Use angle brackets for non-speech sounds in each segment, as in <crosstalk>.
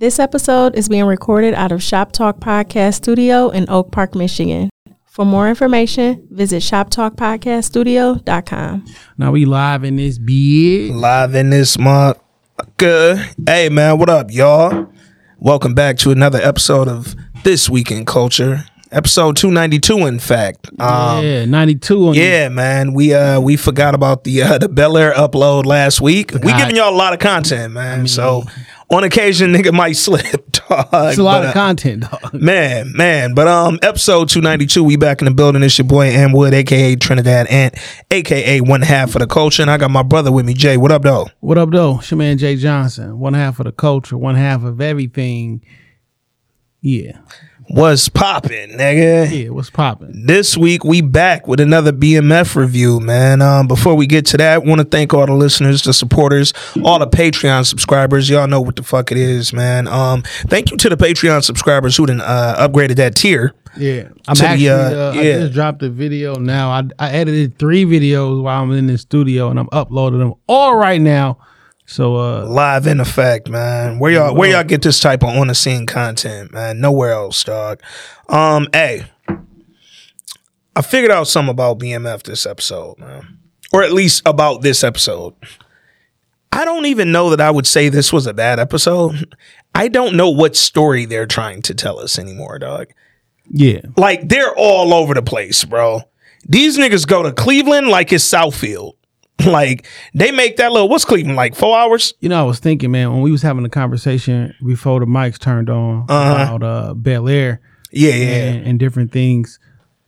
This episode is being recorded out of Shop Talk Podcast Studio in Oak Park, Michigan. For more information, visit shoptalkpodcaststudio.com. Now we live in this big. Live in this month. Good. Hey man, what up, y'all? Welcome back to another episode of This Week in Culture. Episode 292, in fact. Um, yeah, 92 on yeah, man. We uh we forgot about the uh <laughs> the Bel Air upload last week. We giving y'all a lot of content, man. so on occasion <laughs> nigga might slip, <laughs> dog. It's a lot But, of uh, content, dog. Man, man. But um episode 292, we back in the building. It's your boy Am Wood, aka Trinidad Ant, aka one half of the culture. And I got my brother with me, Jay. What up, though? What up, though? It's your man Jay Johnson. One half of the culture, one half of everything. Yeah. What's poppin', nigga? Yeah, what's popping? This week we back with another BMF review, man. Um, before we get to that, want to thank all the listeners, the supporters, all the Patreon subscribers. Y'all know what the fuck it is, man. Um, thank you to the Patreon subscribers who done uh, upgraded that tier. Yeah. I'm To the, actually, uh, uh, I just dropped a video now. I, I edited three videos while I'm in the studio and I'm uploading them all right now. So, uh, Live in effect, man. Where y'all where y'all get this type of on the scene content, man? Nowhere else, dog. Um, hey, I figured out something about BMF this episode, man, or at least about this episode. I don't even know that I would say this was a bad episode. I don't know what story they're trying to tell us anymore, dog. yeah. Like they're all over the place, bro. These niggas go to Cleveland like it's Southfield. <laughs> Like they make that little what's Cleveland like four hours? You know, I was thinking, man, when we was having a conversation before the mics turned on Uh-huh. about uh, Bel Air, Yeah, yeah. and, and different things.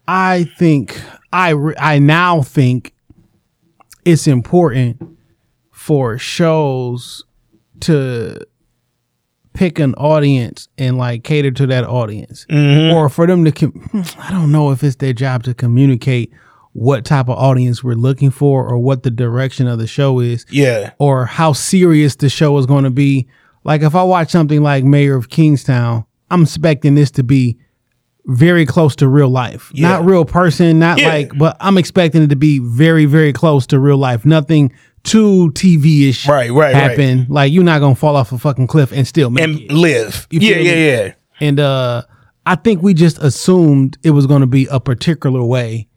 I think I re- I now think it's important for shows to pick an audience and like cater to that audience, or for them to. Com- I don't know if it's their job to communicate what type of audience we're looking for, or what the direction of the show is Yeah. or how serious the show is going to be. Like if I watch something like Mayor of Kingstown, I'm expecting this to be very close to real life. Yeah. Not real person, not Yeah. like, but I'm expecting it to be very, very close to real life. Nothing too TV ish Right, right, right. happen. Like you're not gonna fall off a fucking cliff and still make And it. live. You Yeah, yeah, me? yeah. And uh I think we just assumed it was gonna be a particular way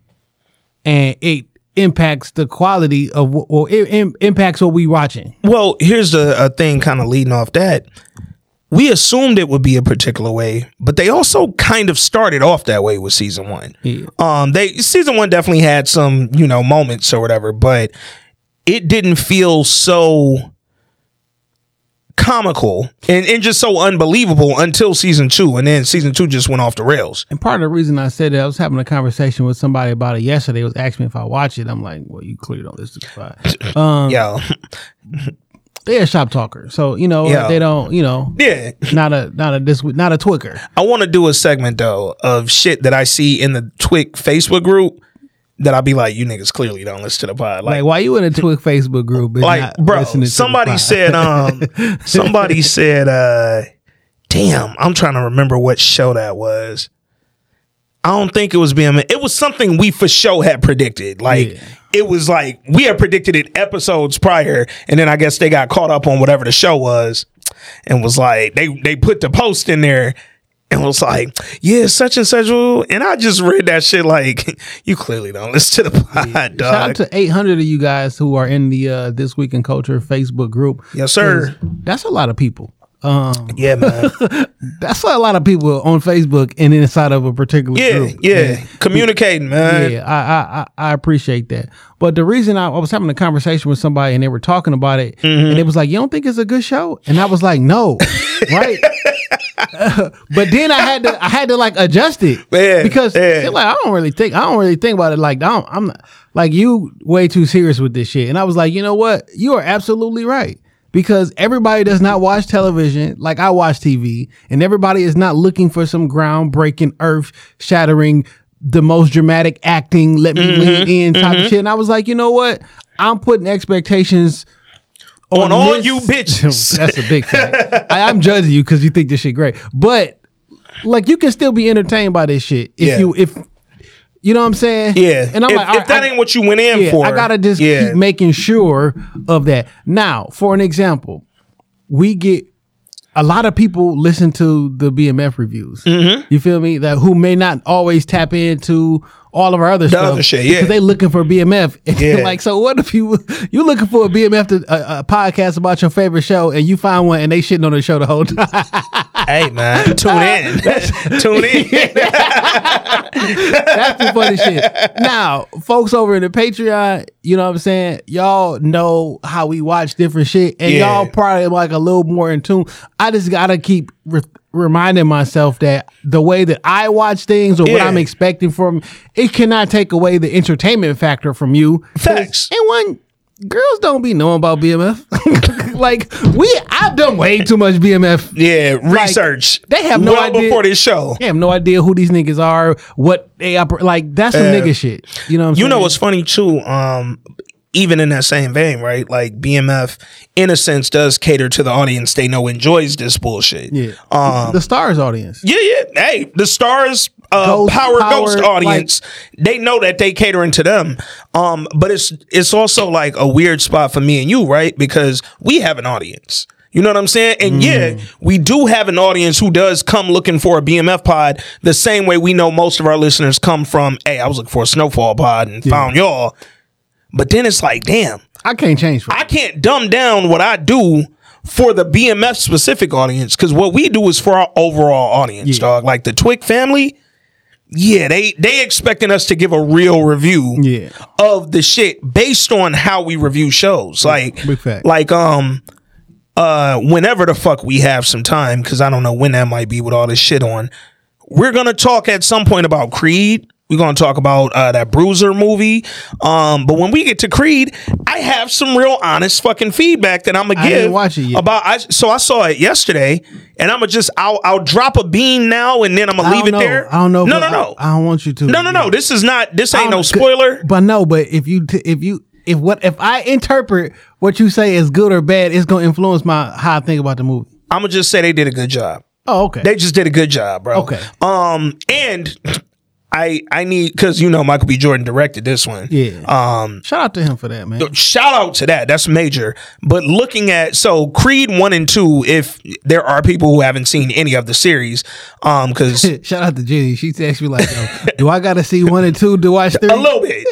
and it impacts the quality of or it im- impacts what we watching. Well, here's the a thing kind of leading off that. We assumed it would be a particular way, but they also kind of started off that way with season one. Yeah. Um, they season one definitely had some, you know, moments or whatever, but it didn't feel so comical and, and just so unbelievable until season two. And then season two just went off the rails. And part of the reason I said that, I was having a conversation with somebody about it yesterday. It was asking me if I watch it. I'm like, well, you clearly don't listen to it. <laughs> Um, Yeah. <laughs> they're a shop talker, so you know Yeah. they don't, you know, Yeah. not a not a this not a twicker. I want to do a segment though of shit that I see in the Twick Facebook group that I'll be like, you niggas clearly don't listen to the pod. Like, Like, why you in a Twick Facebook group? like, bro, listening to the somebody said, um, <laughs> somebody said, uh, damn, I'm trying to remember what show that was. I don't think it was BM. It was something we for sure had predicted. Like Yeah. it was like we had predicted it episodes prior, and then I guess they got caught up on whatever the show was, and was like they they put the post in there. And was like, yeah, such and such. And I just read that shit like, <laughs> you clearly don't <laughs> listen to the pod, dog. Shout out to 800 of you guys who are in the uh, This Week in Culture Facebook group. yes, sir. That's a lot of people. Um, Yeah, man. <laughs> that's why a lot of people on Facebook and inside of a particular Yeah, group. yeah. Communicating, man. Yeah, I, I I I appreciate that. But the reason I, I was having a conversation with somebody and they were talking about it, Mm-hmm. and it was like, "You don't think it's a good show?" And I was like, "No, <laughs> right." <laughs> but then I had to I had to like adjust it Yeah, because yeah. they're like I don't really think I don't really think about it like I don't, I'm not, like you way too serious with this shit. And I was like, you know what? You are absolutely right. Because everybody does not watch television like I watch TV, and everybody is not looking for some groundbreaking, earth shattering, the most dramatic acting, let me mm-hmm. lean in type of mm-hmm. shit. And I was like, you know what? I'm putting expectations On all this- you bitches. <laughs> That's a big fact. I, I'm judging you because you think this shit great, but like you can still be entertained by this shit if Yeah. you if You know what I'm saying? Yeah. And I'm if, like, if right, that I- ain't what you went in yeah, for, I gotta just yeah. keep making sure of that. Now, for an example, we get a lot of people listen to the BMF reviews. Mm-hmm. You feel me? That who may not always tap into all of our other stuff other shit, yeah. because they looking for BMF. <laughs> Yeah. like, so what if you you looking for a BMF to, a, a podcast about your favorite show and you find one and they shitting on the show the whole time? <laughs> hey man, <laughs> uh, <laughs> tune in. tune <laughs> in. That's the funny shit. Now, folks over in the Patreon, you know what I'm saying? Y'all know how we watch different shit, and Yeah. y'all probably like a little more in tune. I just gotta keep re- reminding myself that the way that I watch things or what I'm expecting from it cannot take away the entertainment factor from you. Facts. And one, girls don't be knowing about BMF. <laughs> like we, I've done way too much BMF. Yeah, research. they have no well idea- before this show. I have no idea who these niggas are, what they operate. Like that's some Uh, nigga shit. You know what I'm You saying? know what's funny too? Um, even in that same vein, right? Like BMF, in a sense, does cater to the audience they know enjoys this bullshit. Yeah. Um, the stars audience. yeah, yeah. Hey, the stars, uh, Ghost, power, Power, ghost audience, they know that they catering to them. Um, but it's it's also like a weird spot for me and you, right? Because we have an audience. You know what I'm saying? And yeah, we do have an audience who does come looking for a BMF pod the same way we know most of our listeners come from, hey, I was looking for a snowfall pod and found y'all. But then it's like, damn, I can't change for I can't dumb down what I do for the BMF specific audience because what we do is for our overall audience, dog. Like the Twick family, yeah, they they expecting us to give a real review Yeah. of the shit based on how we review shows. Like, like um, uh, whenever the fuck we have some time, because I don't know when that might be with all this shit on. We're gonna talk at some point about Creed. We're gonna talk about uh, that Bruiser movie. Um, but when we get to Creed, I have some real honest fucking feedback that I'm gonna I give watch it yet. about. I, so I saw it yesterday, and I'm gonna just I'll I'll drop a bean now, and then I'm gonna I leave it don't know. there. I don't know. No, I- no, no, I, don't want you to. no, no, no. This is not. This I ain't don't no spoiler. But no, but if you t- if you if what if I interpret what you say is good or bad, it's gonna influence my how I think about the movie. I'm gonna just say they did a good job. Oh, okay. They just did a good job, bro. Okay. Um, and I I need because you know Michael B. Jordan directed this one. yeah. Um, Shout out to him for that, man. shout out to that. That's major. But looking at so Creed one and two, if there are people who haven't seen any of the series, um, because <laughs> Shout out to Jenny. She texted me like, Yo, "Do I got to see one and two to watch <laughs> three? a little bit,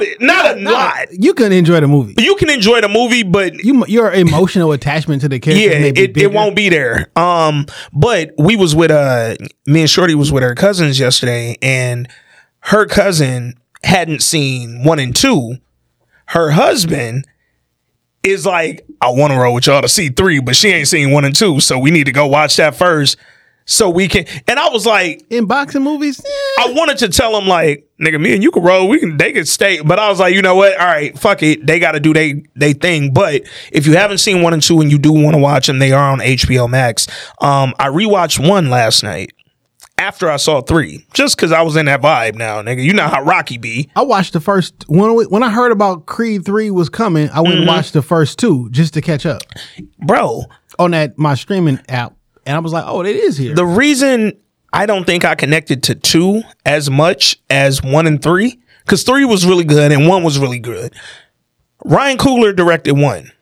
bit, not a lot. You can enjoy the movie. You can enjoy the movie, but You your emotional attachment to the character. yeah, may be it, it won't be there. Um, but we was with uh me and Shorty was with her cousins yesterday, and her cousin hadn't seen one and two. Her husband is like, I want to roll with y'all to see three, but she ain't seen one and two, so we need to go watch that first, so we can. And I was like, in boxing movies. Yeah. I wanted to tell him like, nigga, me and you can roll. We can, they can stay. But I was like, you know what? All right, fuck it. They got to do they they thing. But if you haven't seen one and two and you do want to watch them, they are on HBO Max. Um, I rewatched one last night after I saw three, just because I was in that vibe now, nigga. You know how Rocky be. I watched the first when we- when I heard about Creed three was coming. I Mm-hmm. went and watched the first two just to catch up Bro, on that my streaming app, and I was like, oh, it is here. the reason I don't think I connected to two as much as one and three, because three was really good and one was really good. Ryan Coogler directed one.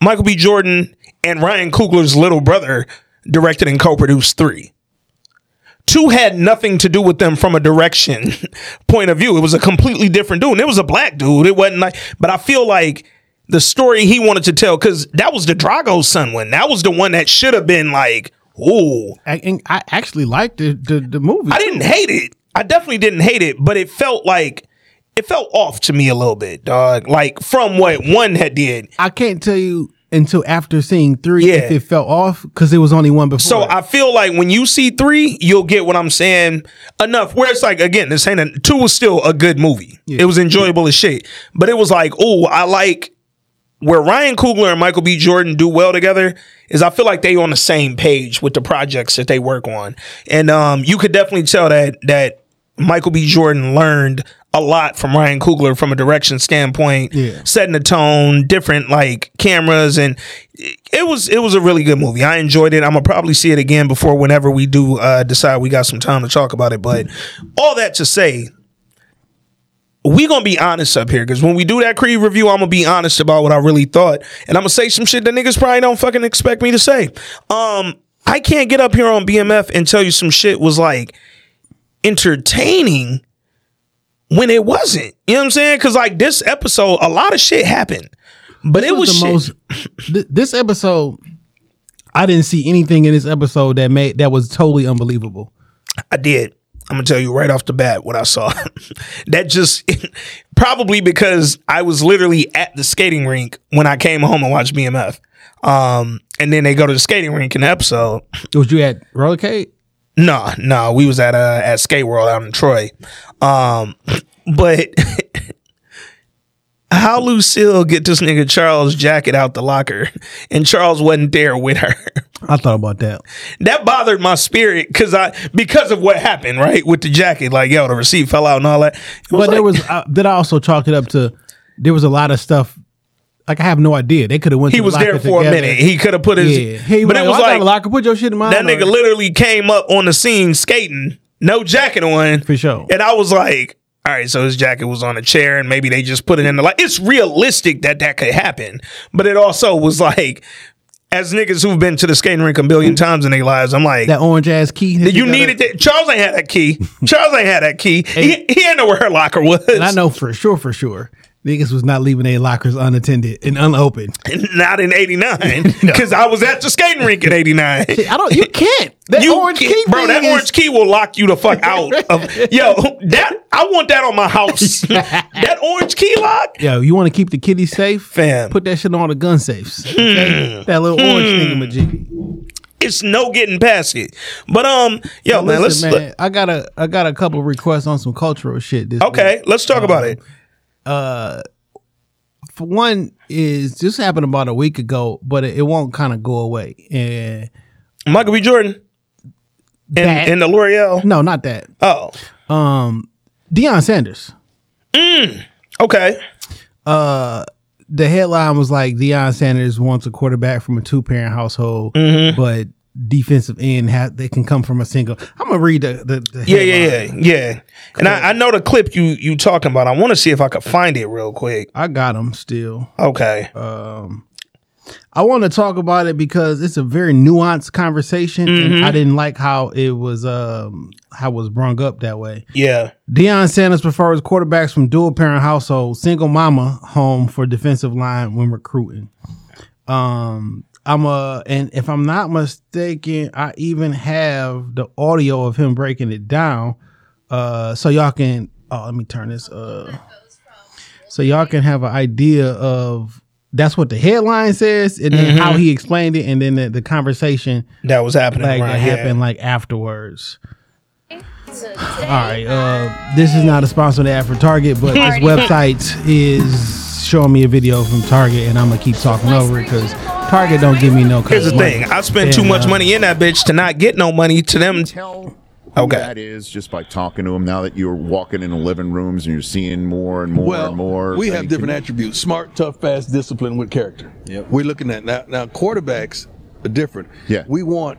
Michael B. Jordan and Ryan Coogler's little brother directed and co-produced three. Two had nothing to do with them from a direction <laughs> point of view. It was a completely different dude. And it was a black dude. It wasn't like, but I feel like the story he wanted to tell, because that was the Drago son one. That was the one that should have been like, ooh. I, and I actually liked the the, the movie. I didn't hate it. I definitely didn't hate it, but it felt like it felt off to me a little bit, dog. Like from what one had did. I can't tell you until after seeing three Yeah. if it felt off because there was only one before. So I feel like when you see three, you'll get what I'm saying enough. Where it's like again, this ain't a, two was still a good movie. It was enjoyable as shit, but it was like, oh, I like where Ryan Coogler and Michael B. Jordan do well together is I feel like they on the same page with the projects that they work on, and um, you could definitely tell that that Michael B. Jordan learned a lot from Ryan Coogler from a direction standpoint, Yeah. setting the tone, different like cameras, and it was it was a really good movie. I enjoyed it. I'm gonna probably see it again before whenever we do uh, decide we got some time to talk about it. But all that to say, we gonna be honest up here because when we do that Creed review, I'm gonna be honest about what I really thought, and I'm gonna say some shit that niggas probably don't fucking expect me to say. Um, I can't get up here on BMF and tell you some shit was like entertaining when it wasn't. You know what I'm saying? Because like this episode, a lot of shit happened, but it was, the shit. most. th- this episode, I didn't see anything in this episode that made that was totally unbelievable. I did. I'm gonna tell you right off the bat what I saw. <laughs> that just <laughs> probably because I was literally at the skating rink when I came home and watched BMF. Um, and then they go to the skating rink in the episode. <laughs> Was you at Rollercade? No, no, we was at uh at Skate World out in Troy. Um, but how Lucille get this nigga Charles jacket out the locker and Charles wasn't there with her. I thought about that. that bothered my spirit because I because of what happened right with the jacket. Like yo, the receipt fell out and all that. It But there was uh, then I also chalked it up to there was a lot of stuff. Like I have no idea. They could have went. he to the was there for a minute. He could have put his, yeah, he but it was "Oh, I got like locker. Put your shit in mine. that nigga or- literally came up on the scene skating, no jacket on, for sure. and I was like, all right, so his jacket was on a chair, and maybe they just put it in the light. It's realistic that that could happen, but it also was like, as niggas who've been to the skating rink a billion times in their lives, I'm like. That orange ass key. that you needed that. Charles ain't had that key. Charles ain't had that key. He, he ain't know where her locker was. And I know for sure, for sure, niggas was not leaving their lockers unattended and unopened. <laughs> Not in '89, because <laughs> I was at the skating rink in '89. I don't. You can't. <laughs> That You orange key, bro. That is- orange key will lock you the fuck out. Of, yo, that I want that on my house. that orange key lock, Yo, you want to keep the kitties safe? fam. Put that shit on the gun safes. Hmm. okay? that little orange thingamajiggy. it's no getting past it. But um, yo, man, Listen, let's man, I got a I got a couple requests on some cultural shit. This okay. week. Let's talk about it. For one, is this happened about a week ago, but it, it won't kind of go away. And Michael B. Jordan and, That- and the L'Oreal. no, not that. Oh, Um, Deion Sanders. okay. Uh, the headline was like Deion Sanders wants a quarterback from a two parent household, Mm-hmm. but defensive end ha- they can come from a single. I'm gonna read the the, the Yeah, yeah, yeah, yeah. And I, I know the clip you you talking about. I want to see if I could find it real quick. I got them still. Okay. Um, I want to talk about it because it's a very nuanced conversation, Mm-hmm. and I didn't like how it was um how it was brung up that way. yeah. Deion Sanders prefers quarterbacks from dual parent household, single mama home for defensive line when recruiting. Um, I'm a, and if I'm not mistaken, I even have the audio of him breaking it down. Uh, so y'all can. Oh, let me turn this. Uh, so y'all can have an idea of that's what the headline says, and then how he explained it, and then the, the conversation That was happening. like right, that yeah. happened like afterwards. All right, uh, this is not a sponsored ad for Target, but this website is showing me a video from Target, and I'm gonna keep talking over it because Target don't give me no. Here's the money. thing. I spent too much uh, money in that bitch to not get no money to them. tell Okay. that is just by talking to him now that you're walking in the living rooms and you're seeing more and more Well, and more we have different can- attributes: smart, tough, fast, discipline with character. Yep. We're looking at now. Now quarterbacks are different. Yeah. We want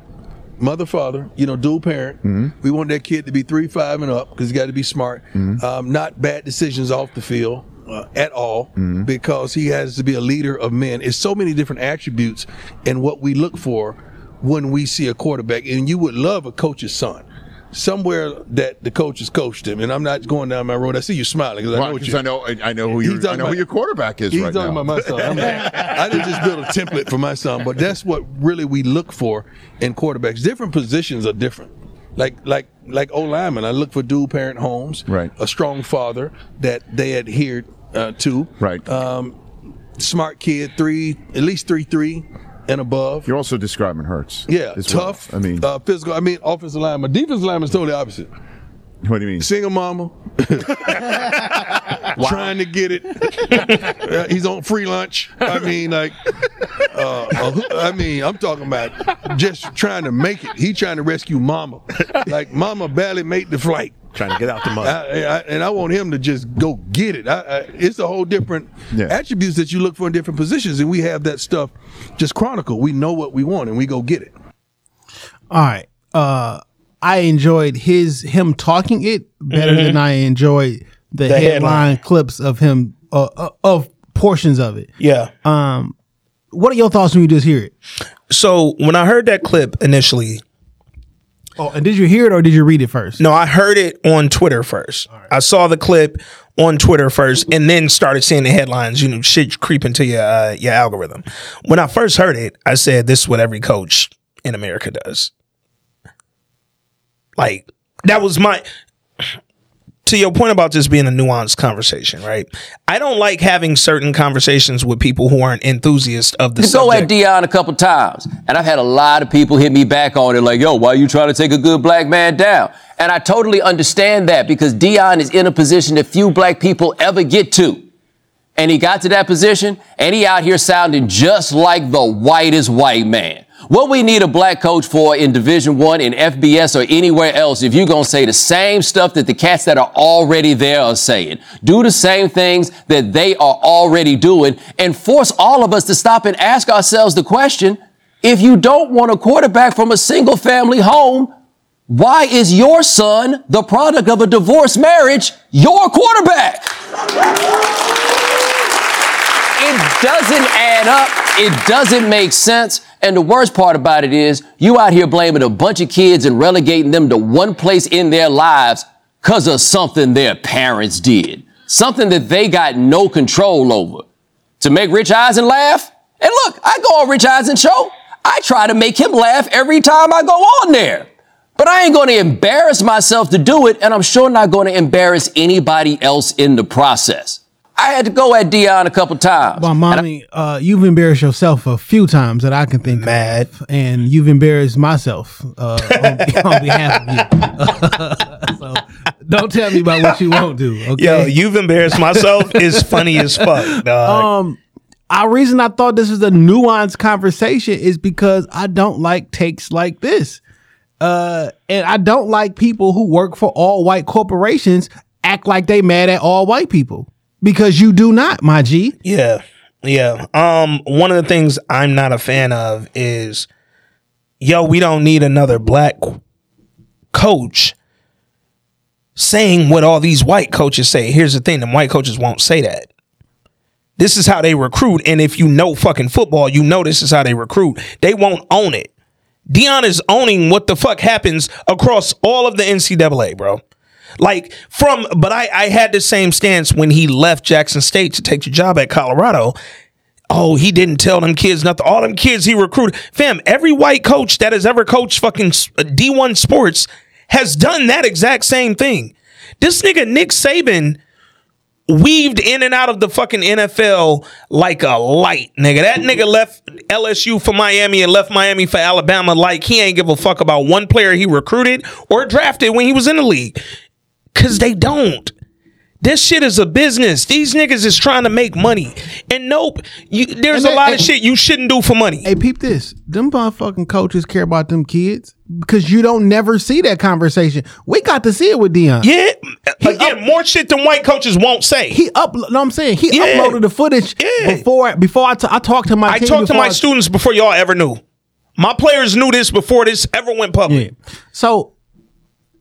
mother, father, you know, dual parent. Mm-hmm. We want that kid to be three, five, and up because he's got to be smart. Mm-hmm. Um, not bad decisions off the field. Uh, at all, Mm-hmm. because he has to be a leader of men. It's so many different attributes and what we look for when we see a quarterback. And you would love a coach's son. Somewhere that the coaches coached him, and I'm not going down my road. I see you smiling because I Why? know what you. I know I, I know who your I talking know who about- your quarterback is He's right talking now. about my son. <laughs> I'm not- I didn't just build a template for my son, but that's what really we look for in quarterbacks. Different positions are different. Like like like O lineman, I look for dual parent homes, Right. A strong father that they adhered uh, to, Right. Um, smart kid, three at least three three and above. You're also describing Hurts. yeah, as well. tough. I mean, uh, physical. I mean, offensive lineman. Defensive lineman is totally opposite. what do you mean? Single mama, <laughs> trying to get it. <laughs> Uh, He's on free lunch. I mean, like, uh, uh, I mean, I'm talking about just trying to make it. He trying to rescue mama. Like, mama barely made the flight. Trying to get out the mud. I, I, and I want him to just go get it. I, I, it's a whole different Yeah. attributes that you look for in different positions, and we have that stuff just chronicle. We know what we want, and we go get it. All right. Uh I enjoyed his him talking it better Mm-hmm. than I enjoyed the, The headline, headline. clips of him uh, uh, of portions of it. Yeah. Um, What are your thoughts when you just hear it? So when I heard that clip initially, Oh, and did you hear it or did you read it first? no, I heard it on Twitter first. I saw the clip on Twitter first, and then started seeing the headlines. You know, shit creep into your uh, your algorithm. When I first heard it, I said, "This is what every coach in America does." Like that was my. To your point about this being a nuanced conversation, right? I don't like having certain conversations with people who aren't enthusiasts of the to go at. Deion a couple times, and I've had a lot of people hit me back on it, like, "Yo, why are you trying to take a good black man down?" And I totally understand that because Deion is in a position that few black people ever get to, and he got to that position, and he out here sounding just like the whitest white man. What we need a black coach for in Division One, in FBS, or anywhere else, if you're gonna say the same stuff that the cats that are already there are saying, do the same things that they are already doing, and force all of us to stop and ask ourselves the question: If you don't want a quarterback from a single family home, why is your son, the product of a divorced marriage, your quarterback? It doesn't add up. It doesn't make sense. And the worst part about it is you out here blaming a bunch of kids and relegating them to one place in their lives because of something their parents did. Something that they got no control over. To make Rich Eisen laugh? And look, I go on Rich Eisen's show. I try to make him laugh every time I go on there. But I ain't going to embarrass myself to do it, and I'm sure not going to embarrass anybody else in the process. I had to go at Deion a couple times. Well, mommy, uh, you've embarrassed yourself a few times that I can think of Mad. of, and you've embarrassed myself uh, on, <laughs> on behalf of you. <laughs> so don't tell me about what you won't do. Okay. Yo, you've embarrassed myself is funny as fuck, dog. um, our reason I thought this was a nuanced conversation is because I don't like takes like this. Uh, and I don't like people who work for all white corporations act like they mad at all white people because you do not, my G. Yeah. Yeah. Um, one of the things I'm not a fan of is yo, we don't need another black coach saying what all these white coaches say. Here's the thing, the white coaches won't say that. This is how they recruit. And if you know fucking football, you know this is how they recruit. They won't own it. Deion is owning what the fuck happens across all of the NCAA, bro. Like from, but I, I had the same stance when he left Jackson State to take the job at Colorado. Oh, he didn't tell them kids nothing. All them kids he recruited. Fam, every white coach that has ever coached fucking uh, D1 sports has done that exact same thing. This nigga, Nick Saban, weaved in and out of the fucking NFL like a light, nigga. That nigga left LSU for Miami and left Miami for Alabama like he ain't give a fuck about one player he recruited or drafted when he was in the league. Cause they don't. This shit is a business. These niggas is trying to make money. And nope, you, there's And a lot of shit you shouldn't do for money. Hey, peep this. Them motherfucking coaches care about them kids because you don't never see that conversation. We got to see it with Deion. yeah, He again, more shit than white coaches won't say. He up. No, I'm saying he Yeah. uploaded the footage Yeah. before before I, t- I talked to my. I talked to my I- students before y'all ever knew. My players knew this before this ever went public. Yeah. So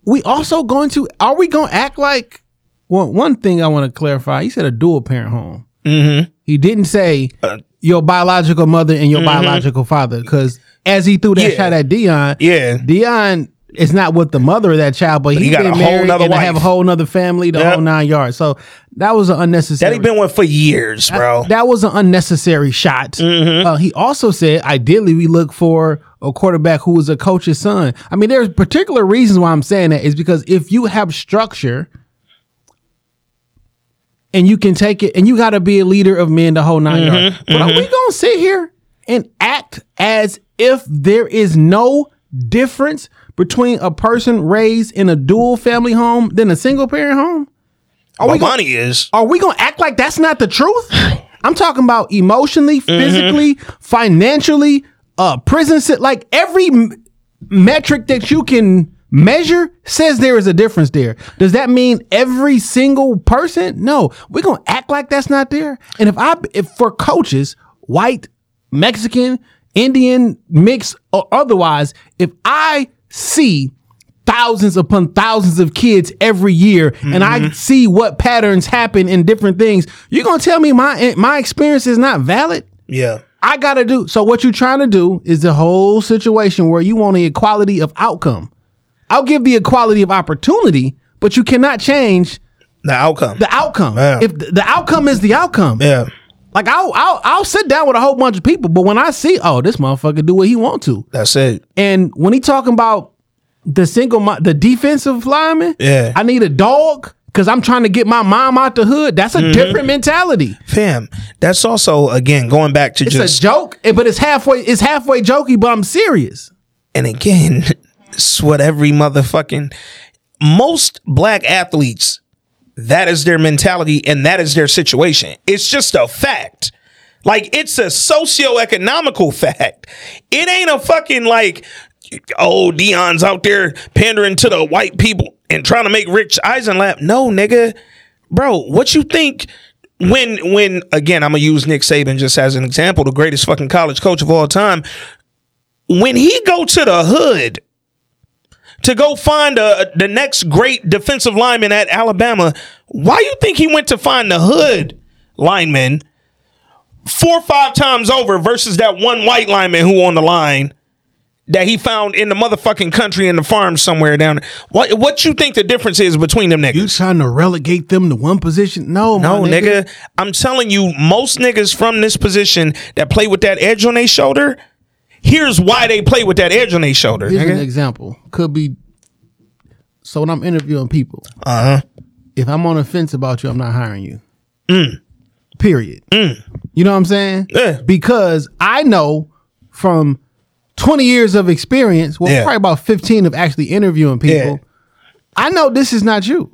we also going to are we going to act like well, one thing I want to clarify. He said a dual parent home. Mm-hmm. He didn't say Uh, your biological mother and your biological father because as he threw that mm-hmm. Yeah. shot at Deion, Yeah. Deion is not with the mother of that child, but he he got been a whole married and have a whole nother family, the Yep. whole nine yards. So that was an unnecessary. That he been with for years, bro. That was an unnecessary shot. Mm-hmm. Uh, he also said, ideally, we look for a quarterback who is a coach's son. I mean, there's particular reasons why I'm saying that is because if you have structure and you can take it, and you got to be a leader of men the whole 9 Mm-hmm. yards. But are we gonna sit here and act as if there is no difference between a person raised in a dual family home than a single parent home? Are My we gonna- money is. are we gonna act like that's not the truth? I'm talking about emotionally, Mm-hmm. physically, financially, uh, prison like every m- metric that you can measure says there is a difference there. Does that mean every single person? No, we're gonna act like that's not there. And if I, if for coaches, white, Mexican, Indian, mix or otherwise, if I see thousands upon thousands of kids every year and I see what patterns happen in different things. You're going to tell me my my experience is not valid? Yeah. I got to do. So what you're trying to do is the whole situation where you want the equality of outcome. I'll give the equality of opportunity, but you cannot change The outcome. the outcome. Yeah. If the, the outcome is the outcome. yeah. Like I'll, I'll I'll sit down with a whole bunch of people, but when I see, oh, this motherfucker do what he want to, That's it. and when he talking about the single, the defensive lineman, Yeah. I need a dog because I'm trying to get my mom out the hood. That's a Mm-hmm. different mentality. Fam. That's also again going back to It's just a joke, but it's halfway. It's halfway jokey, but I'm serious. and again, <laughs> it's what every motherfucking most black athletes that is their mentality and that is their situation. It's just a fact. Like it's a socio-economical <laughs> fact. It ain't a fucking like oh Deion's out there pandering to the white people and trying to make Rich Eisen laugh. No, nigga. Bro, what you think when when again I'm gonna use Nick Saban just as an example, the greatest fucking college coach of all time. When he go to the hood to go find uh, the next great defensive lineman at Alabama, why you think he went to find the hood lineman four or five times over versus that one white lineman who on the line that he found in the motherfucking country in the farm somewhere down there? What what you think the difference is between them niggas? You trying to relegate them to one position? No, my No, nigga. I'm telling you, most niggas from this position that play with that edge on their shoulder, here's why they play with that edge on their shoulder. Here's an example. Could be. So when I'm interviewing people, Uh huh. if I'm on the fence about you, I'm not hiring you. Mm. Period. Mm. You know what I'm saying? Yeah. Because I know from 20 years of experience, well, Yeah. probably about 15 of actually interviewing people, Yeah. Mm. I know this is not you.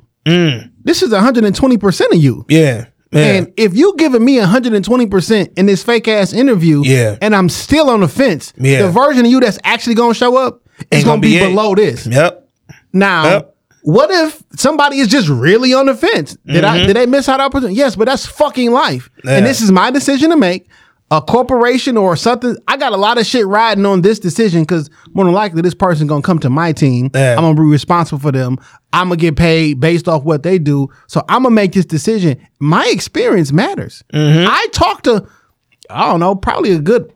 This is 120% of you. Yeah. Yeah. And if you giving me 120% in this fake ass interview, Yeah. and I'm still on the fence, Yeah. the version of you that's actually gonna show up is gonna, gonna be, be below this. yep. Now, Yep. what if somebody is just really on the fence? Did I did they miss out opportunity? Yes, but that's fucking life. Mm-hmm. And this is my decision to make. A corporation or something. I got a lot of shit riding on this decision because more than likely this person gonna come to my team. Yeah. I'm gonna be responsible for them. I'm gonna get paid based off what they do. So I'm gonna make this decision. My experience matters. Mm-hmm. I talk to, I don't know, probably a good,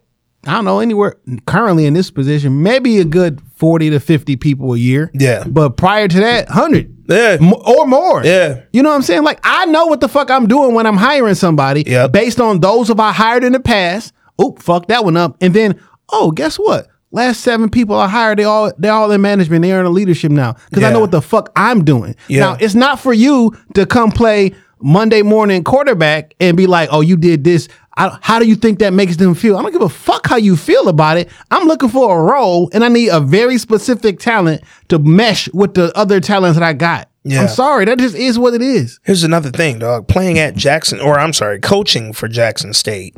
I don't know, anywhere currently in this position, maybe a good 40 to 50 people a year. Yeah. But prior to that, 100. Yeah. M- Or more. Yeah. You know what I'm saying? Like, I know what the fuck I'm doing when I'm hiring somebody Yep. based on those of I hired in the past. Oop, fuck that one up. And then, oh, guess what? Last seven people I hired, they all they're all in management. They're in leadership now because I know what the fuck I'm doing. Yeah. Now it's not for you to come play Monday morning quarterback and be like, oh, you did this. I, how do you think that makes them feel? I don't give a fuck how you feel about it. I'm looking for a role and I need a very specific talent to mesh with the other talents that I got. Yeah. I'm sorry, that just is what it is. Here's another thing, dog. Playing at Jackson, or I'm sorry, coaching for Jackson State.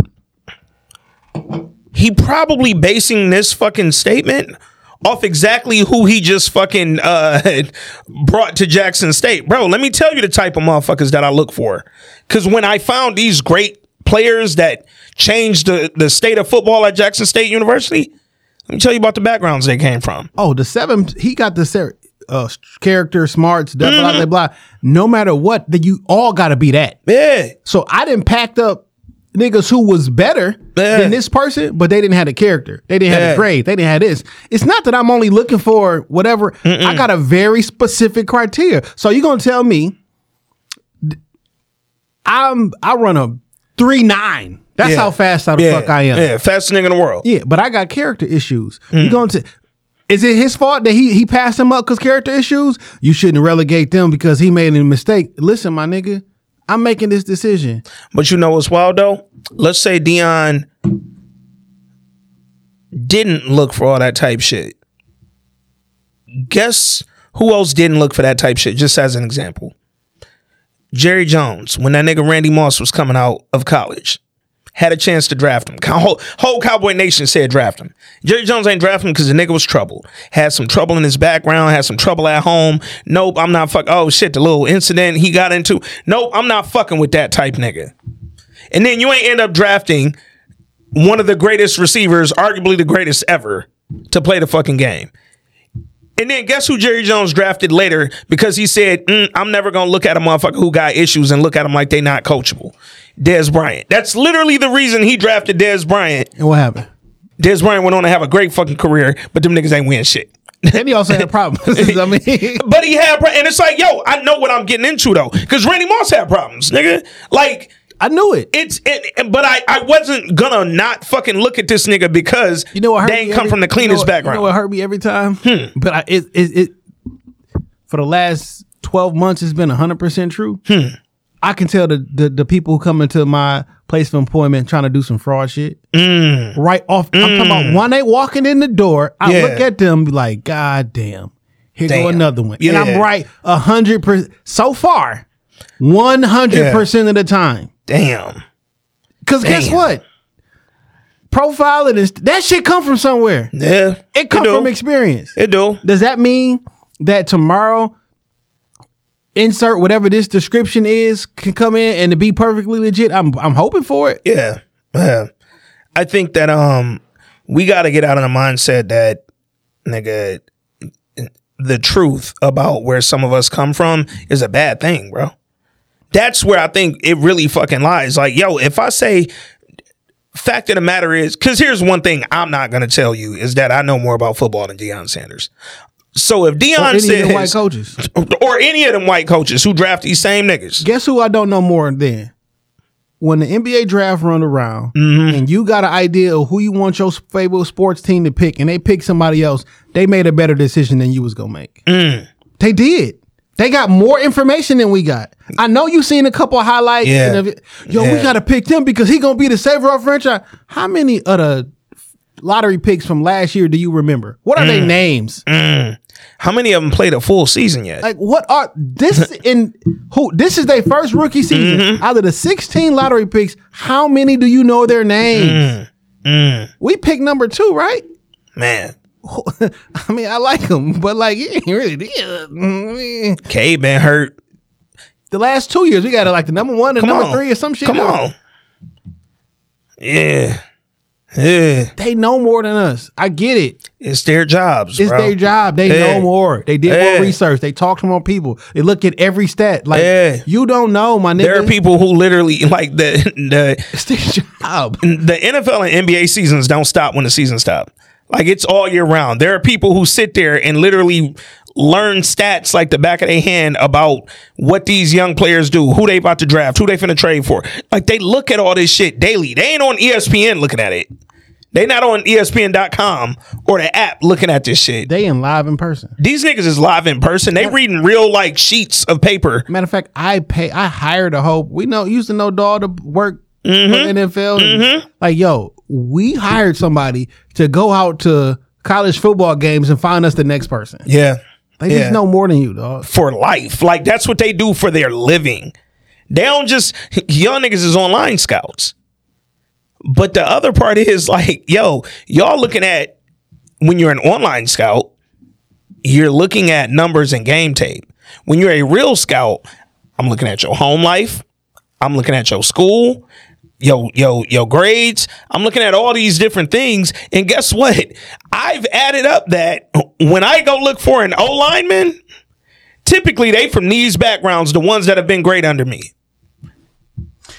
He probably basing this fucking statement off exactly who he just fucking uh, <laughs> brought to Jackson State. Bro, let me tell you the type of motherfuckers that I look for. Because when I found these great players that changed the, the state of football at Jackson State University, let me tell you about the backgrounds they came from. Oh, the seven, he got the ser- uh, character, smarts, blah, Mm-hmm. blah, blah, blah. No matter what, that you all got to be that. Yeah. So I didn't packed up niggas who was better Yeah. than this person, but they didn't have the character. They didn't have Yeah. the grade. They didn't have this. It's not that I'm only looking for whatever. I got a very specific criteria. So you're gonna tell me I'm I run a three nine. That's Yeah. how fast how the yeah. fuck I am. Yeah, fastest nigga in the world. Yeah, but I got character issues. Mm. You going to? Is it his fault that he he passed him up because character issues? You shouldn't relegate them because he made a mistake. Listen, my nigga, I'm making this decision. But you know what's wild though? Let's say Deion didn't look for all that type shit. Guess who else didn't look for that type shit? Just as an example. Jerry Jones, when that nigga Randy Moss was coming out of college, had a chance to draft him. Whole, whole Cowboy Nation said draft him. Jerry Jones ain't drafting him because the nigga was troubled. Had some trouble in his background, had some trouble at home. Nope, I'm not fuck. Oh shit, the little incident he got into. Nope, I'm not fucking with that type nigga. And then you ain't end up drafting one of the greatest receivers, arguably the greatest ever, to play the fucking game. And then guess who Jerry Jones drafted later because he said, "Mm, I'm never going to look at a motherfucker who got issues and look at them like they not coachable. Dez Bryant. That's literally the reason he drafted Dez Bryant. And what happened? Dez Bryant went on to have a great fucking career, but them niggas ain't win shit. And he also had <laughs> problems. I mean, <laughs> But he had, and it's like, yo, I know what I'm getting into though, because Randy Moss had problems, nigga. Like, I knew it. it's, it, but I, I wasn't gonna not fucking look at this nigga because You know what? Hurt they ain't me come every- from the you know cleanest background. You know what hurt me every time? Hmm. But I, it, it, it, for the last twelve months, it's been hundred percent true. Hmm. I can tell the, the the people who come into my place of employment trying to do some fraud shit. Hmm. Right off, I'm talking about when they walking in the door. I Yeah. look at them, be like, God damn, here go another one, and I'm right a hundred percent so far, one hundred percent of the time. Damn. Because guess what? Profiling is that shit come from somewhere. Yeah. It come do. from experience. It do. Does that mean that tomorrow, insert whatever this description is, can come in and to be perfectly legit? I'm I'm hoping for it. Yeah. Yeah. I think that um we gotta get out of the mindset that nigga the truth about where some of us come from is a bad thing, bro. That's where I think it really fucking lies. Like, yo, if I say fact of the matter is, because here's one thing I'm not gonna tell you is that I know more about football than Deion Sanders. So if Or Deion any of says white coaches. or any of them white coaches who draft these same niggas, Guess who I don't know more than? When the NBA draft run around Mm-hmm. and you got an idea of who you want your favorite sports team to pick, and they pick somebody else, they made a better decision than you was gonna make. Mm. They did. They got more information than we got. I know you seen a couple highlights. Yeah. and of it. Yo, we gotta pick them because he gonna be the savior of franchise. How many of the lottery picks from last year do you remember? What are Mm. their names? how many of them played a full season yet? Like what are this <laughs> in who this is their first rookie season. Mm-hmm. Out of the 16 lottery picks, how many do you know their names? Mm. We picked number two, right? Man, <laughs> I mean, I like him, but like he ain't really did. I mean, Cade been hurt. the last two years we got like the number one and Come number on. three or some shit. Come on. Yeah. Yeah. They know more than us. I get it. It's their jobs. It's bro. their job. They Yeah. know more. They did Yeah. more research. They talk to more people. They look at every stat. Like Yeah. you don't know, my nigga. There are people who literally <laughs> like the the It's their job. <laughs> the NFL and NBA seasons don't stop when the season stop. Like it's all year round. There are people who sit there and literally learn stats like the back of their hand about what these young players do, who they about to draft, who they finna trade for. Like they look at all this shit daily. They ain't on ESPN looking at it. They not on ESPN.com or the app looking at this shit. They in live in person. These niggas is live in person. They reading real like sheets of paper. Matter of fact, I pay. I hired a hope. We know used to know dog to work for mm-hmm. NFL. and, mm-hmm. Like yo, we hired somebody to go out to college football games and find us the next person. Yeah. They Yeah. just know more than you, dog. for life. Like that's what they do for their living. They don't just y'all niggas is online scouts. But the other part is like, yo, y'all looking at when you're an online scout, you're looking at numbers and game tape. When you're a real scout, I'm looking at your home life. I'm looking at your school, yo, yo, yo grades. I'm looking at all these different things. And guess what? I've added up that when I go look for an O lineman, typically they from these backgrounds, the ones that have been great under me.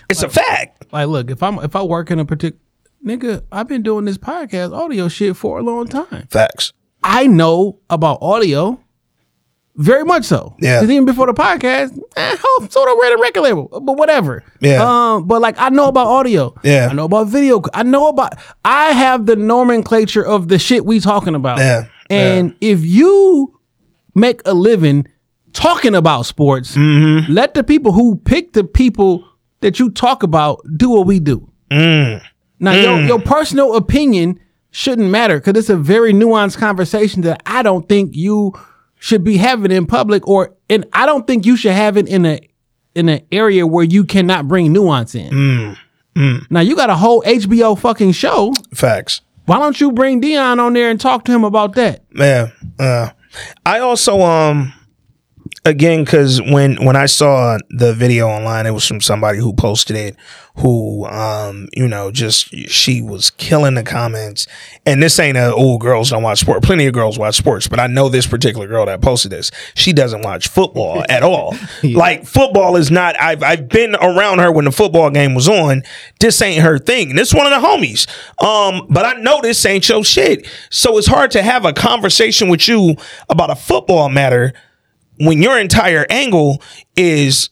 It's a fact. Like, look, if I'm if I work in a particular nigga, I've been doing this podcast audio shit for a long time. Facts. I know about audio. Very much so. Yeah. even before the podcast, eh, hope sort of read a record label, but whatever. Yeah. Um, but like I know about audio. Yeah. I know about video. I know about. I have the nomenclature of the shit we talking about. Yeah. And if you make a living talking about sports, Mm-hmm. let the people who pick the people that you talk about do what we do. Mm. Now, your, your personal opinion shouldn't matter because it's a very nuanced conversation that I don't think you should be having in public, or and I don't think you should have it in a in an area where you cannot bring nuance in. Mm. Now, you got a whole HBO fucking show. Facts. Why don't you bring Deion on there and talk to him about that? Yeah. Uh, I also um again because when when I saw the video online, it was from somebody who posted it, who um you know just she was killing the comments. And this ain't a oh girls don't watch sport. Plenty of girls watch sports, but I know this particular girl that posted this. She doesn't watch football at all. <laughs> Like football is not. I've I've been around her when the football game was on. This ain't her thing. And this one of the homies. Um, but I know this ain't your shit. So it's hard to have a conversation with you about a football matter when your entire angle is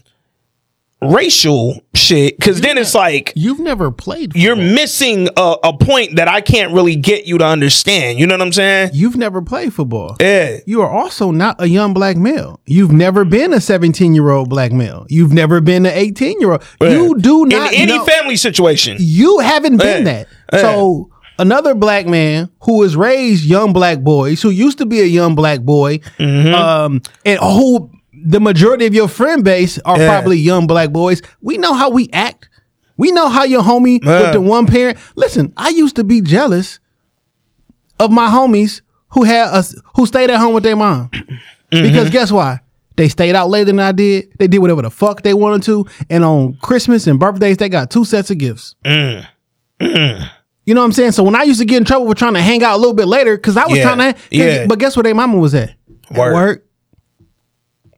racial shit because then it's like You've never played. you're football. missing a, a point that i can't really get you to understand you know what i'm saying You've never played football. yeah You are also not a young black male. You've never been a 17 year old black male. You've never been an 18 year old. You do not in any know- family situation You haven't been Yeah. that. So another black man who was raised young black boys, who used to be a young black boy, Mm-hmm. um, and who the majority of your friend base are Yeah. probably young black boys. We know how we act. We know how your homie Yeah. with the one parent. Listen, I used to be jealous of my homies who had us who stayed at home with their mom. Mm-hmm. Because guess why? They stayed out later than I did. They did whatever the fuck they wanted to. And on Christmas and birthdays, they got two sets of gifts. Mm. You know what I'm saying? So when I used to get in trouble for trying to hang out a little bit later, because I was Yeah. trying to, Yeah. but guess where their mama was at? At Work. work.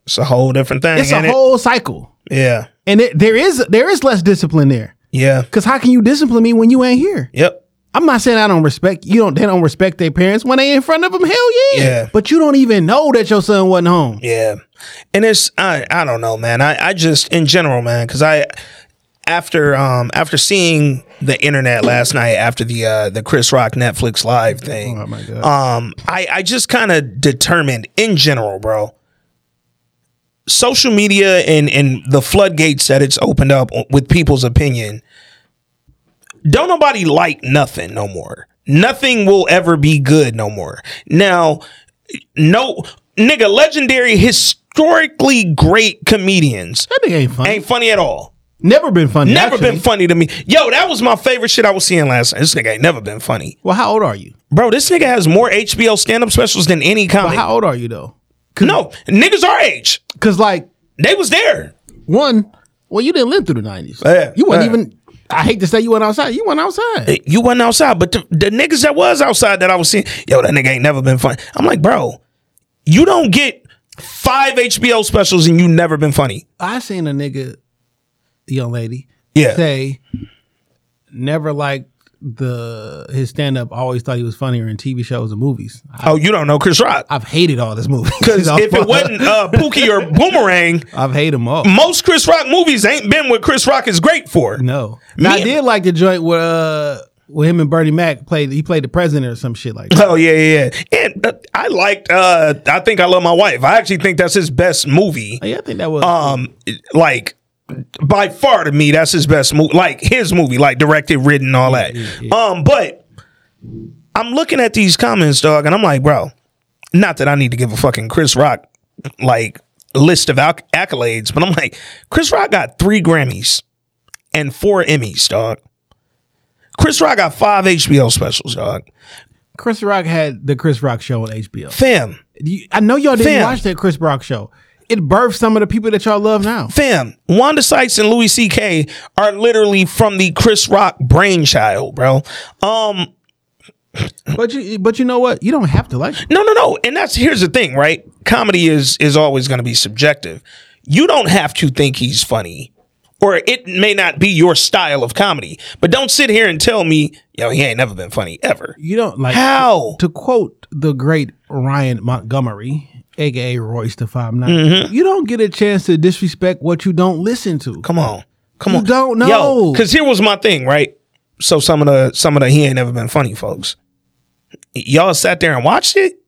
it's a whole different thing It's a it? whole cycle, yeah and it, there is there is less discipline there. yeah Because how can you discipline me when you ain't here? yep I'm not saying I don't respect you. Don't they don't respect their parents when they in front of them? Hell yeah. Yeah. But you don't even know that your son wasn't home. Yeah. And it's I I don't know, man. I, I just in general, man, because I after um after seeing the internet last night after the uh the Chris Rock Netflix live thing, Oh my God. um I I just kind of determined in general, bro. Social media and and the floodgates that it's opened up with people's opinion. Don't nobody like nothing no more. Nothing will ever be good no more. Now, no nigga, legendary, historically great comedians That ain't funny. ain't funny at all. Never been funny. Never actually. been funny to me. Yo, that was my favorite shit I was seeing last night. This nigga ain't never been funny. Well, how old are you? Bro, this nigga has more HBO stand up specials than any But comic. how old are you though? no, niggas our age. Because like They was there. one, well, you didn't live through the nineties. Yeah, you wasn't yeah. even. I hate to say you went outside. You went outside. Eh, you wasn't outside, but the, the niggas that was outside that I was seeing, yo, that nigga ain't never been funny. I'm like, bro, you don't get five HBO specials and you never been funny. I seen a nigga, young lady, Yeah. say never liked the his stand up. Always thought he was funnier in TV shows and movies. I, Oh, you don't know Chris Rock. I've hated all this movie Because <laughs> if it wasn't uh, Pookie or <laughs> Boomerang, I've hated them all. most Chris Rock movies ain't been what Chris Rock is great for. No, now, I did like the joint where uh, with him and Bernie Mac played. He played the president or some shit like that. Oh yeah, yeah, yeah. And uh, I liked. uh I think I love my wife. I actually think that's his best movie. yeah, I think that was. Um, like by far to me, that's his best movie. Like his movie, like directed, written, all that. Um, but I'm looking at these comments, dog, and I'm like, bro, not that I need to give a fucking Chris Rock like list of acc- accolades, but I'm like, Chris Rock got three Grammys and four Emmys, dog. Chris Rock got five HBO specials, dog. Chris Rock had the Chris Rock show on HBO. Fam, You- I know y'all didn't Fam. watch that Chris Rock show. It birthed some of the people that y'all love now. fam, Wanda Sykes and Louis C.K. are literally from the Chris Rock brainchild, bro. Um, But you, but you know what? You don't have to like. it. no, no, no. And that's here's the thing, right? Comedy is is always going to be subjective. You don't have to think he's funny, or it may not be your style of comedy. But don't sit here and tell me, yo, he ain't never been funny ever. You don't like How? To quote the great Ryan Montgomery, aka Royce the Five Nine, Mm-hmm. you don't get a chance to disrespect what you don't listen to. Come on, come You on. don't know. because here was my thing, right? So some of the some of the he ain't never been funny, folks. Y'all sat there and watched it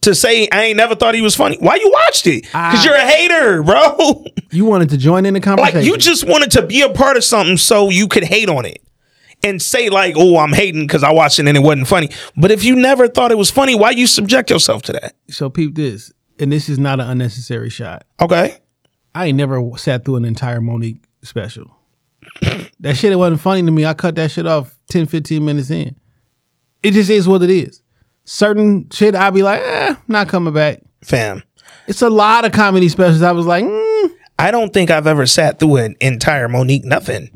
to say I ain't never thought he was funny. Why you watched it? Because you're a hater, bro. You wanted to join in the conversation. like you just wanted to be a part of something so you could hate on it and say like, "Oh, I'm hating because I watched it and it wasn't funny." But if you never thought it was funny, why you subject yourself to that? so peep this, and this is not an unnecessary shot. Okay, I ain't never sat through an entire Mo'Nique special. that shit it wasn't funny to me. I cut that shit off 10, 15 minutes in. It just is what it is. Certain shit I'll be like, eh, not coming back. fam. It's It's a lot of comedy specials. I was like, mm. I don't think I've ever sat through an entire Mo'Nique nothing.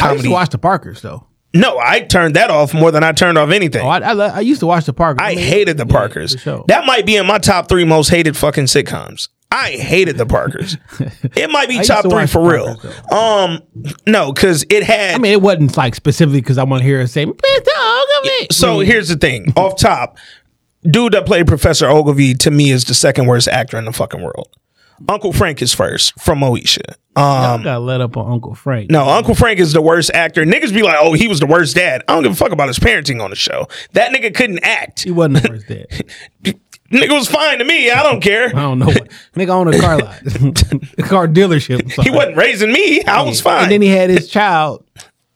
I used Comedy. to watch the Parkers though. no, I turned that off more than I turned off anything. Oh, I, I, I used to watch the Parkers. I mean, hated the Parkers. for sure. That might be in my top three most hated fucking sitcoms. I hated the Parkers. <laughs> it might be top to three for real. Parkers, Um, no, because it had. I mean, it wasn't like specifically because I want to hear her say, "Please don't Oglevee." Mm. so here's the thing. Off top, dude that played Professor Oglevee to me is the second worst actor in the fucking world. Uncle Frank is first from Moesha. I Um, got let up on Uncle Frank. no, Uncle Frank is the worst actor. Niggas be like, oh, he was the worst dad. I don't give a fuck about his parenting on the show. That nigga couldn't act. he wasn't the <laughs> worst dad. Nigga was fine to me. I don't care. I don't know. What. Nigga owned a car lot, <laughs> <laughs> a car dealership. He wasn't raising me. I was fine. And then he had his child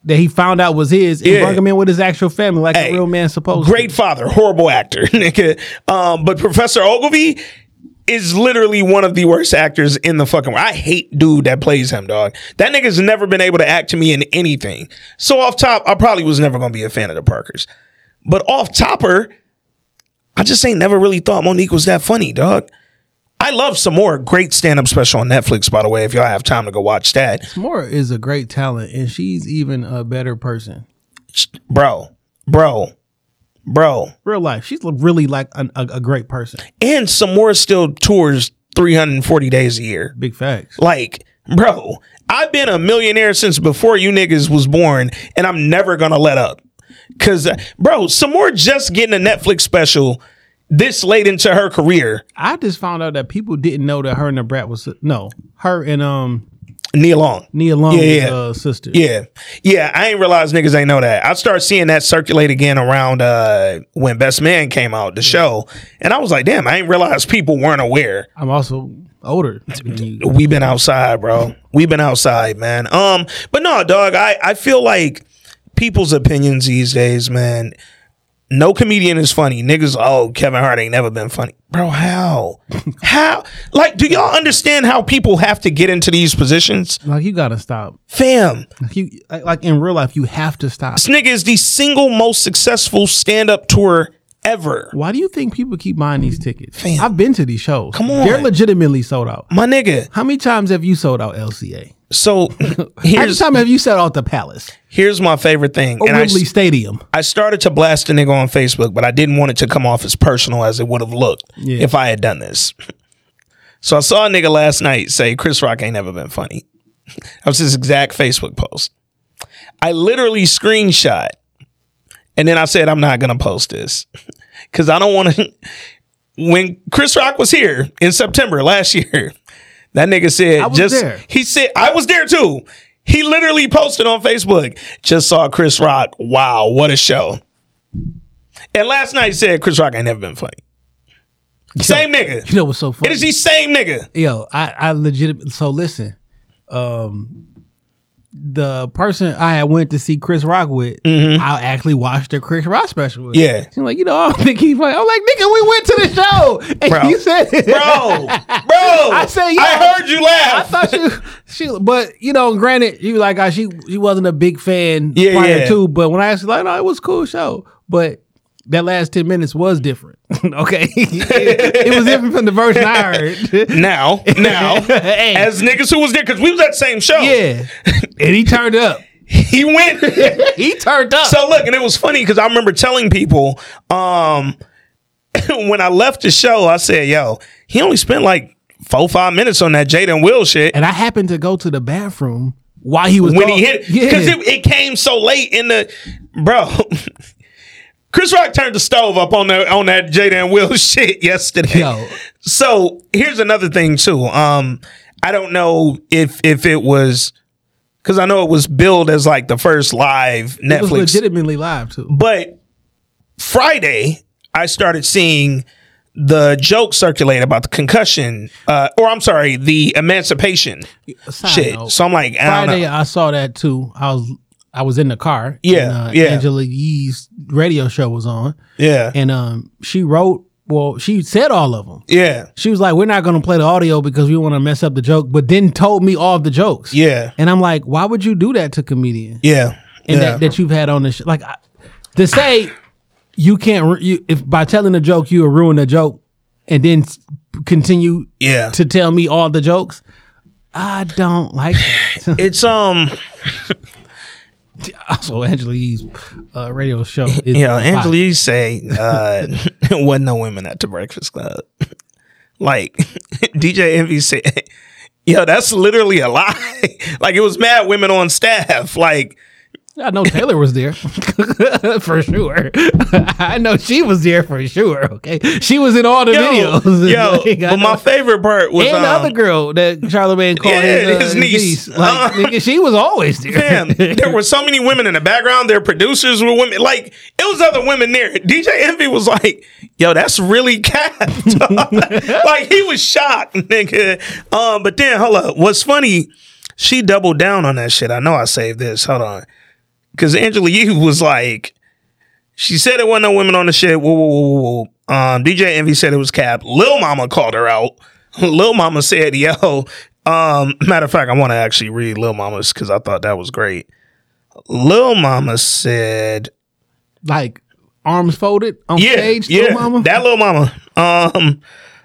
that he found out was his and Yeah. brought him in with his actual family like Hey, a real man supposed to. Great to. father, horrible actor, nigga. Um, but Professor Oglevee is literally one of the worst actors in the fucking world. I hate dude that plays him, dog. That nigga's never been able to act to me in anything. So off top, I probably was never gonna be a fan of the Parkers. But off topper, I just ain't never really thought Mo'Nique was that funny, dog. I love Sommore great stand-up special on Netflix, by the way, if y'all have time to go watch that. Moore is a great talent, and she's even a better person. Bro, bro, bro. Real life, she's really like a, a, a great person. And Sommore still tours 340 days a year. Big facts. Like, bro, I've been a millionaire since before you niggas was born, and I'm never gonna let up. Cause, uh, bro, Sommore just getting a Netflix special this late into her career. I just found out that people didn't know that her and the brat was no her and um Nia Long. Nia Long Yeah, yeah. uh, sister. Yeah. Yeah. I ain't realized niggas ain't know that. I started seeing that circulate again around uh when Best Man came out, the show. And I was like, damn, I ain't realized people weren't aware. I'm also older. than you. we been outside, bro. We've been outside, man. Um, but no, dog. I I feel like people's opinions these days, man. No comedian is funny. Niggas, oh, Kevin Hart ain't never been funny. Bro, how? <laughs> how? Like, do y'all understand how people have to get into these positions? Like you gotta stop. Fam, Like, you, like in real life, you have to stop. this nigga is the single most successful stand-up tour ever. Why do you think people keep buying these tickets? Fam. I've been to these shows. Come on. they're legitimately sold out. My nigga. How many times have you sold out LCA? So <laughs> How many times have you sold out the Palace here's my favorite thing. or And I, Stadium? I started to blast a nigga on Facebook, but I didn't want it to come off as personal as it would have looked Yeah. if I had done this. So I saw a nigga last night say Chris Rock ain't never been funny. <laughs> That was his exact Facebook post. I literally screenshot and then I said I'm not gonna post this <laughs> because I don't want to. <laughs> When Chris Rock was here in September last year, <laughs> that nigga said I was just there. he said I was there too. He literally posted on Facebook, just saw Chris Rock. Wow, what a show. And last night he said Chris Rock ain't never been funny. Same nigga. You know what's so funny? is the same nigga. Yo, I, I legit. So listen, um, the person I had went to see Chris Rock with, I actually watched the Chris Rock special. With. Mm-hmm. Yeah. She's like, you know, I don't think he's funny. I'm like, nigga, we went to the show, and Bro. you said, Bro, bro. <laughs> I said, yo, I heard you laugh. I thought you, she, but you know, granted, you like, uh, she, she wasn't a big fan Yeah, prior yeah. to, but when I asked, her, like, no, it was a cool show, but. That last ten minutes was different. <laughs> okay, it, <laughs> it was different from the version I heard. <laughs> now, now, Hey. as niggas who was there, because we was at the same show. Yeah. and he turned up. He went. He turned up. So look, and it was funny because I remember telling people, um, when I left the show, I said, "Yo, he only spent like four five minutes on that Jaden Will shit." and I happened to go to the bathroom while he was when going- he hit, Yeah. because it, it came so late in the, bro. Chris Rock turned the stove up on that on that Jaden Will <laughs> shit yesterday. Yo. So here's another thing too. Um, I don't know if if it was because I know it was billed as like the first live it was Netflix legitimately live too. but Friday, I started seeing the joke circulate about the concussion, uh, or I'm sorry, the emancipation Side shit. note, So I'm like, I don't Friday. I saw that too. I was I was in the car. Yeah, and, uh, yeah. Angela Yee's radio show was on, Yeah, and um, she wrote. Well, she said all of them. yeah, She was like, "We're not going to play the audio because we want to mess up the joke," but then told me all of the jokes. yeah, and I'm like, "Why would you do that to comedians?" yeah, and yeah. that, that you've had on the show. Like I, to say you can't you if by telling a joke you will ruin a joke, and then continue Yeah. to tell me all the jokes. I don't like that. <sighs> It's um <laughs> also Angela Yee's uh, radio show. Is yeah. Angela say uh <laughs> wasn't no women at the Breakfast Club. <laughs> like DJ Envy said, yo, that's literally a lie. like it was mad women on staff. Like I know Taylor was there <laughs> for sure. <laughs> I know she was there for sure. Okay, she was in all the yo, videos. yo, <laughs> Like, but my favorite part was and the um, other girl that Charlamagne called Yeah, his, uh, his niece. Like Uh, nigga, she was always there. Damn, there were so many women in the background. Their producers were women. Like it was other women there. DJ Envy was like, "Yo, that's really cap." like he was shocked, nigga. Um, but then hold up. What's funny? She doubled down on that shit. I know I saved this. Hold on, because Angela Yee was like, she said it wasn't no women on the shit. Whoa, whoa, whoa, whoa, whoa. Um, DJ Envy said it was cap. Lil Mama called her out. <laughs> Lil Mama said, "Yo." Um, matter of fact, I want to actually read Lil Mama's because I thought that was great. Lil Mama said, like arms folded on "Yeah, stage. yeah, Lil mama. that Lil Mama." Um,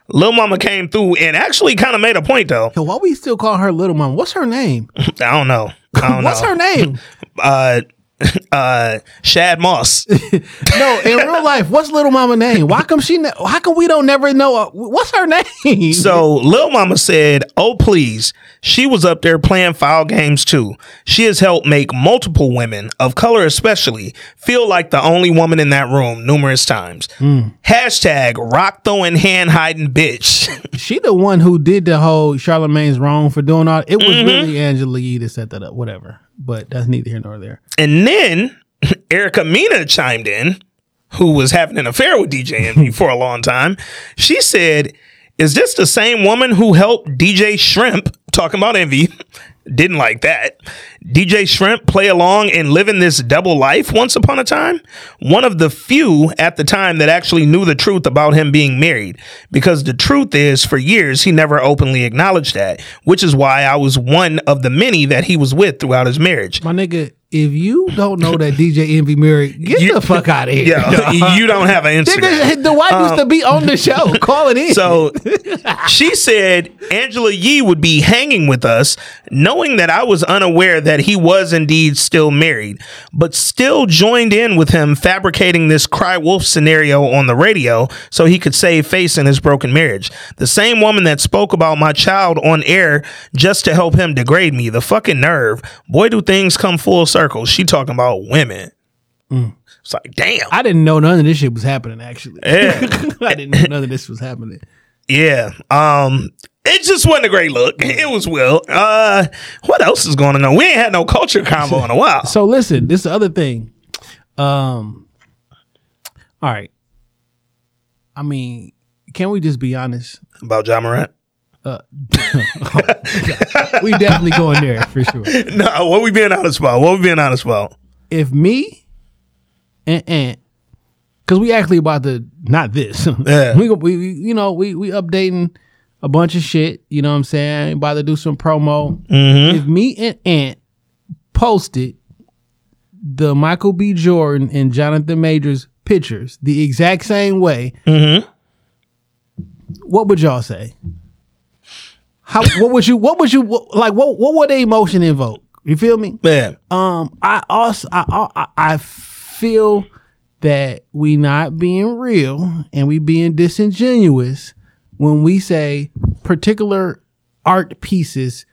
Lil Mama came through and actually kind of made a point though. Yo, why we still call her Little Mama? What's her name? <laughs> I don't know. I don't <laughs> What's know. her name? Uh, <laughs> uh, Shad Moss. <laughs> no, in real life, what's Little Mama name? Why come she? Ne- how come we don't never know? uh, what's her name? <laughs> So Little Mama said, "Oh please, she was up there playing foul games too. She has helped make multiple women of color, especially, feel like the only woman in that room numerous times." Hashtag rock throwing hand hiding bitch. she the one who did the whole Charlamagne's wrong for doing all. It was Mm-hmm. really Angela Yee that set that up. Whatever, but that's neither here nor there. and then <laughs> Erica Mena chimed in, who was having an affair with DJ Envy <laughs> for a long time. She said, "Is this the same woman who helped DJ Shrimp talking about Envy?" Didn't like that. DJ Shrimp play along and live in this double life once upon a time. One of the few at the time that actually knew the truth about him being married. Because the truth is, for years, he never openly acknowledged that, which is why I was one of the many that he was with throughout his marriage. My nigga, if you don't know that DJ Envy married, get You- the fuck out of here. Yeah, <laughs> you don't have an Instagram. The wife used to um, be on the show. Call it in. <laughs> So <laughs> she said Angela Yee would be hanging with us, knowing that I was unaware that he was indeed still married, but still joined in with him fabricating this cry wolf scenario on the radio so he could save face in his broken marriage. The same woman that spoke about my child on air just to help him degrade me. The fucking nerve. Boy, do things come full circle. She talking about women. Mm. It's like, damn. I didn't know none of this shit was happening. Actually, Yeah. <laughs> I didn't know none of this was happening. Yeah. Um it just wasn't a great look. It was Will. Uh what else is going on? We ain't had no culture combo in a <laughs> while. So listen, this is the other thing. Um, all right. I mean, can we just be honest? About John Morant. <laughs> We definitely going there for sure. <laughs> No, what we being honest about? What we being honest about? If me and Ant, because we actually about to not this. <laughs> Yeah. we, we you know we we updating a bunch of shit. You know what I'm saying? About to do some promo. Mm-hmm. If me and Ant posted the Michael B. Jordan and Jonathan Majors pictures the exact same way, Mm-hmm. what would y'all say? How what would you what would you like what what would the emotion invoke? You feel me? Yeah. Um, I also I I, I feel that we not being real and we being disingenuous when we say particular art pieces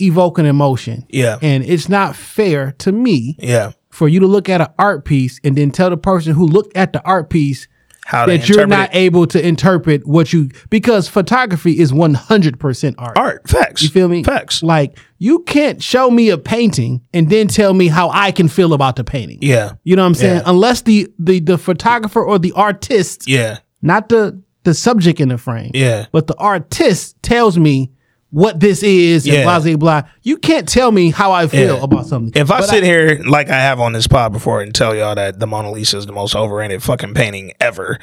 evoke an emotion. Yeah. and it's not fair to me Yeah. for you to look at an art piece and then tell the person who looked at the art piece How that you're not it. able to interpret what you because photography is 100% art. art. Facts. You feel me? Facts. Like you can't show me a painting and then tell me how I can feel about the painting. Yeah. You know what I'm saying? Yeah. Unless the the the photographer or the artist, Yeah. not the the subject in the frame, Yeah. but the artist tells me what this is and blah blah blah. You can't tell me how I feel Yeah. about something. If I But sit here like I have on this pod before and tell y'all that the Mona Lisa is the most overrated fucking painting ever,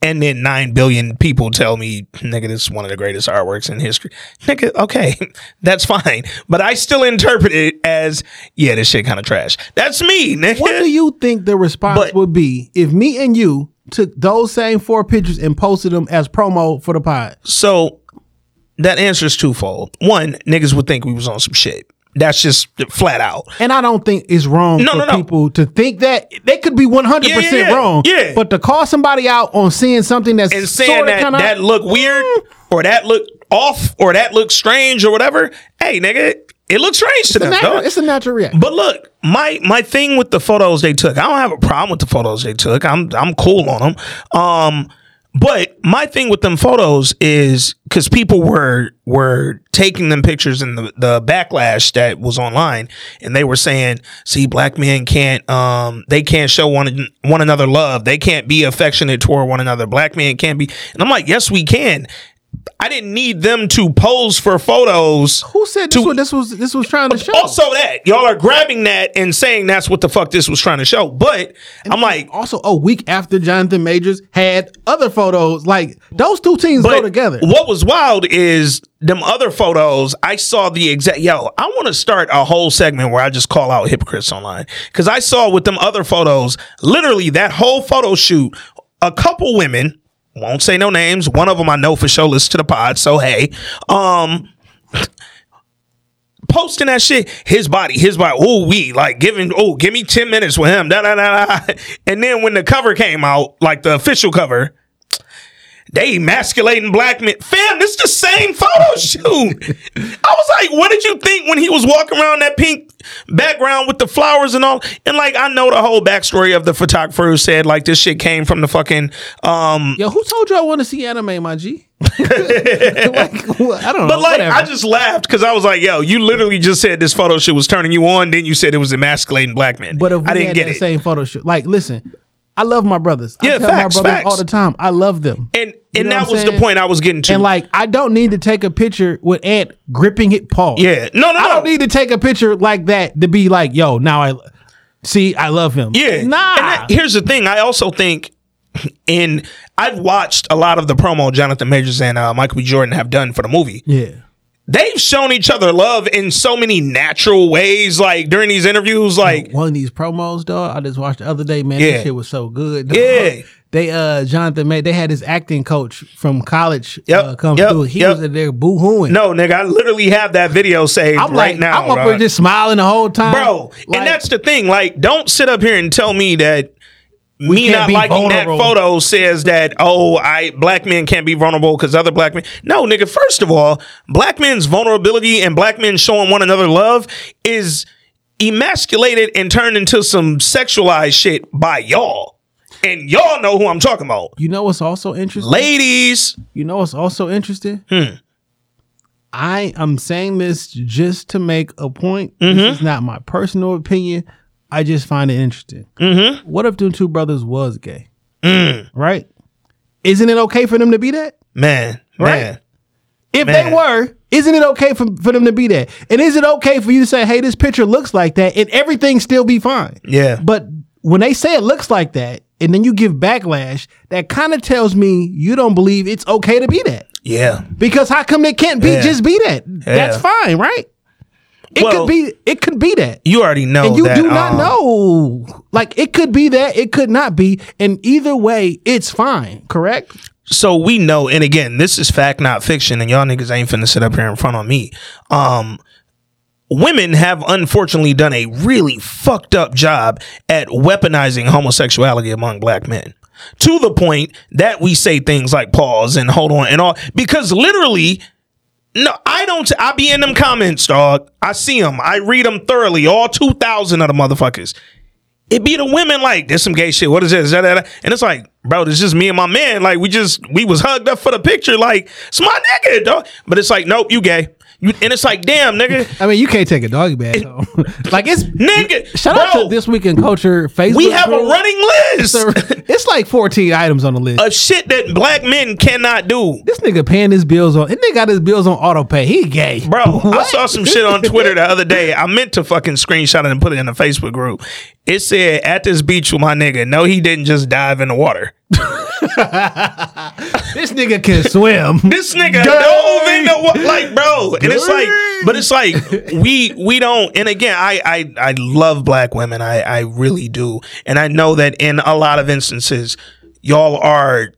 and then nine billion people tell me, nigga, this is one of the greatest artworks in history. Nigga, okay, <laughs> that's fine. But I still interpret it as, yeah, this shit kind of trash. That's me, nigga. what do you think the response But- would be if me and you took those same four pictures and posted them as promo for the pod? So that answer is twofold. One, niggas would think we was on some shit. That's just flat out. And I don't think it's wrong No, for no, no. people to think that they could be one hundred Yeah, yeah, percent yeah. wrong. Yeah. But to call somebody out on seeing something that's And saying that kinda, that look weird or that look off or that look strange or whatever, hey nigga, it looks strange to it's, a them. natural, it's a natural reaction. But look, my my thing with the photos they took, I don't have a problem with the photos they took. I'm I'm cool on them. Um, but my thing with them photos is because people were were taking them pictures and the the backlash that was online, and they were saying, "See, black men can't um they can't show one one another love. They can't be affectionate toward one another. Black men can't be." And I'm like, "Yes, we can." I didn't need them to pose for photos. Who said this to- was this was this was trying to show? also, that y'all are grabbing that and saying that's what the fuck this was trying to show. But I'm like, also a week after Jonathan Majors had other photos, like those two teams go together. what was wild is them other photos. I saw the exact. Yo, I want to start a whole segment where I just call out hypocrites online because I saw with them other photos, literally that whole photo shoot, a couple women. Won't say no names. One of them I know for sure listens to the pod. So hey, um, posting that shit, his body, his body, oh, we like giving, oh, give me 10 minutes with him, da da da da. And then when the cover came out, like the official cover, they emasculating black men. Fam, this is the same photo shoot. <laughs> I was like, what did you think when he was walking around that pink background with the flowers and all? And like, I know the whole backstory of the photographer who said like this shit came from the fucking um Yo, who told you I want to see anime, my G? <laughs> like. I don't know. But like, whatever. I just laughed because I was like, "Yo, you literally just said this photo shoot was turning you on. Then you said it was emasculating black men. But if we I didn't had get it. same photo shoot, like, listen, I love my brothers. Yeah, I tell facts, my brothers facts. all the time. I love them. and You and know that was the point I was getting to. And like, I don't need to take a picture with Ant gripping it paw. yeah, no, no, no. I don't need to take a picture like that to be like, yo, now I see, I love him. Yeah. nah. And that- here's the thing. I also think in I've watched a lot of the promo Jonathan Majors and uh, Michael B. Jordan have done for the movie. yeah. They've shown each other love in so many natural ways, like during these interviews. Like, One of these promos, dog. I just watched the other day, man. Yeah. This shit was so good. dog. Yeah. <laughs> They uh Jonathan made they had his acting coach from college Yep, uh, come yep, through. He yep. was in there boo hooing. no, nigga, I literally have that video saved I'm right like, now, I'm up there dog. just smiling the whole time. bro. Like, and that's the thing. Like, don't sit up here and tell me that me not liking that photo says that oh, I black men can't be vulnerable because other black men. No, nigga. First of all, black men's vulnerability and black men showing one another love is emasculated and turned into some sexualized shit by y'all. And y'all know who I'm talking about. you know what's also interesting? Ladies, You know what's also interesting? Hmm. I am saying this just to make a point. Mm-hmm. This is not my personal opinion. I just find it interesting. Mm-hmm. What if them two brothers was gay? Mm. Right? Isn't it okay for them to be that? man, Right. man. If Man. they were, isn't it okay for, for them to be that? And is it okay for you to say, hey, this picture looks like that and everything still be fine? Yeah. But when they say it looks like that and then you give backlash, that kind of tells me you don't believe it's okay to be that. Yeah. Because how come it can't be Yeah. just be that? That's fine, right? It Well- could be it could be that. You already know and you that, do not um, know. Like it could be that, it could not be. And either way, it's fine, correct? so we know, and again, this is fact, not fiction, and y'all niggas ain't finna sit up here in front of me. Um, women have unfortunately done a really fucked up job at weaponizing homosexuality among black men. To the point that we say things like pause and hold on and all because literally no, I don't. I be in them comments, dog. I see them. I read them thoroughly. All two thousand of the motherfuckers. It be the women like there's some gay shit. What is this? Da, da, da. And it's like, bro, this just me and my man. Like we just we was hugged up for the picture. Like it's my nigga, dog. But it's like, nope, you gay. You, and it's like, damn, nigga, <laughs> I mean, you can't take a doggy bag home. <laughs> like it's nigga. shout out to this week in culture Facebook. We have a running list <laughs> It's like 14 items on the list. of shit that black men cannot do. this nigga paying his bills on. This nigga got his bills on auto pay. He gay, Bro, I saw some shit on Twitter the other day. I meant to fucking screenshot it and put it in the Facebook group. It said, at this beach with my nigga. No, he didn't just dive in the water. <laughs> This nigga can swim. This nigga dove in the water. Like, bro. And it's like, but it's like, we we don't, and again, I I, I love black women. I, I really do. And I know that in a lot of instances, y'all are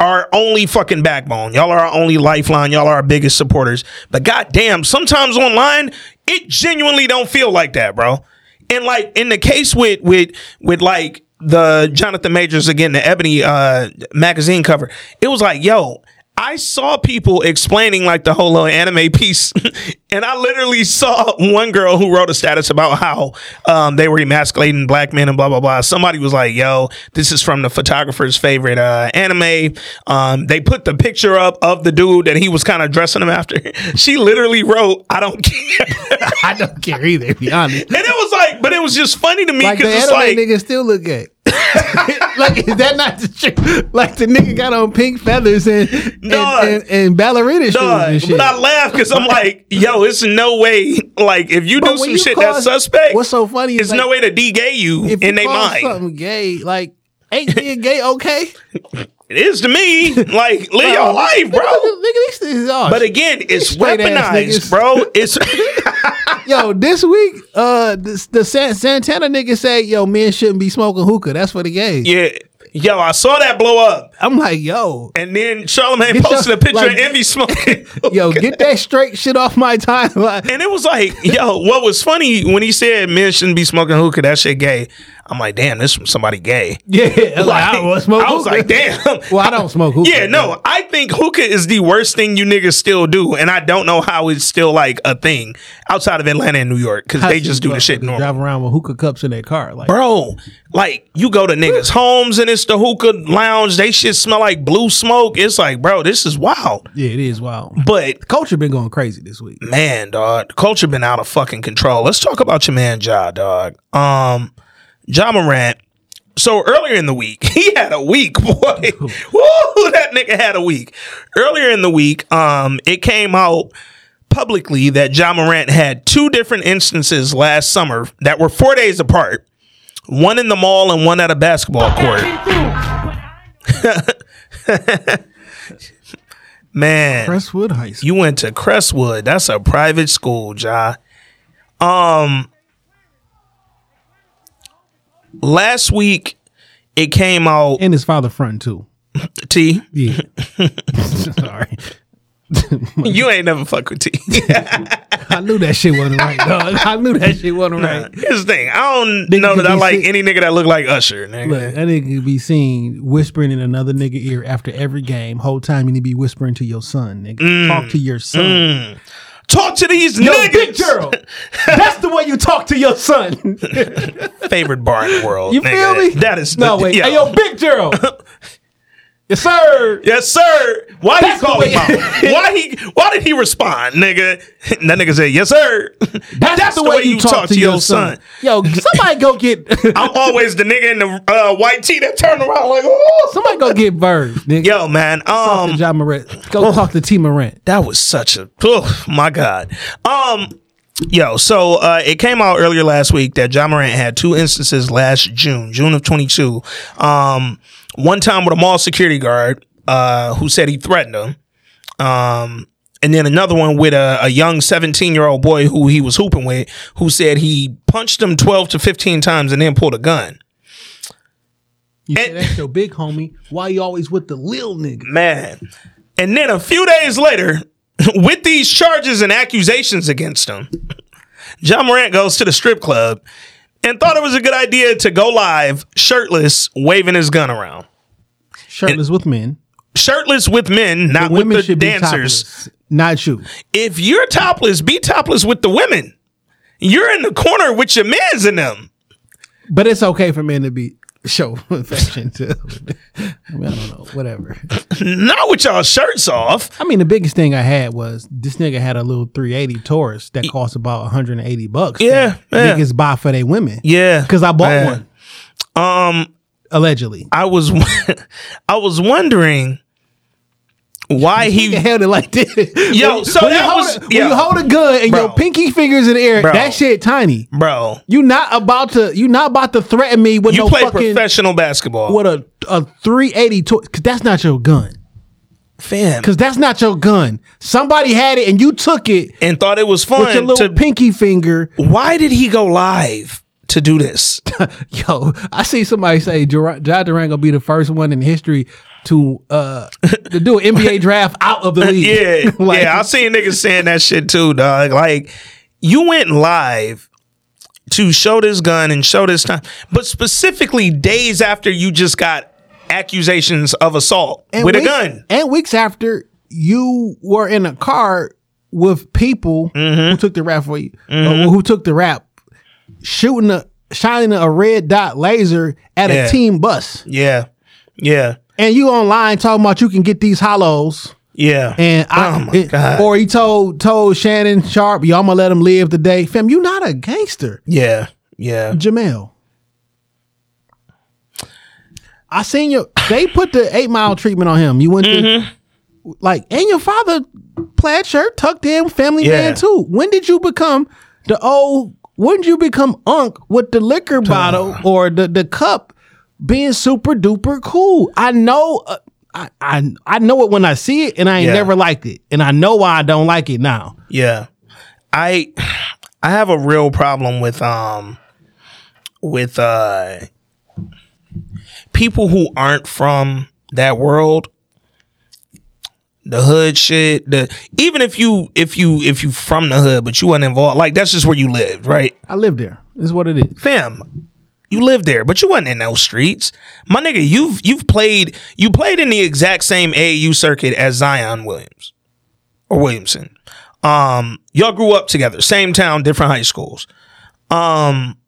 our only fucking backbone. Y'all are our only lifeline. Y'all are our biggest supporters. But goddamn, sometimes online it genuinely don't feel like that, bro. And like in the case with with with like the Jonathan Majors again, the Ebony uh magazine cover, it was like, yo, I saw people explaining like the whole little anime piece, <laughs> and I literally saw one girl who wrote a status about how um, they were emasculating black men and blah blah blah. Somebody was like, "Yo, this is from the photographer's favorite uh, anime." Um, they put the picture up of the dude that he was kind of dressing him after. <laughs> she literally wrote, "I don't care," <laughs> I don't care either. Be honest, and it was like, was just funny to me like the because anime it's like, niggas still look gay. <laughs> like is that not the truth? Like the nigga got on pink feathers and and, Dog. and, and ballerina shoes and shit. but I laugh because I'm like, yo, it's no way. Like, if you But do some you shit that's suspect, What's so funny is there's no way to de-gay you if in their mind. something gay, like ain't being gay okay? <laughs> It is to me. <laughs> Like, live your life, bro. Nigga, these things are. But again, it's straight ass weaponized, niggas. bro. <laughs> It's <laughs> yo, this week, uh, the, the San- Santana nigga say, yo, men shouldn't be smoking hookah. That's for the gays. yeah. Yo, I saw that blow up, I'm like, yo, and then Charlamagne Get posted your- a picture like- of Envy smoking. yo, get that straight shit off my timeline. And it was like, yo, what was funny when he said men shouldn't be smoking hookah? That shit gay. I'm like, damn, this from somebody gay. <laughs> Yeah, <laughs> like, Like, I smoke I was like, damn. <laughs> Well, I don't smoke hookah. Yeah, no, I think hookah is the worst thing you niggas still do, and I don't know how it's still like a thing outside of Atlanta and New York because they just do the shit normal. Drive around with hookah cups in their car, like Bro, like you go to niggas' homes and it's the hookah lounge. They shit smell like blue smoke. It's like, bro, this is wild. yeah, it is wild. But Culture been going crazy this week. man, dog, the culture been out of fucking control. Let's talk about your man Ja, dog. Um, Ja Morant. So earlier in the week, <laughs> he had a week, boy. <laughs> Woo, that nigga had a week. Earlier in the week, um, it came out publicly that Ja Morant had two different instances last summer that were four days apart. One in the mall and one at a basketball court. <laughs> Man, Crestwood High School. you went to Crestwood. That's a private school, Ja. Um last week it came out and his father front too. T. Yeah. <laughs> Sorry. <laughs> You ain't never fuck with T. <laughs> I knew that shit wasn't right, dog. I knew that shit wasn't right. Here's the thing. I don't Nigga know that I like sick. any nigga that look like Usher, nigga. Look, that nigga could be seen whispering in another nigga ear after every game. Whole time you need to be whispering to your son, nigga. Mm. Talk to your son. Talk to these Yo, niggas. Big Gerald, <laughs> that's the way you talk to your son. Favorite bar in the world. You nigga. feel me? That is no the, wait. yo. Hey, yo, Big Gerald. <laughs> yes, sir. Yes, sir. Why That's he call him out? Why he? Why did he respond, nigga? <laughs> That nigga said, "Yes, sir." <laughs> That's, the, way, you talk, to your son. Yo, somebody go get. <laughs> I'm always the nigga in the uh, white tee that turn around like, "Oh." somebody go get Bird, nigga. Yo, man. Talk to Um, John Morant. Go talk to T Morant. that was such a. Oh my god. Um. Yo, so uh, it came out earlier last week that John Morant had two instances last June, June of 22. Um, one time with a mall security guard uh, who said he threatened him. Um, and then another one with a, a young 17 year old boy who he was hooping with, who said he punched him 12 to 15 times and then pulled a gun. You say And- that's your big homie. Why you always with the lil nigga? Man. And then a few days later, <laughs> with these charges and accusations against him, John Morant goes to the strip club and thought it was a good idea to go live shirtless, waving his gun around. Shirtless with men. Shirtless with men, not with Women the should be dancers. topless, not you. If you're topless, be topless with the women. You're in the corner with your men's in them. But it's okay for men to be show <laughs> affection too. <laughs> I, mean, I don't know, <laughs> whatever. Not with y'all shirts off. I mean, the biggest thing I had was this nigga had a little 380 Taurus that cost about 180 bucks. Yeah, that yeah. niggas buy for their women. Yeah. because I bought Yeah. one Um, allegedly. I was I was wondering why He he held it like this. <laughs> Yo, so when you that hold was- a, when yo. you hold a gun and Bro. your pinky fingers in the air, Bro. that shit tiny. bro. You not about to you not about to threaten me with You no play fucking professional basketball, with a a 380 Taurus because that's not your gun. fam, Because that's not your gun. Somebody had it and you took it and thought it was with your fun. little To, pinky finger. why did he go live to do this. <laughs> Yo, I see somebody say Dur- Ja Durant gonna be the first one in history to uh to do an NBA draft out of the <laughs> league. Yeah, <laughs> Like, yeah. I seen niggas saying that shit too, dog. Like you went live to show this gun and show this time, but specifically days after you just got accusations of assault with a gun. And weeks after you were in a car with people Mm-hmm. who took the rap for you, uh, who took the rap, shooting a shining a red dot laser at Yeah. a team bus, Yeah, yeah, and you online talking about you can get these hollows. yeah. And I, oh my it- god. or he told told Shannon Sharpe, "Y'all gonna let him live today, fam. You not a gangster, yeah, yeah. Jamel." I seen you. They put the eight mile treatment on him. You went Mm-hmm. to like, and your father plaid shirt tucked in, family Yeah. man too. When did you become the old? When did you become unk with the liquor bottle or the the cup being super duper cool? I know. Uh, I, I I know it when I see it, and I ain't Yeah. never liked it, and I know why I don't like it now. Yeah. I I have a real problem with um with uh people who aren't from that world the hood shit the even if you if you if you from the hood but you weren't involved like that's just where you lived right I live there. This is what it is. fam you lived there but you wasn't in those streets. My nigga you've you've played you played in the exact same AAU circuit as Zion Williams or Williamson. Um y'all grew up together same town different high schools. Um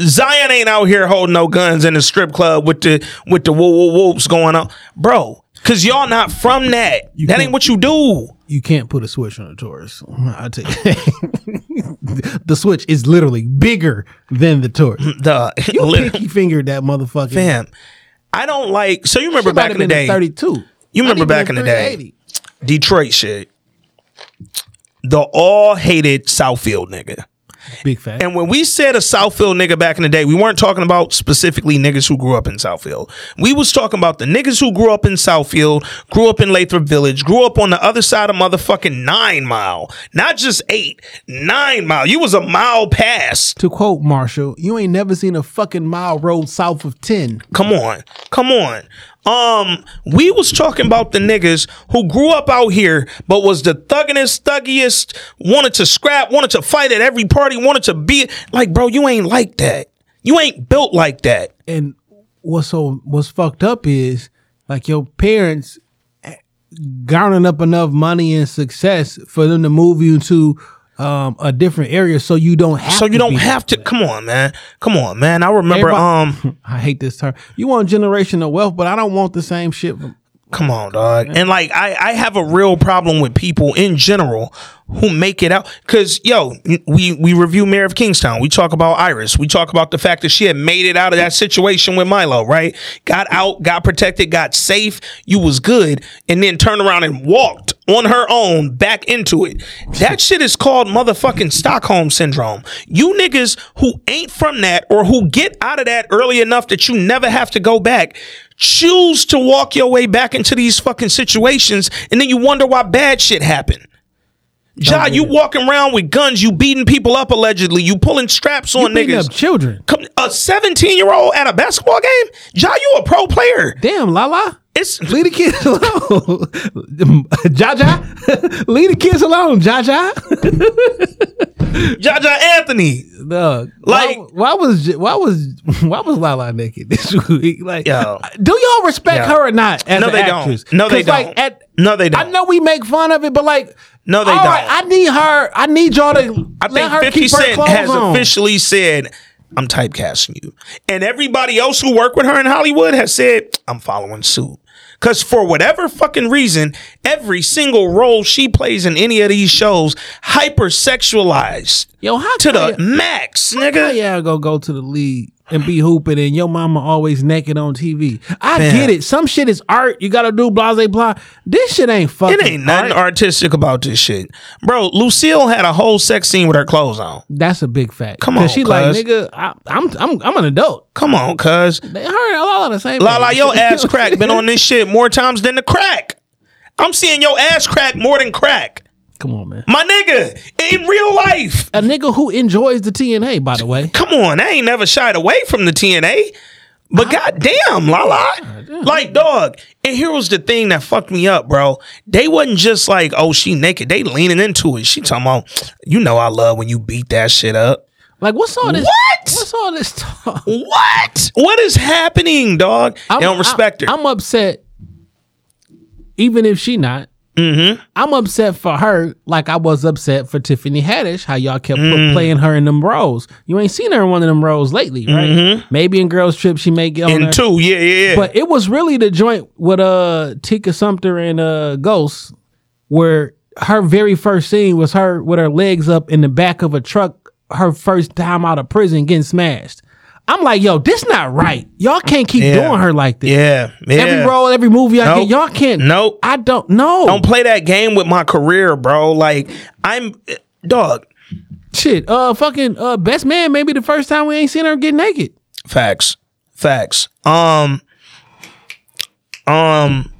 Zion ain't out here holding no guns in the strip club with the with the whoops going on. Bro cuz y'all not from that that ain't what you do You can't put a switch on a Taurus. <laughs> I tell you, <laughs> the switch is literally bigger than the Taurus. Mm, the <laughs> You pinky fingered that motherfucker. fam I don't like so you remember might back in the day 32. You remember back in the day. Detroit shit. The all hated Southfield nigga. Big fat. And when we said a Southfield nigga back in the day, we weren't talking about specifically niggas who grew up in Southfield. We was talking about the niggas who grew up in Southfield, grew up in Lathrop Village, grew up on the other side of motherfucking nine mile. Not just eight, nine mile. You was a mile past. to quote Marshall, you ain't never seen a fucking mile road south of 10. Come on. Come on. Um, we was talking about the niggas who grew up out here, but was the thuggiest, thuggiest, wanted to scrap, wanted to fight at every party, wanted to be like, bro, you ain't like that. You ain't built like that. And what's so what's fucked up is like your parents garnering up enough money and success for them to move you to um, a different area so you don't have So you to don't have to. Come on, man. Come on, man. I remember. Everybody- Um, <laughs> I hate this term. You want generational wealth, but I don't want the same shit. From, Come on, dog. And like I, I have a real problem with people in general who make it out. Cause yo, we we review Mayor of Kingstown. We talk about Iris. We talk about the fact that she had made it out of that situation with Milo, right? Got out, got protected, got safe. You was good, and then turned around and walked on her own back into it. That shit is called motherfucking Stockholm syndrome. You niggas who ain't from that or who get out of that early enough that you never have to go back choose to walk your way back into these fucking situations and then you wonder why bad shit happened. Ja, you walking around with guns, you beating people up allegedly, you pulling straps on beating niggas. up children. Come, a 17 year old at a basketball game? Ja, you a pro player. Damn, Lala. It's Leave the kids <laughs> alone. Jaja. Leave the kids alone, Jaja. Jaja Anthony. Dog. Like- why, why was why was why was Lala naked this <laughs> week? Like, Yo. do y'all respect Yo. her or not as No, an they don't. actress? No, they like, don't. at- No, they don't. I know we make fun of it, but like, No, they all don't. right, I need her. I need y'all to I let think her 50 keep her Cent clothes has on. officially said, I'm typecasting you. And everybody else who worked with her in Hollywood has said, I'm following suit. Because for whatever fucking reason, every single role she plays in any of these shows hypersexualized Yo, how to the max, How nigga. y'all go go to the league and be hooping and your mama always naked on TV? I Fam. get it. Some shit is art. You gotta do blase blah. This shit ain't fucking. It ain't nothing art. artistic about this shit. Bro, Lucille had a whole sex scene with her clothes on. That's a big fact. Come on, she like nigga. I, I'm I'm I'm an adult. Come on, cuz. They heard a lot of the same. La la, your ass <laughs> crack been on this shit more times than the crack. I'm seeing your ass crack more than crack. Come on, man. My nigga, in real life. A nigga who enjoys the TNA, by the way. Come on, I ain't never shied away from the TNA. But goddamn, Lala. Like, dog. And here was the thing that fucked me up, bro. They wasn't just like, oh, she naked. They leaning into it. She talking about, you know, I love when you beat that shit up. Like, what's all this? What? What's all this talk? What? What is happening, dog? they don't respect her. I'm upset, even if she not. Mm-hmm. I'm upset for her, like I was upset for Tiffany Haddish. How y'all kept put- Mm. playing her in them roles. You ain't seen her in one of them roles lately, right? Maybe in Girls Trip she may get on And there. two, yeah, yeah, yeah. But it was really the joint with uh Tika Sumpter and uh Ghost, where her very first scene was her with her legs up in the back of a truck, her first time out of prison getting smashed. I'm like, yo, this not right. Y'all can't keep Yeah. doing her like this. yeah, yeah. Every role, every movie I Nope. get, y'all can't. Nope. I don't know. Don't play that game with my career, bro. Like, I'm, dog, Shit, uh, fucking, uh, best man. Maybe the first time we ain't seen her get naked. Facts. Facts. Um um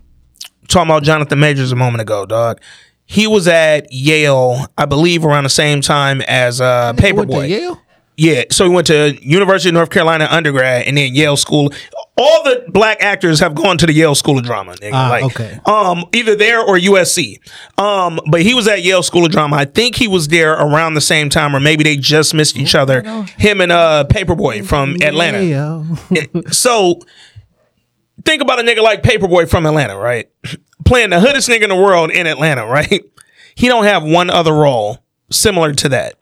talking about Jonathan Majors a moment ago, dog. He was at Yale, I believe, around the same time as uh Paperboy. Yale. Yeah, so he went to University of North Carolina undergrad and then Yale School. All the black actors have gone to the Yale School of Drama. Nigga. Ah, like, okay. Um, either there or USC. Um, but he was at Yale School of Drama. I think he was there around the same time, or maybe they just missed each other. Him and uh Paperboy from Atlanta. <laughs> So think about a nigga like Paperboy from Atlanta, right? Playing the hoodest nigga in the world in Atlanta, <laughs> right? He don't have one other role similar to that.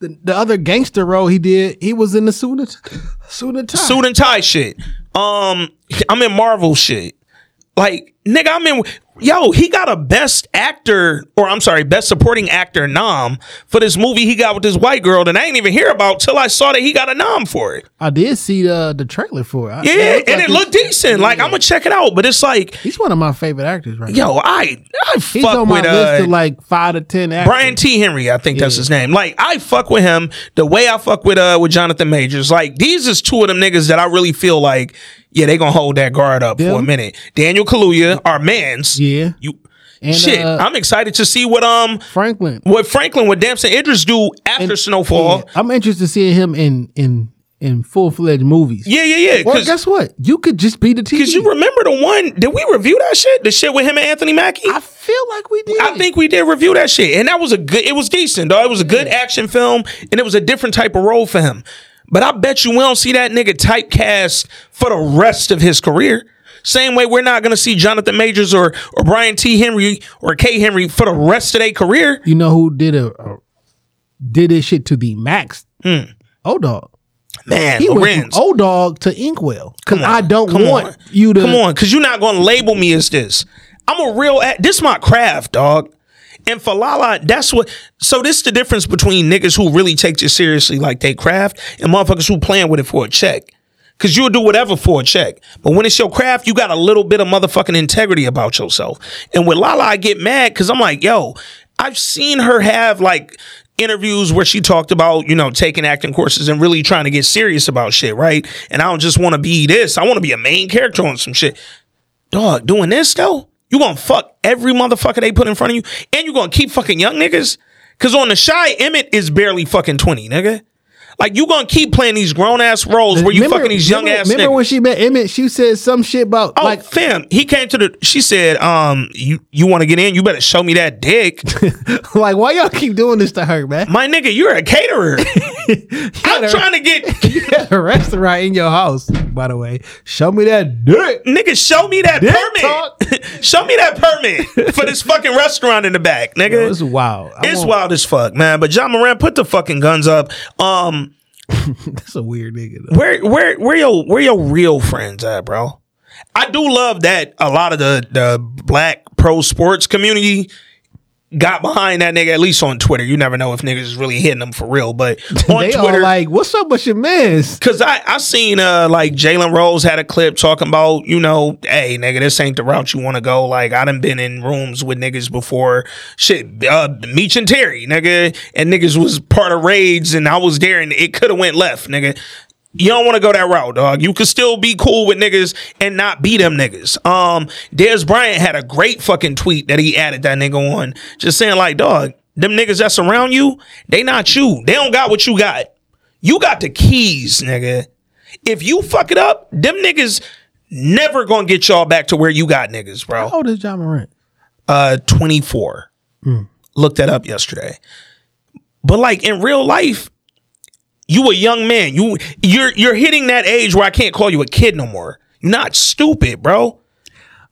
The, the other gangster role he did, he was in the suit and, suit and tie. Suit and tie shit. Um, I'm in Marvel shit. Like, nigga, I'm in. Yo, he got a best actor, or I'm sorry, best supporting actor nom for this movie he got with this white girl that I ain't even hear about till I saw that he got a nom for it. I did see the the trailer for it. I- Yeah, it and like it looked decent. Like, I'm gonna check it out, but it's like, He's one of my favorite actors right now. yo, I I He's fuck on my with list uh, of like five to ten actors. Brian T. Henry, I think that's his name. Like I fuck with him the way I fuck with uh with Jonathan Majors. Like these is two of them niggas that I really feel like, yeah, they gonna hold that guard up for a minute. Daniel Kaluuya, our man's. Yeah. You And, shit. uh, I'm excited to see what um Franklin. what Franklin what Damson Idris do after And- Snowfall. Yeah, I'm interested to see him in in in full fledged movies. Yeah, yeah, yeah. Cause, guess what? You could just be the TV. 'cause you remember the one? Did we review that shit? The shit with him and Anthony Mackie. I feel like we did. I think we did review that shit, and that was a good. It was decent, though. It was a good action film, and it was a different type of role for him. But I bet you we don't see that nigga typecast for the rest of his career. Same way we're not gonna see Jonathan Majors or or Brian T. Henry or K. Henry for the rest of their career. You know who did a, a did this shit to the max? Hmm. O Dog. Man, He went from O Dog to Inkwell because Come on, I don't come want on. you to Come on, because you're not going to label me as this. I'm a real. This my craft, dog. And for Lala, that's what. So this is the difference between niggas who really take you seriously, like they craft, and motherfuckers who playing with it for a check. Cause you'll do whatever for a check, but when it's your craft, you got a little bit of motherfucking integrity about yourself. And with Lala, I get mad because I'm like, yo, I've seen her have like interviews where she talked about, you know, taking acting courses and really trying to get serious about shit, right? And I don't just want to be this. I want to be a main character on some shit. Dog, doing this though, you gonna fuck every motherfucker they put in front of you, and you gonna keep fucking young niggas. Cause on the shy, Emmett is barely fucking twenty, nigga. Like you gonna keep playing these grown ass roles where you fucking these young remember, ass Remember niggas. when she met Emmett? She said some shit about Oh, like fam, he came to the. She said, "Um, you you want to get in? You better show me that dick, <laughs> like why y'all keep doing this to her, man? my nigga. You're a caterer. <laughs> <laughs> I'm trying to get <laughs> You a restaurant in your house, by the way. Show me that dick. nigga. Show me that Dick permit. <laughs> show me that permit for this fucking restaurant in the back, nigga. Yo, it's wild. I It's won't- wild as fuck, man. But Ja Morant, put the fucking guns up. Um, That's a weird nigga. Though. where where where your where your real friends at, bro? I do love that a lot of the the black pro sports community got behind that nigga. At least on Twitter, you never know if niggas is really hitting them for real. But <laughs> on they Twitter, like, "What's up with your mans?" Cause I I seen uh like Jalen Rose had a clip talking about you know hey nigga this ain't the route you want to go like I done been in rooms with niggas before shit uh Meech and Terry nigga and niggas was part of raids and I was there and it could have went left nigga You don't want to go that route, dog. You could still be cool with niggas and not be them niggas. Um, Dez Bryant had a great fucking tweet that he added that nigga on, just saying like, dog, them niggas that's around you, they not you. They don't got what you got. You got the keys, nigga. If you fuck it up, them niggas never gonna get y'all back to where you got niggas, bro. How old is Ja Morant? Uh, 24. Looked that up yesterday. But like in real life, you a young man. You you're you're hitting that age where I can't call you a kid no more. You're not stupid, bro.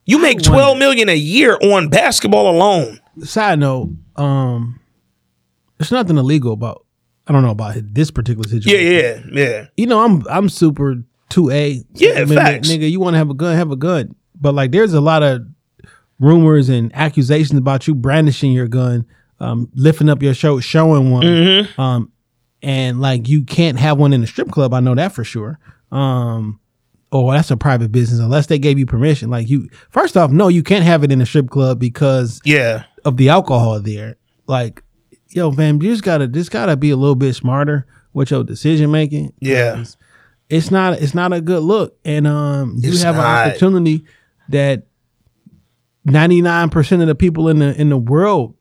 You make 12 million a year on basketball alone. Side note, um, there's nothing illegal about. I don't know about this particular situation. yeah, yeah. Yeah. You know, I'm I'm super two A. Yeah, I mean, facts. nigga. You want to have a gun, have a gun. But like, there's a lot of rumors and accusations about you brandishing your gun, um, lifting up your show, showing one, Mm-hmm. um, and like you can't have one in a strip club. I know that for sure. Um, oh, that's a private business unless they gave you permission. Like you, first off, no, you can't have it in a strip club because Yeah. of the alcohol there. Like, yo, fam, you just gotta just gotta be a little bit smarter with your decision making. Yeah. It's not it's not a good look. And um you It's have not. an opportunity that ninety nine percent of the people in the in the world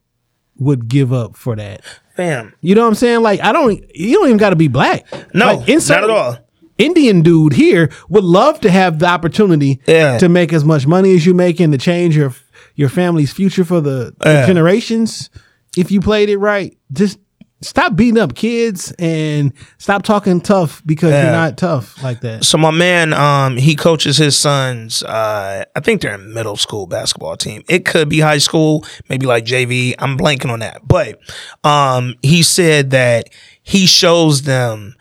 would give up for that. Fam. You know what I'm saying? Like I don't you don't even gotta be black. No, Like, insert- not at all. Indian dude here would love to have the opportunity Yeah. to make as much money as you make and to change your your family's future for the Yeah. generations. If you played it right, just stop beating up kids and stop talking tough because Yeah. you're not tough like that. So my man, um, he coaches his sons. Uh, I think they're in middle school basketball team. It could be high school, maybe like JV. I'm blanking on that. But um, he said that he shows them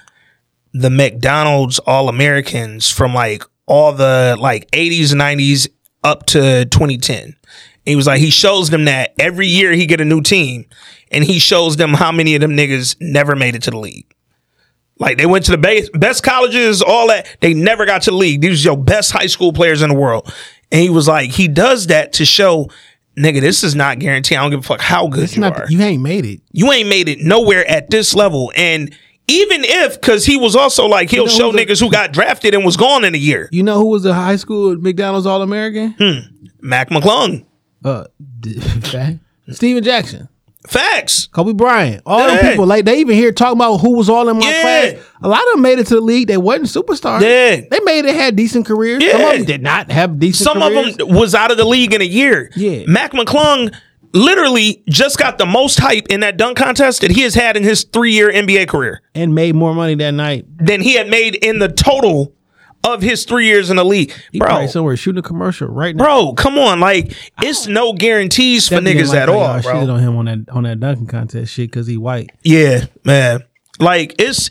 the McDonald's All Americans from like all the like 80s, 90s up to 2010. He was like, he shows them that every year he get a new team, and he shows them how many of them niggas never made it to the league. Like they went to the best, best colleges, all that. They never got to the league. These are your best high school players in the world. And he was like, he does that to show, nigga, this is not guaranteed. I don't give a fuck how good It's you not are. you ain't made it. you ain't made it nowhere at this level. And even if, because he was also like, he'll know show niggas who got drafted and was gone in a year. You know who was a high school McDonald's All American? Hmm. Mac McClung. Uh. <laughs> Stephen Jackson. Facts. Kobe Bryant, all Yeah. them people, like they even here talking about who was all in my Yeah. class. A lot of them made it to the league. They wasn't superstars. Yeah. They made it, had decent careers. Yeah. Some of them did not have decent Some careers. of them was out of the league in a year. Yeah. Mac McClung literally just got the most hype in that dunk contest that he has had in his three year NBA career and made more money that night. than he had made in the total of his three years in the league. Bro, somewhere shooting a commercial right now. bro, come on. Like, it's no guarantees for niggas like at all, y'all bro. shitted on him on that on that dunking contest shit because he white. Yeah, man. Like it's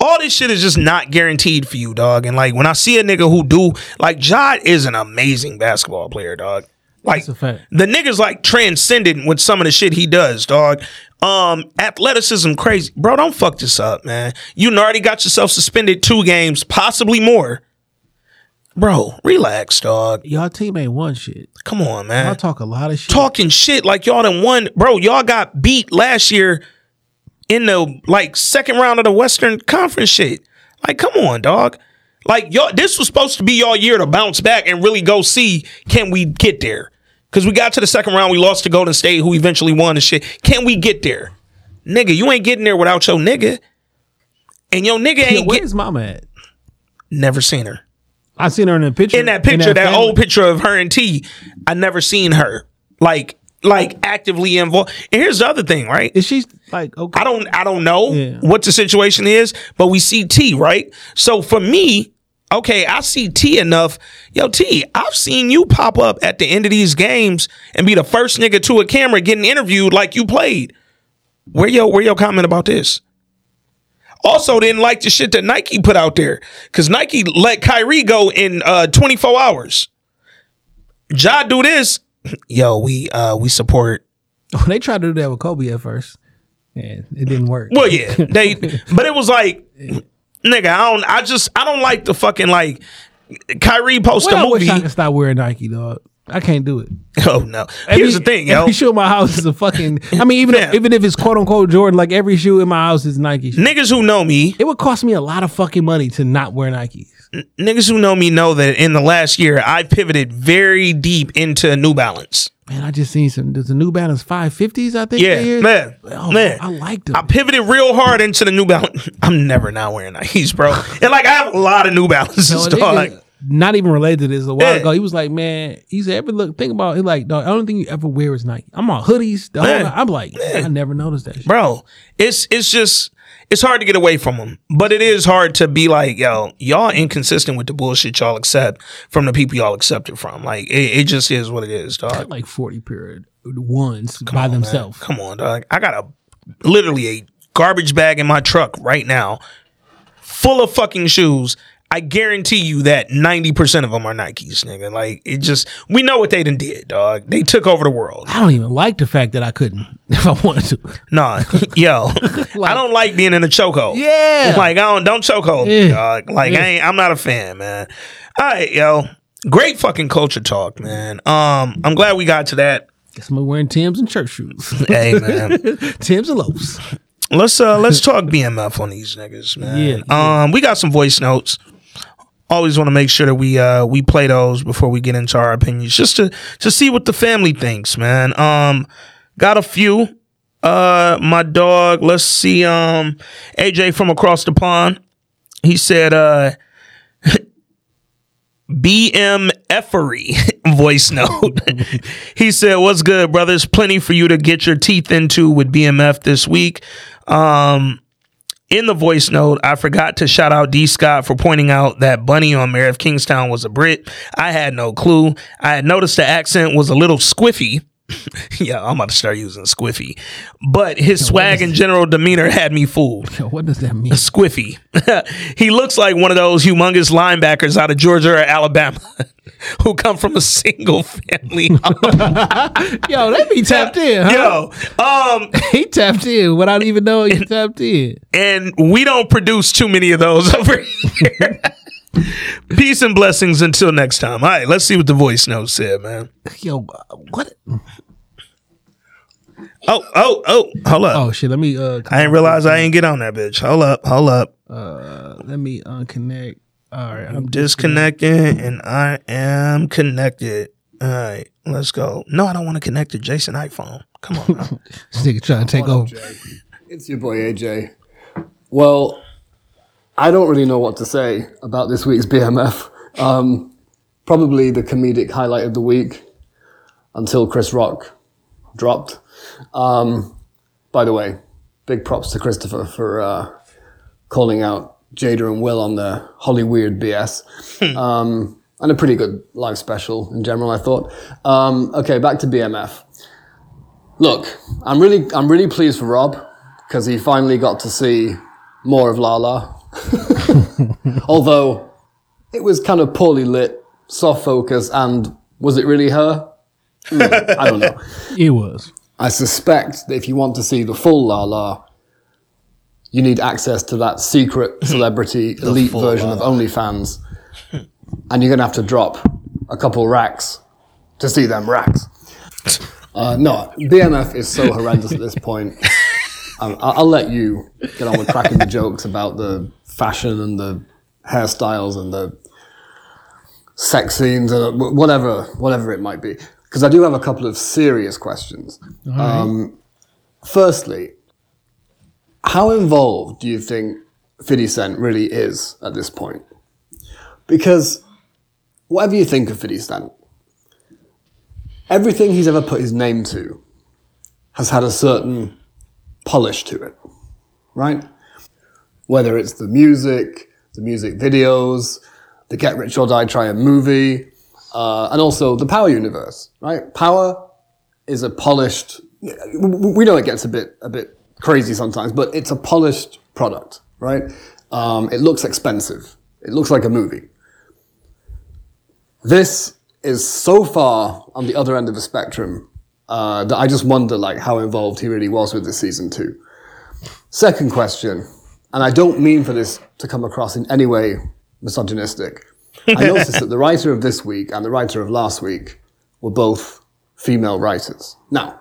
all this shit is just not guaranteed for you, dog. And like when I see a nigga who do like Jod is an amazing basketball player, dog. Like That's a fact. the nigga's like transcendent with some of the shit he does, dog. Um, athleticism crazy, bro. Don't fuck this up, man. You already got yourself suspended two games, possibly more. Bro, relax, dog. Y'all team ain't won shit. Come on, man Y'all talk a lot of shit. talking shit like y'all done won. Bro, y'all got beat last year in the like second round of the Western Conference shit. Like, come on, dog. Like y'all this was supposed to be y'all year to bounce back and really go see can we get there? Cause we got to the second round, we lost to Golden State, who eventually won the shit. Can we get there? Nigga, you ain't getting there without your nigga. And your nigga ain't get, where's mama at? never seen her. I seen her in the picture. In that picture, that, family. old picture of her and T, I never seen her like like actively involved. And here's the other thing, right? Is she like okay? I don't I don't know Yeah. what the situation is, but we see T, right? So for me, okay, I see T enough. Yo, T, I've seen you pop up at the end of these games and be the first nigga to a camera getting interviewed like you played. Where your where your comment about this? Also, didn't like the shit that Nike put out there because Nike let Kyrie go in uh, 24 hours. Ja do this. <clears throat> Yo, we uh we support <laughs> they tried to do that with Kobe at first, and it didn't work. Well, yeah, <laughs> they, but it was like, <clears throat> nigga, I don't, I just, I don't like the fucking like Kyrie post Well, a I wish movie. I could stop wearing Nike, dog. I can't do it. <laughs> Oh no. Here's the thing, yo. Every shoe in my house is a fucking. I mean, even <laughs> if, even if it's quote unquote Jordan, like every shoe in my house is Nike. shoe. Niggas who know me, It would cost me a lot of fucking money to not wear Nikes. niggas who know me know that in the last year I pivoted very deep into New Balance. Man, I just seen some. There's a New Balance 550s. I think. Yeah, man, Oh, man. I like them. I pivoted real hard into the New Balance. <laughs> I'm never not wearing Nikes, bro. And like I have a lot of New Balances, a dog. Not even related to this. A while ago, he was like, "Man, he said, ever look, think about it. Like, dog, the only thing you ever wear is Nike. I'm on hoodies. Man. I'm like, I never noticed that. Shit. bro. It's it's just it's hard to get away from them, but it is hard to be like, yo, y'all inconsistent with the bullshit y'all accept from the people y'all accept it from. Like it, it just is what it is, dog. Like 40 period ones by themselves. Come on, dog. I got a literally a garbage bag in my truck right now, full of fucking shoes. I guarantee you that 90% of them are Nikes, nigga. Like, it just, we know what they done did, dog. They took over the world. I don't even like the fact that I couldn't <laughs> if I wanted to. Nah, <laughs> yo, <laughs> I don't like being in a chokehold. Yeah. Like, I don't, don't chokehold me, dog. Like, I ain't, I'm not a fan, man. All right, yo. Great fucking culture talk, man. Um, I'm glad we got to that. Guess I'm wearing Tim's and church shoes. Hey, man. Tim's and loafs. Let's uh let's talk BMF on these niggas, man. Yeah, Um, we got some voice notes. Always want to make sure that we uh we play those before we get into our opinions, just to to see what the family thinks, man. Um, got a few. Uh, my dog. Let's see. Um, AJ from across the pond. He said, uh. <laughs> BM Effery <laughs> voice note. <laughs> he said, What's good, brothers? Plenty for you to get your teeth into with BMF this week. Um, in the voice note, I forgot to shout out D Scott for pointing out that Bunny on Mayor of Kingstown was a Brit. I had no clue. I had noticed the accent was a little squiffy. <laughs> yeah, I'm about to start using squiffy. But his swag and general demeanor had me fooled. Yo, what does that mean? Squiffy. <laughs> he looks like one of those humongous linebackers out of Georgia or Alabama <laughs> who come from a single family. Yo, they be tapped in, huh? Yo, um, He tapped in without even knowing he tapped in. and we don't produce too many of those over here. Peace and blessings until next time. All right, let's see what the voice note said, man. Yo, uh, what? Oh, oh, oh, hold up. Oh shit! Let me uh, I didn't realize I ain't get on that bitch. Hold up, hold up. let me unconnect. All right, I'm Disconnecting and I am connected. All right, let's go. No, I don't want to connect to Jason iPhone. Come on. <laughs> this nigga trying to take over. It's your boy AJ. Well, I don't really know what to say about this week's BMF. Um, probably the comedic highlight of the week until Chris Rock dropped. Um, by the way, big props to Christopher for uh, calling out Jada and Will on the Holly Weird BS. um, and a pretty good live special in general, I thought. Um, okay, back to BMF. Look, I'm really, I'm really pleased for Rob because he finally got to see more of Lala. <laughs> Although it was kind of poorly lit, soft focus, and was it really her? Mm, I don't know. <laughs> It was. I suspect that if you want to see the full La La, you need access to that secret <laughs> celebrity elite version of OnlyFans, and you're gonna have to drop a couple racks to see them racks. Uh, no, BMF is so horrendous at this point. Um, I- I'll let you get on with cracking the jokes about the fashion and the hairstyles and the sex scenes and whatever, whatever it might be. Because I do have a couple of serious questions. Um, firstly, how involved do you think 50 Cent really is at this point? Because whatever you think of 50 Cent, everything he's ever put his name to has had a certain polish to it, right? Whether it's the music, the music videos, the Get Rich or Die Trying movie, uh, and also the Power universe, right? Power is a polished. We know it gets a bit a bit crazy sometimes, but it's a polished product, right? Um, it looks expensive. It looks like a movie. This is so far on the other end of the spectrum uh, that I just wonder like how involved he really was with this season two. Second question, and I don't mean for this to come across in any way misogynistic. I noticed that the <laughs> writer of this week and the writer of last week were both female writers. Now,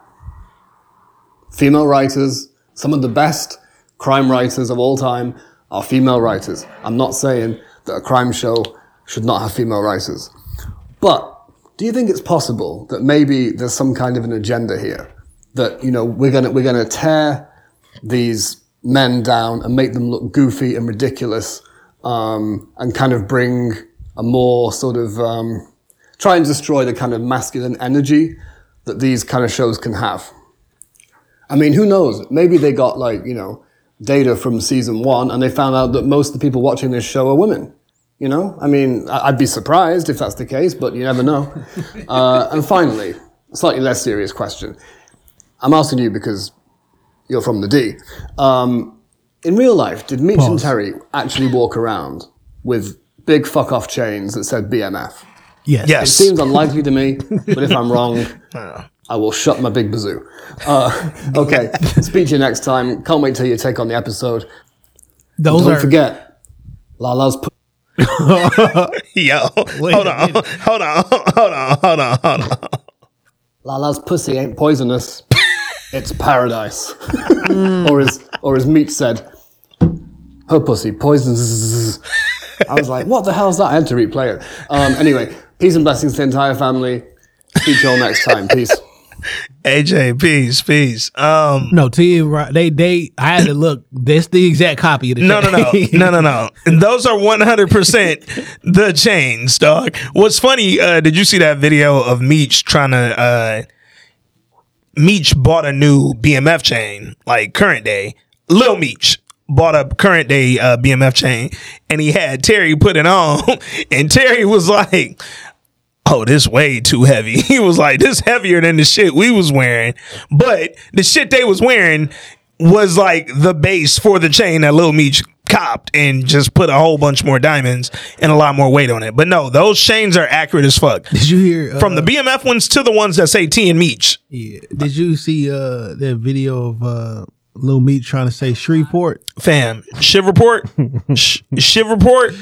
female writers, some of the best crime writers of all time are female writers. I'm not saying that a crime show should not have female writers. But do you think it's possible that maybe there's some kind of an agenda here? That, you know, we're gonna, we're gonna tear these men down and make them look goofy and ridiculous, um, and kind of bring a more sort of, um, try and destroy the kind of masculine energy that these kind of shows can have. I mean, who knows? Maybe they got like, you know, data from season one and they found out that most of the people watching this show are women. You know, I mean, I'd be surprised if that's the case, but you never know. <laughs> uh, and finally, slightly less serious question. I'm asking you because you're from the D. Um, in real life, did Mitch and Terry actually walk around with big fuck off chains that said BMF? Yes. yes. It seems unlikely to me, but if I'm wrong, <laughs> I will shut my big bazoo. Uh, okay, <laughs> speak to you next time. Can't wait till you take on the episode. Those Don't are forget, Lala's. Pu- <laughs> Yo, hold on, hold on, hold on, hold on, hold on. Lala's pussy ain't poisonous. It's paradise. <laughs> or as or as Meat said, her pussy poisons. I was like, what the hell's that? I had to replay it. Um, anyway, peace and blessings to the entire family. Speak to you all next time. Peace. <laughs> AJ, peace, peace. Um, no. To you, right? They they. I had to look. That's the exact copy of the. no, <laughs> no, no, no, no, no. Those are one hundred percent the chains, dog. What's funny? Uh, did you see that video of Meech trying to? Uh, Meech bought a new BMF chain, like current day. Lil Meech bought a current day uh, BMF chain, and he had Terry put it on, <laughs> and Terry was like. oh, this way too heavy. <laughs> He was like, this heavier than the shit we was wearing. But the shit they was wearing was like the base for the chain that Lil Meech copped and just put a whole bunch more diamonds and a lot more weight on it. But no, those chains are accurate as fuck. Did you hear uh, From the BMF ones to the ones that say T and Meech. Yeah. Did you see uh that video of uh Lil Meat trying to say Shreveport? Fam, Shiv Report, <laughs> Sh- Shiv Report,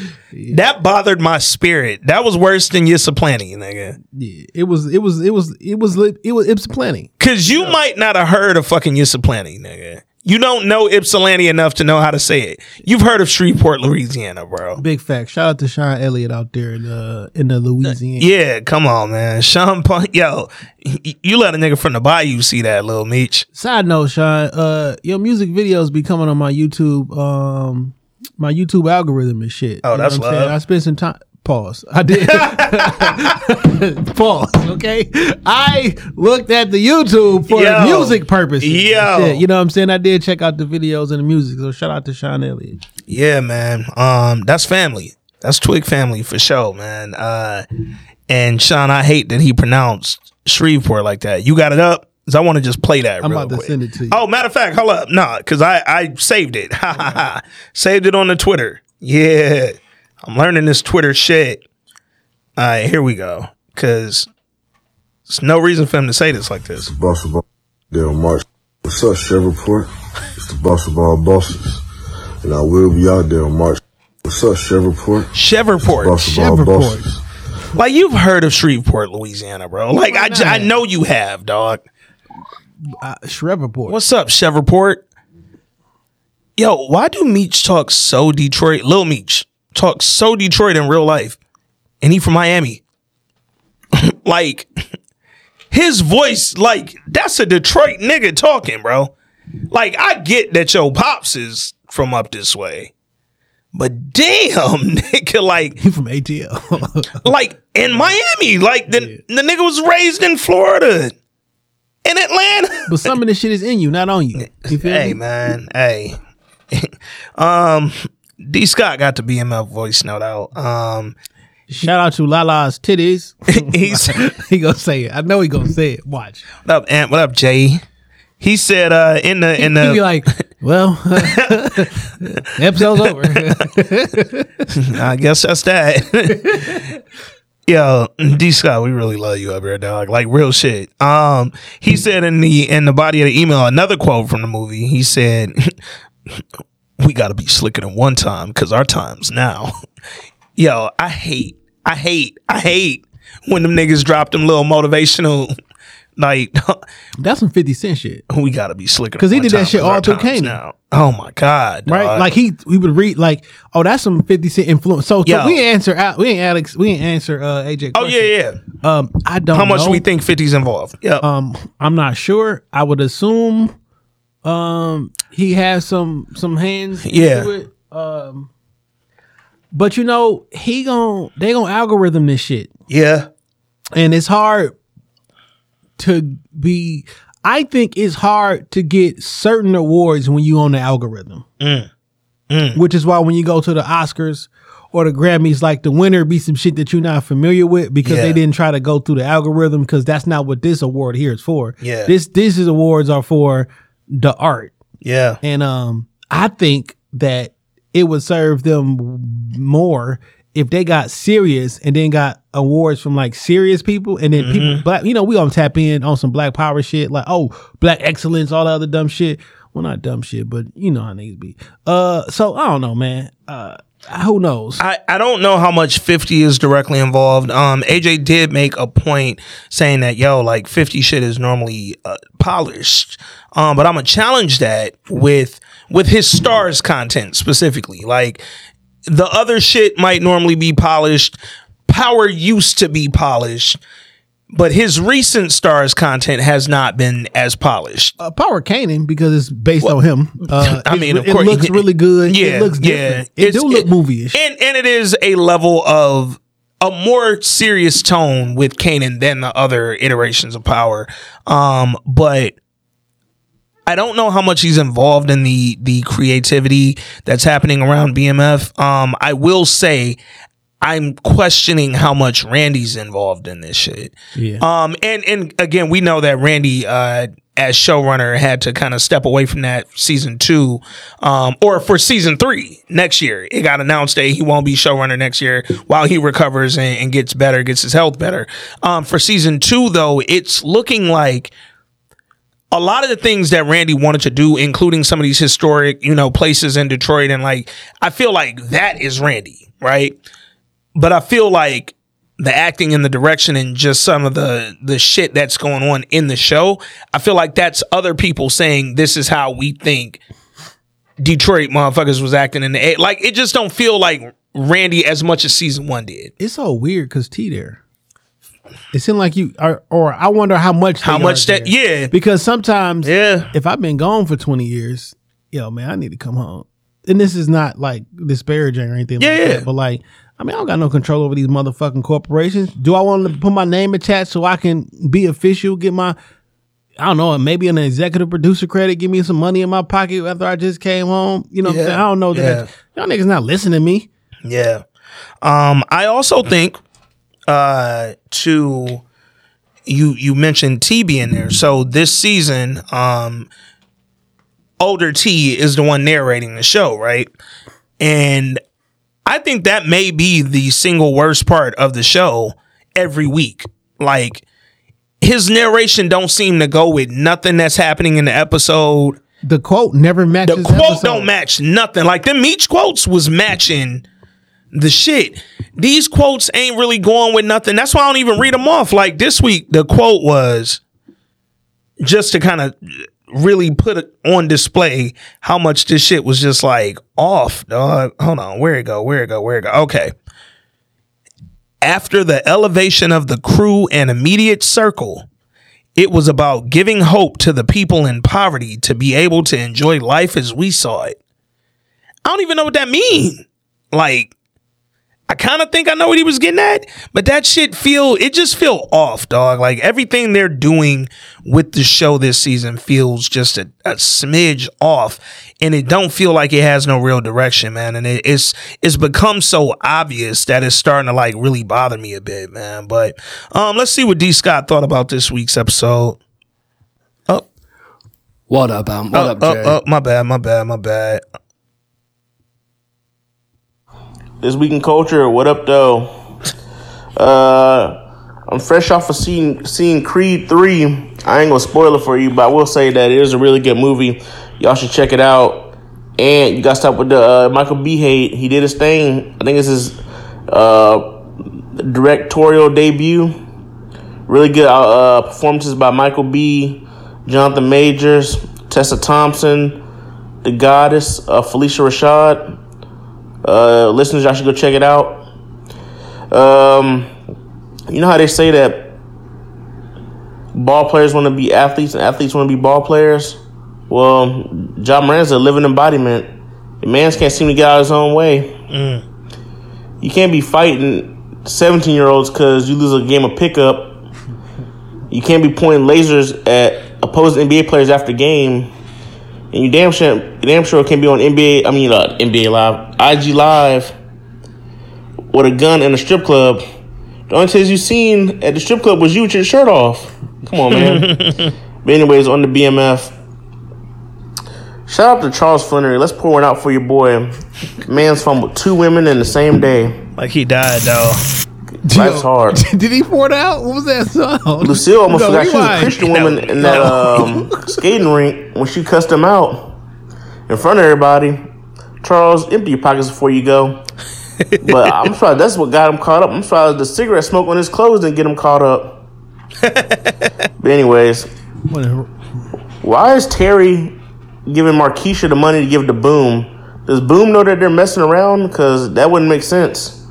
that bothered my spirit. That was worse than Yisaplenty, nigga. Yeah. It was it was it was it was lit- it was Ypsilanti. Cause you might not have heard of fucking Ypsilanti, nigga. You don't know Ypsilanti enough to know how to say it. You've heard of Shreveport, Louisiana, bro. Big fact. Shout out to Sean Elliott out there in the in the Louisiana. Yeah, come on, man. Sean Punk, yo, you let a nigga from the bayou see that, little Meech. Side note, Sean, uh, your music videos be coming on my YouTube, um, my YouTube algorithm and shit. Oh, You that's love. I spent some time. Pause. I did. <laughs> Pause. Okay. I looked at the YouTube for Yo. music purposes. Yeah. Yo. You know what I'm saying? I did check out the videos and the music. So shout out to Sean Elliott. Yeah, man. Um, that's family. That's Twick family for sure, man. Uh, and Sean, I hate that he pronounced Shreveport like that. You got it up? Cause I want to just play that. I'm about to send it to you. Oh, matter of fact, hold up, nah, cause I I saved it. Ha ha ha. Saved it on the Twitter. Yeah, I'm learning this Twitter shit. All right, here we go. Cause there's no reason for him to say this like this. The Boss of all Dale March. What's up, Chevroport? It's the boss of all bosses. And I will be out there on March. What's up, Chevroport? Cheverport. Boss of all Cheverport. bosses. Like you've heard of Shreveport, Louisiana, bro. Like I, j- I know you have, dog. Uh, Shreveport. What's up, Cheverport? Yo, why do Meech talk so Detroit? Lil Meech talk so Detroit in real life, and he from Miami. <laughs> like his voice, like that's a Detroit nigga talking, bro. Like I get that your pops is from up this way, but damn, <laughs> nigga, like He from ATL. <laughs> like in Miami, like the the nigga was raised in Florida, in Atlanta. but some of this shit is in you, not on you. You Hey me? man, hey. um D Scott got the BMF voice note out. Um Shout out to Lala's titties. <laughs> he's <laughs> he gonna say it. I know he gonna say it. Watch. what up, Ant? What up, Jay? He said uh in the in <laughs> He be the like, well, the episode's over. I guess that's that. Yo, D Scott, we really love you up here, dog. Like real shit. Um, he said in the in the body of the email another quote from the movie. He said, "We got to be slicker than one time because our time's now." <laughs> Yo, I hate, I hate, I hate when them niggas drop them little motivational <laughs> like <laughs> That's some Fifty Cent shit, we gotta be slicker because he did that shit all through Kanan. now. Oh my god, right? dog. Like he we would read like, oh, that's some Fifty Cent influence. So, so we answer out. We ain't Alex. We ain't answer uh, AJ. oh question. yeah, yeah. Um, I don't. How much know. we think 50's involved? Yeah. Um, I'm not sure. I would assume, um, he has some some hands. Yeah. Um, but you know, he gon' they gonna algorithm this shit, yeah. and it's hard to be. I think it's hard to get certain awards when you on the algorithm, which is why when you go to the Oscars. Or the Grammys, like the winner be some shit that you're not familiar with because Yeah. they didn't try to go through the algorithm because that's not what this award here is for. Yeah. This this is awards are for the art. Yeah. And um I think that it would serve them more if they got serious and then got awards from like serious people and then Mm-hmm. people black you know, we gonna tap in on some black power shit, like oh black excellence, all the other dumb shit. Well not dumb shit, but you know how niggas be. Uh so I don't know, man. Uh who knows? I, I don't know how much 50 is directly involved. Um, AJ did make a point saying that, yo, like 50 shit is normally uh, polished. Um, but I'm gonna challenge that with, with his stars content specifically. Like the other shit might normally be polished. Power used to be polished, but his recent stars content has not been as polished. uh, Power Kanan because it's based on him. <laughs> Uh, I mean, of course it, course, looks really good. Yeah, it looks yeah. different. It It's- do look it- movie-ish. and and it is a level of a more serious tone with Kanan than the other iterations of Power. Um, but I don't know how much he's involved in the the creativity that's happening around BMF. Um, I will say. I'm questioning how much Randy's involved in this shit. Yeah. Um, and and again, we know that Randy, uh, as showrunner, had to kind of step away from that season two, um, or for season three next year. It got announced that he won't be showrunner next year while he recovers and, and gets better, gets his health better. Um, for season two, though, it's looking like a lot of the things that Randy wanted to do, including some of these historic, you know, places in Detroit, and like, I feel like that is Randy, right? But I feel like the acting and the direction and just some of the the shit that's going on in the show, I feel like that's other people saying this is how we think Detroit motherfuckers was acting in the. Like it just don't feel like Randy as much as season one did. it's so weird because T there. It seemed like you, or, or I wonder how much. How much that? there. Yeah, Because sometimes, yeah, if I've been gone for twenty years, yo man, I need to come home. And this is not like disparaging or anything. Yeah, like yeah. That, but like, I mean, I don't got no control over these motherfucking corporations. Do I want to put my name attached so I can be official? Get my I don't know, maybe an executive producer credit, give me some money in my pocket after I just came home. You know, I'm Yeah. I don't know that y'all niggas not listening to me. Yeah. Um, I also think uh to you you mentioned TB in there. So this season, um older T is the one narrating the show, right? And I think that may be the single worst part of the show every week. Like his narration don't seem to go with nothing that's happening in the episode. The quote never matches. The quote episode. don't match nothing. Like them Meech quotes was matching the shit. These quotes ain't really going with nothing. That's why I don't even read them off. Like this week, the quote was just to kind of really put on display how much this shit was just like off, dog. Hold on, where it go? Where it go? Where it go? Okay. After the elevation of the crew and immediate circle, it was about giving hope to the people in poverty to be able to enjoy life as we saw it. I don't even know what that mean. Like, I kind of think I know what he was getting at, but that shit feel it just feel off, dog. Like everything they're doing with the show this season feels just a, a smidge off, and it don't feel like it has no real direction, man. And it, it's it's become so obvious that it's starting to like really bother me a bit, man. But um, let's see what D Scott thought about this week's episode. Oh, What up, um, what oh, up, Jay? oh, oh, my bad, my bad, my bad. This week in culture, what up though? Uh, I'm fresh off of seeing seeing Creed three. I ain't gonna spoil it for you, but I will say that it is a really good movie. Y'all should check it out. And you got to stop with the uh, Michael B. Hate. He did his thing. I think this is uh, directorial debut. Really good uh, performances by Michael B, Jonathan Majors, Tessa Thompson, the Goddess, uh, Phylicia Rashad. Uh, listeners, y'all should go check it out. Um, you know how they say that ball players want to be athletes and athletes want to be ball players? Well, Ja Morant's a living embodiment. The man's can't seem to get out of his own way. You can't be fighting 17 year olds because you lose a game of pickup. You can't be pointing lasers at opposing NBA players after game. And you damn sure, damn sure can't be on NBA, I mean, uh, NBA Live, IG Live with a gun in a strip club. The only times you seen at the strip club was you with your shirt off. Come on, man. <laughs> but anyways, on the BMF. Shout out to Charles Flannery. Let's pour one out for your boy. Man's fumbled two women in the same day. Like he died though. Life's hard. <laughs> Did he pour it out? What was that song? Lucille almost No, forgot she was a rewind. Christian woman in that um, <laughs> skating rink when she cussed him out in front of everybody. Charles, empty your pockets before you go. But I'm <laughs> sorry, that's what got him caught up. I'm sorry, the cigarette smoke on his clothes didn't get him caught up. but anyways, Whatever. why is Terry giving Markeisha the money to give to Boom? Does Boom know that they're messing around? Because that wouldn't make sense,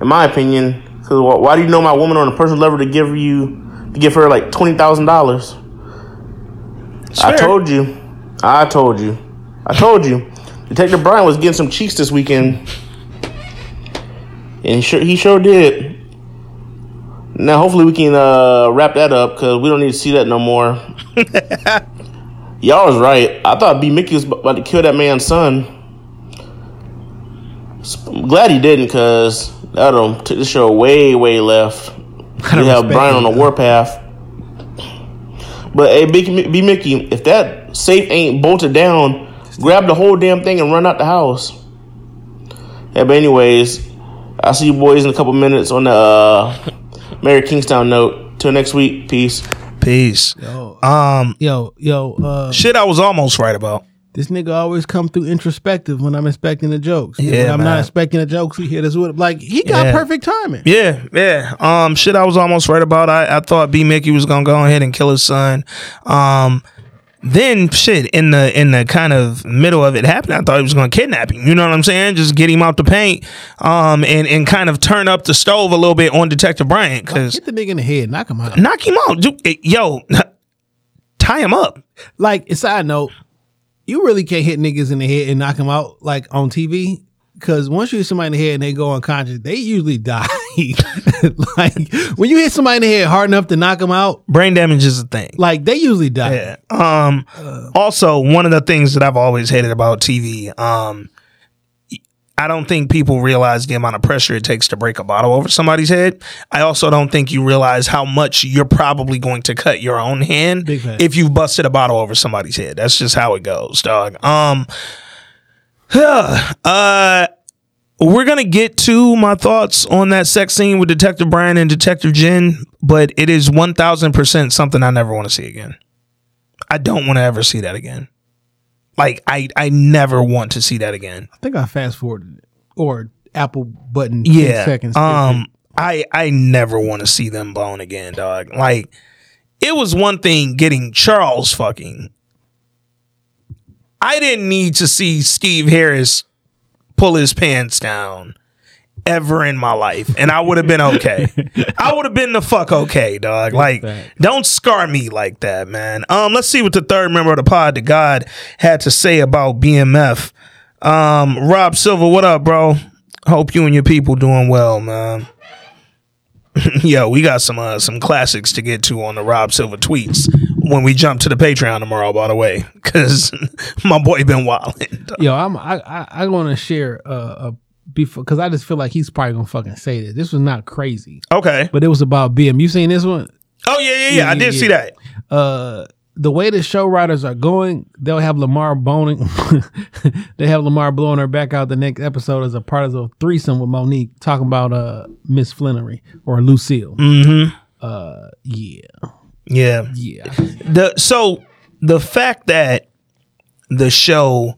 in my opinion. Because why do you know my woman on a personal level to give you to give her like twenty thousand dollars? I told you, I told you, I told you. Detective Bryant was getting some cheeks this weekend, and he sure he sure did. Now, hopefully, we can uh, wrap that up because we don't need to see that no more. <laughs> Y'all was right. I thought B. Mickey was about to kill that man's son. I'm glad he didn't because that'll took the show way, way left. We have Brian on it, the warpath. But hey, B. B. Mickey, if that safe ain't bolted down, grab the whole damn thing and run out the house. Yeah, but anyways, I'll see you boys in a couple minutes on the uh, Mary Kingstown note. Till next week, peace. Peace. Yo, Um, yo, yo, uh, shit, I was almost right about. This nigga always come through introspective when I'm expecting the jokes. Yeah, when I'm man. not expecting the jokes, he hit us with like he got Yeah. perfect timing. Yeah, yeah. Um, shit, I was almost right about. I, I thought B Mickey was gonna go ahead and kill his son. Um, then shit in the in the kind of middle of it happening, I thought he was gonna kidnap him. You know what I'm saying? Just get him out the paint. Um, and and kind of turn up the stove a little bit on Detective Bryant because Hit the nigga in the head, knock him out. knock him out, Dude, yo, <laughs> tie him up. Like, a side note, you really can't hit niggas in the head and knock them out like on TV. Cause once you hit somebody in the head and they go unconscious, they usually <laughs> die. like when you hit somebody in the head hard enough to knock them out, Brain damage is a thing. like they usually die. Yeah. Um. also, one of the things that I've always hated about TV, um, I don't think people realize the amount of pressure it takes to break a bottle over somebody's head. I also don't think you realize how much you're probably going to cut your own hand if you've busted a bottle over somebody's head. That's just how it goes, dog. Um. <sighs> uh. We're gonna get to my thoughts on that sex scene with Detective Bryant and Detective Jen, but it is one thousand percent something I never want to see again. I don't want to ever see that again. Like I, I never want to see that again. I think I fast forwarded it. Or Apple button Yeah. seconds. Um. I, I never want to see them blown again, dog. Like it was one thing getting Charles fucking. I didn't need to see Steve Harris pull his pants down ever in my life, and I would have been okay. <laughs> I would have been the fuck okay, dog. Like, don't scar me like that, man. Um, let's see what the third member of the pod, the God, had to say about BMF. Um, Rob Silver, what up, bro? Hope you and your people doing well, man. <laughs> Yo, we got some uh, some classics to get to on the Rob Silver tweets when we jump to the Patreon tomorrow. By the way, <laughs> because my boy been wilding. Yo, I'm I I, I want to share uh, a before because I just feel like he's probably gonna fucking say this. This was not crazy, Okay. but it was about BM. You seen this one? Oh yeah, yeah, yeah. I did see that. Uh, the way the show writers are going, they'll have Lamar boning. <laughs> they have Lamar blowing her back out the next episode as a part of a threesome with Mo'Nique talking about uh Miss Flannery or Lucille. Mm-hmm. Uh, yeah, Yeah. yeah. The so the fact that the show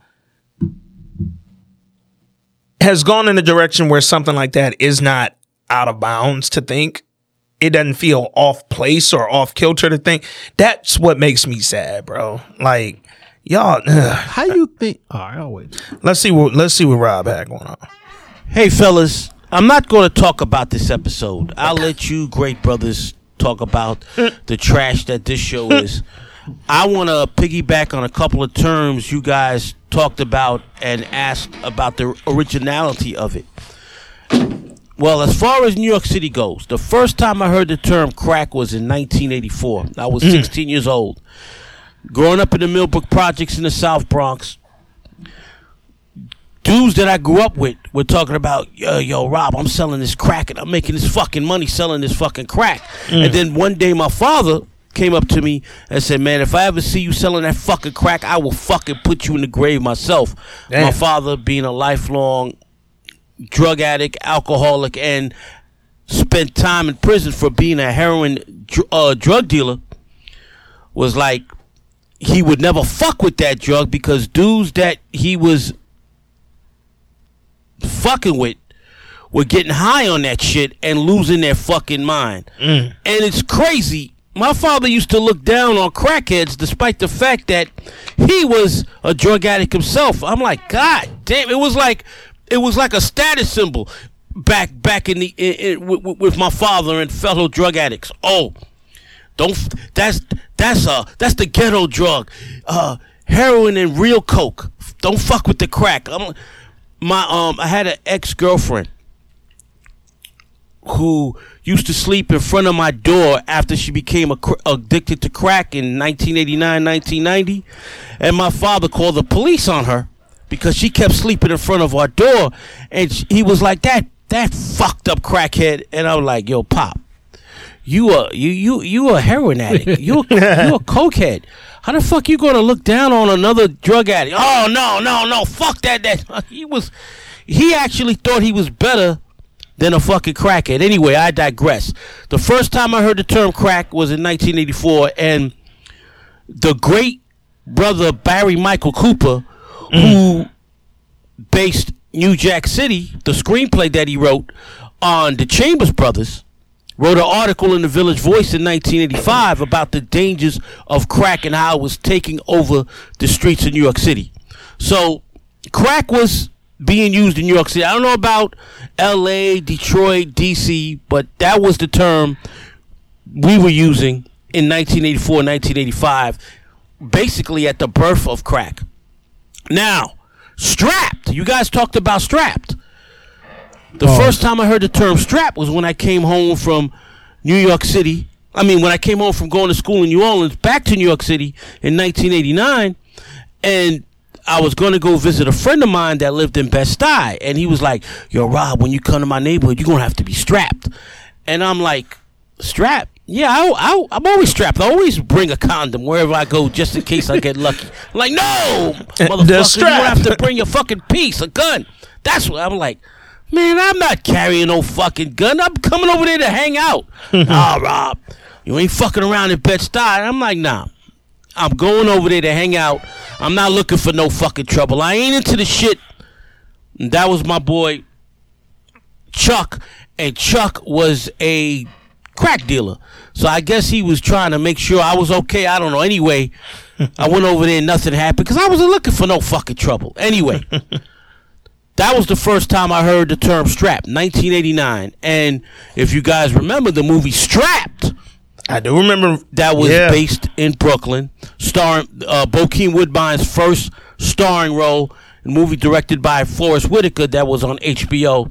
has gone in a direction where something like that is not out of bounds to think. It doesn't feel off place or off kilter to think. That's what makes me sad, bro. Like y'all. ugh. How you think? All right, I'll wait. Let's see what let's see what Rob had going on. Hey, fellas, I'm not going to talk about this episode. I'll let you great brothers talk about <laughs> the trash that this show is. I want to piggyback on a couple of terms you guys talked about and asked about the originality of it. Well, as far as New York City goes, the first time I heard the term crack was in 1984. I was hmm. 16 years old. Growing up in the Millbrook Projects in the South Bronx, dudes that I grew up with were talking about, yo, yo, Rob, I'm selling this crack and I'm making this fucking money selling this fucking crack. Hmm. And then one day my father came up to me and said, man, if I ever see you selling that fucking crack, I will fucking put you in the grave myself. My father being a lifelong drug addict, alcoholic, and spent time in prison for being a heroin dr- uh, drug dealer was like he would never fuck with that drug because dudes that he was fucking with were getting high on that shit and losing their fucking mind. And it's crazy. My father used to look down on crackheads despite the fact that he was a drug addict himself. I'm like, God damn, it was like it was like a status symbol back back in the in, in, with, with my father and fellow drug addicts. Oh, don't that's that's uh that's the ghetto drug. Uh heroin and real coke. Don't fuck with the crack. I'm my um I had an ex-girlfriend who used to sleep in front of my door after she became a, cr- addicted to crack in 1989 1990 and my father called the police on her because she kept sleeping in front of our door and sh- he was like that that fucked up crackhead and I was like yo pop you a you you you a heroin addict. You a, you a <laughs> cokehead. How the fuck you gonna look down on another drug addict? Oh no no no fuck that that <laughs> he was he actually thought he was better than a fucking crackhead. Anyway, I digress. The first time I heard the term crack was in 1984, and the great brother Barry Michael Cooper, mm. who based New Jack City, the screenplay that he wrote on the Chambers Brothers, wrote an article in the Village Voice in 1985 about the dangers of crack and how it was taking over the streets of New York City. So, crack was being used in New York City. I don't know about L.A., Detroit, D.C., but that was the term we were using in 1984, 1985, basically at the birth of crack. Now, strapped. You guys talked about strapped. The oh. first time I heard the term strap was when I came home from New York City. I mean, when I came home from going to school in New Orleans, back to New York City in 1989, and I was going to go visit a friend of mine that lived in Bed-Stuy, and he was like, "Yo, Rob, when you come to my neighborhood, you're gonna have to be strapped." And I'm like, "Strapped? Yeah, I, I, I'm always strapped. I always bring a condom wherever I go, just in case I get lucky." I'm like, no, <laughs> motherfucker, you don't have to bring your fucking piece, a gun. That's what I'm like. Man, I'm not carrying no fucking gun. I'm coming over there to hang out. <laughs> nah, Rob, you ain't fucking around in Bed-Stuy. I'm like, nah. I'm going over there to hang out. I'm not looking for no fucking trouble. I ain't into the shit. And that was my boy Chuck, and Chuck was a crack dealer. So I guess he was trying to make sure I was okay. I don't know. Anyway, I went over there and nothing happened because I wasn't looking for no fucking trouble. Anyway, <laughs> that was the first time I heard the term strap, 1989. And if you guys remember the movie Strapped, I do remember that was Yeah. based in Brooklyn, starring uh, Bokeem Woodbine's first starring role, in a movie directed by Forest Whitaker that was on HBO.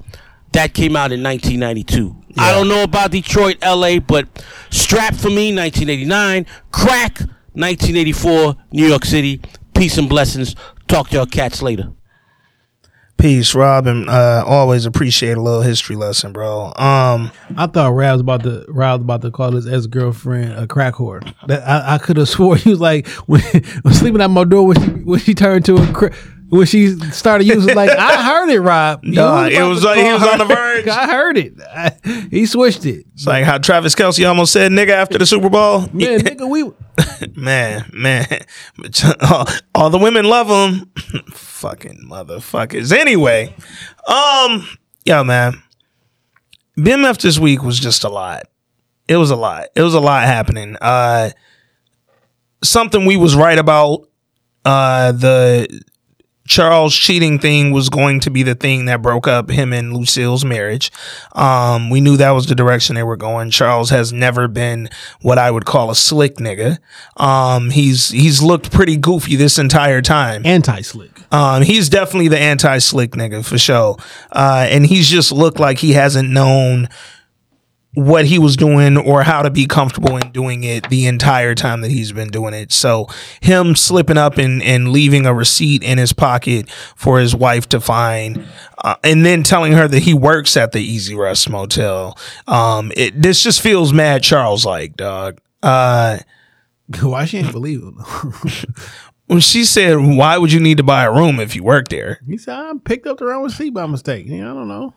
That came out in 1992. I don't know about Detroit, LA, but Strap for me, 1989. Crack, 1984, New York City. Peace and blessings. Talk to y'all cats later. Peace, Robin. Uh, always appreciate a little history lesson, bro. Um, I thought Rab was about to was about to call his ex girlfriend a crack whore. That I, I could have <laughs> swore he was like when, <laughs> sleeping at my door when she when she turned to a cra- when she started using <laughs> like I heard it, Rob. You Nah, it was like- he was on the verge. I heard it. I- he switched it. it's like how Travis Kelce almost said nigga after the Super Bowl. Man, nigga, we <laughs> man, man. <laughs> all, all the women love him. <laughs> Fucking motherfuckers. Anyway, um, yo, man. BMF this week was just a lot. It was a lot. It was a lot happening. Uh, something we was right about. Uh, the Charles cheating thing was going to be the thing that broke up him and Lucille's marriage. Um, we knew that was the direction they were going. Charles has never been what I would call a slick nigga. Um, he's he's looked pretty goofy this entire time. Anti slick. Um, he's definitely the anti slick nigga for sure. Uh, and he's just looked like he hasn't known what he was doing or how to be comfortable in doing it the entire time that he's been doing it. So him slipping up and, and leaving a receipt in his pocket for his wife to find, uh, and then telling her that he works at the Easy Rest Motel. Um, it, this just feels mad Charles like, dog. Uh, <laughs> Why she ain't believe him? <laughs> when she said, why would you need to buy a room if you work there? he said, I picked up the wrong receipt by mistake. Yeah, I don't know.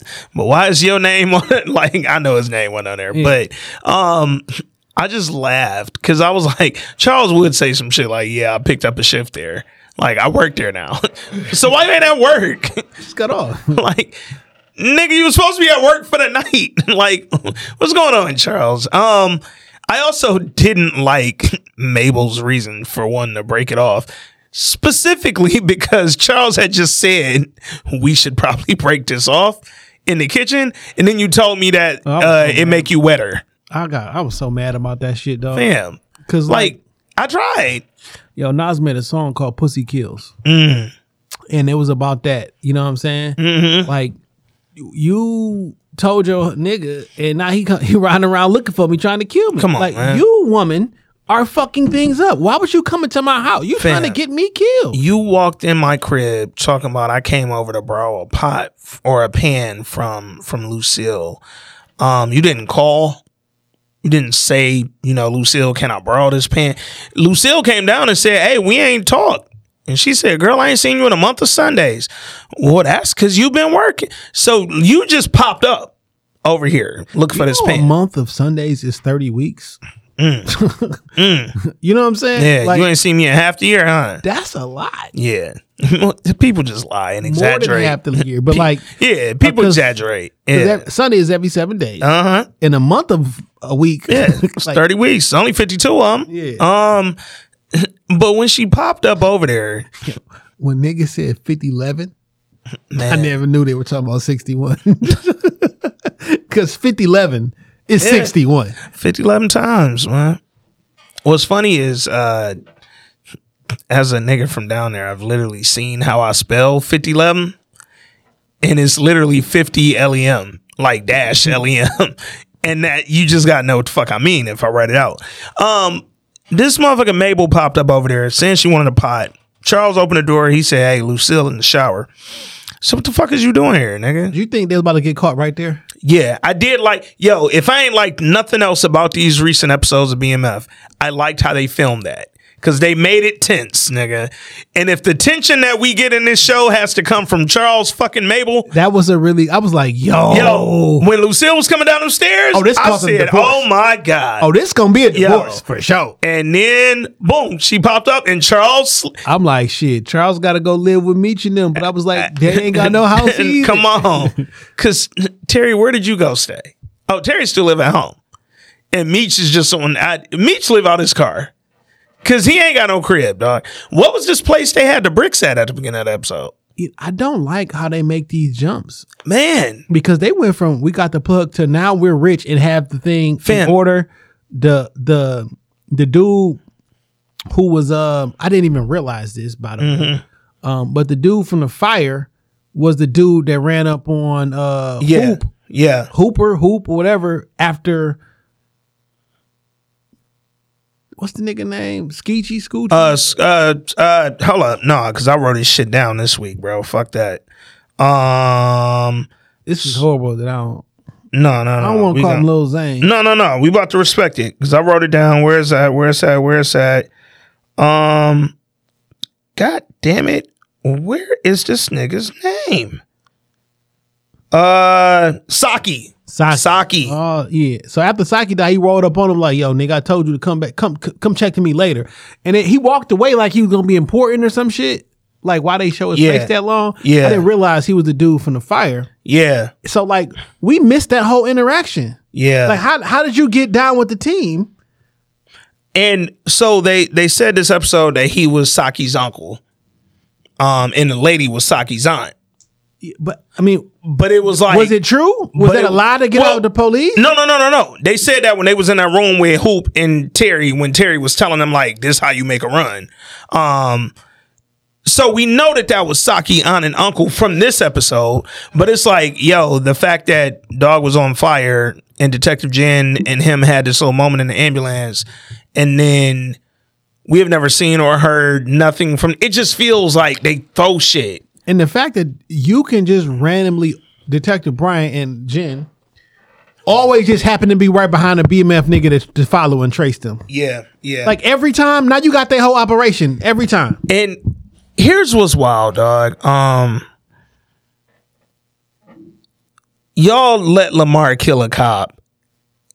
<laughs> but why is your name on it? <laughs> Like I know his name went on there, Yeah. but um I just laughed because I was like, Charles would say some shit like, Yeah, I picked up a shift there. Like I work there now. <laughs> so why you ain't at work? Just got off. like nigga, you was supposed to be at work for the night. like, what's going on, Charles? Um, I also didn't like Mabel's reason for wanting to break it off. Specifically <laughs> because Charles had just said we should probably break this off in the kitchen, and then you told me that Oh, uh, it make you wetter. I got I was so mad about that shit, dog. Fam. Cause Like, like, I tried. yo, Nas made a song called Pussy Kills. Mm. And it was about that. You know what I'm saying? Mm-hmm. Like you- told your nigga and now he he <laughs> riding around looking for me trying to kill me. Come on, like man. you woman are fucking things up. Why would you come into my house? You trying to get me killed. You walked in my crib talking about I came over to borrow a pot or a pan from from Lucille. Um, you didn't call. You didn't say, you know, Lucille, can I borrow this pan? Lucille came down and said, Hey, we ain't talked. And she said, Girl, I ain't seen you in a month of Sundays. Well, that's because you've been working. So you just popped up over here looking for this You know, a pan. month of Sundays is 30 weeks. <laughs> Mm. You know what I'm saying? Yeah, Like, you ain't seen me in half the year, huh? that's a lot. Yeah. <laughs> People just lie and exaggerate. More than half the year. <laughs> But like Yeah, people Because- exaggerate. Yeah. that- Sunday is every seven days. Uh huh. In a month of a week. Yeah. It's like, 30 weeks. Only 52 of them. Yeah. Um, but when she popped up over there, When niggas said 50 11, I never knew they were talking about 61. Because 50 11 is Yeah. 61. 50, 11 times, man. What's funny is, uh, as a nigga from down there, I've literally seen how I spell 5011, and it's literally 50 LEM, like dash LEM. <laughs> and that you just gotta know what the fuck I mean if I write it out. Um, this motherfucker Mabel popped up over there saying she wanted a pot. Charles opened the door. He said, Hey, Lucille in the shower. So what the fuck is you doing here, nigga? Do you think they was about to get caught right there? Yeah, I did like, yo, if I ain't like nothing else about these recent episodes of BMF, I liked how they filmed that. Cause they made it tense, nigga. And if the tension that we get in this show has to come from Charles fucking Mabel, That was a really, I was like, yo. yo, when Lucille was coming down the stairs, Oh, this I said, oh my God. Oh, this gonna be a Yo. divorce for sure. And then boom, she popped up and Charles I'm like, shit, Charles got to go live with Meech and them. But I was like, <laughs> they ain't got no house <laughs> either. Come on. Cause Terry, where did you go stay? Oh, Terry still live at home. And Meech is just on I, Meech live out his car. Cause he ain't got no crib, dog. What was this place they had the bricks at at the beginning of the episode? I don't like how they make these jumps Man. because they went from we got the plug to now we're rich and have the thing Fam. in order. The the the dude who was um I didn't even realize this by the way, Mm-hmm. um but the dude from the fire was the dude that ran up on uh Yeah. Hoop Yeah. Hooper Hoop or whatever after. What's the nigga name? Skeechy Scoochie? Uh, uh, uh, hold up. No, cause I wrote this shit down this week, bro. Fuck that. Um, this is horrible that I don't. no, no, no. I don't want to call him Lil Zane. No, no, no. We about to respect it because I wrote it down. Where's that? Where's that? Where's that? Um, God damn it! Where is this nigga's name? Uh, Saki. Saki. Saki. Oh yeah. So after Saki died, he rolled up on him like, "Yo, nigga, I told you to come back, come c- come check to me later." And then he walked away like he was gonna be important or some shit. Like why they show his Yeah. face that long? Yeah. I didn't realize he was the dude from the fire. Yeah. So like we missed that whole interaction. Yeah. Like how how did you get down with the team? And so they they said this episode that he was Saki's uncle. Um, and the lady was Saki's aunt. But I mean, but it was like was it true? Was that it- a lie to get well, out of the police? No, no, no, no, no. They said that when they was in that room with Hoop and Terry, when Terry was telling them like, "This how you make a run." Um, so we know that that was Saki aunt and uncle from this episode, but it's like, yo, the fact that dog was on fire and Detective Jen and him had this little moment in the ambulance, and then we have never seen or heard nothing from. It just feels like they throw shit. And the fact that you can just randomly Detective Bryant and Jen always just happen to be right behind a BMF nigga to, to follow and trace them. Yeah, yeah. Like every time, now you got their whole operation every time. And here's what's wild, dog. Um, y'all let Lamar kill a cop,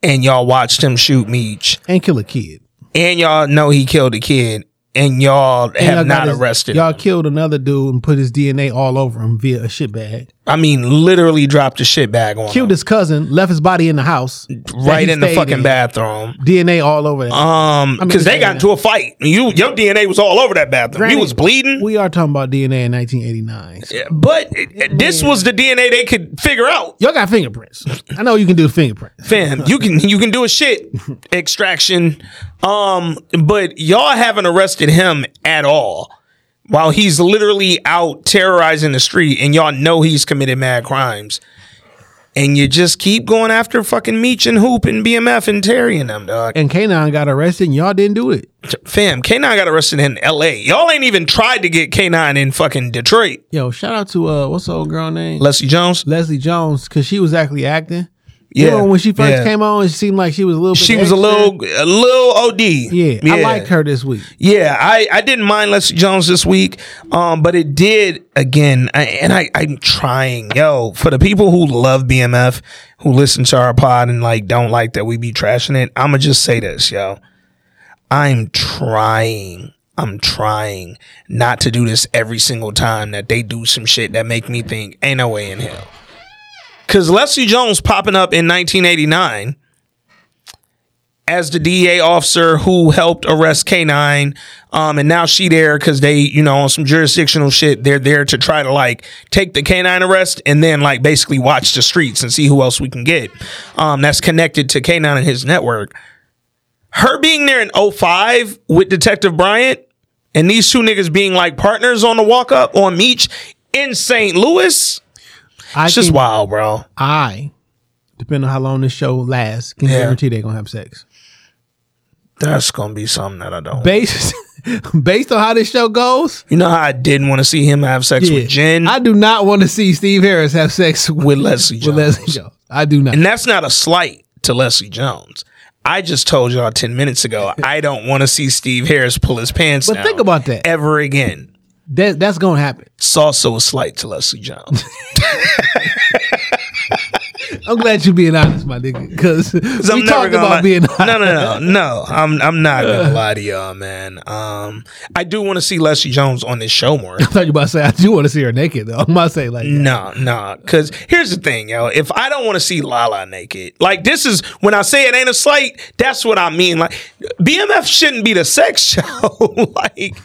and y'all watched him shoot Meech, and kill a kid, and y'all know he killed a kid, and y'all And y'all have got not his- arrested. Y'all killed another dude and put his DNA all over him via a shit bag. I mean, literally dropped a shit bag on Killed his cousin, left his body in the house, right in the fucking in. bathroom. DNA all over it. Um, I mean, because they got into a fight. You, your DNA was all over that bathroom. Granted, he was bleeding. We are talking about DNA in 1989. so- But it- this was the DNA they could figure out. Y'all got fingerprints. I know you can do fingerprints. fam you can you can do a shit <laughs> extraction um but y'all haven't arrested him at all while he's literally out terrorizing the street and y'all know he's committed mad crimes and you just keep going after fucking Meech and Hoop and BMF and Terry and them dog And K9 got arrested and y'all didn't do it. fam K9 got arrested in LA y'all ain't even tried to get K9 in fucking Detroit Yo, shout out to uh what's the old girl name? Leslie Jones Leslie Jones, because she was actually acting. Yeah, You know, when she first yeah. came on, it seemed like she was a little bit she was a little a little OD Yeah, I like her this week. Yeah, I, I didn't mind Leslie Jones this week, um, but it did again. I, and I I'm trying, yo, for the people who love BMF, who listen to our pod and like don't like that we be trashing it. I'ma just say this, yo. I'm trying. I'm trying not to do this every single time that they do some shit that make me think ain't no way in hell. Cause Leslie Jones popping up in 1989 as the DA officer who helped arrest K9. Um, and now she there because they, you know, on some jurisdictional shit, they're there to try to like take the K9 arrest and then like basically watch the streets and see who else we can get. Um, that's connected to K9 and his network. Her being there in 05 with Detective Bryant and these two niggas being like partners on the walk up on Meech in St. Louis. I It's just wild, bro. I, depending on how long this show lasts, can Yeah. guarantee they're gonna have sex. That's gonna be something that I don't. Based <laughs> based on how this show goes, You know how I didn't want to see him have sex with Jen? I do not want to see Steve Harris have sex with, with Leslie Jones. with Leslie Jones. I do not. And that's not a slight to Leslie Jones. I just told y'all 10 minutes ago, I don't want to see Steve Harris pull his pants But down think about that. ever again. That that's gonna happen. It's also a slight to Leslie Jones. <laughs> I'm glad you're being honest, my nigga, because we talked about lie. being honest. no, no, no. no. I'm I'm not gonna lie to y'all, man. Um, I do want to see Leslie Jones on this show more. <laughs> I thought you about to say I do want to see her naked though. I'm about to say like No, no. Because here's the thing, yo. If I don't want to see Lala naked, like this is when I say it ain't a slight, that's what I mean. Like BMF shouldn't be the sex <laughs> show. like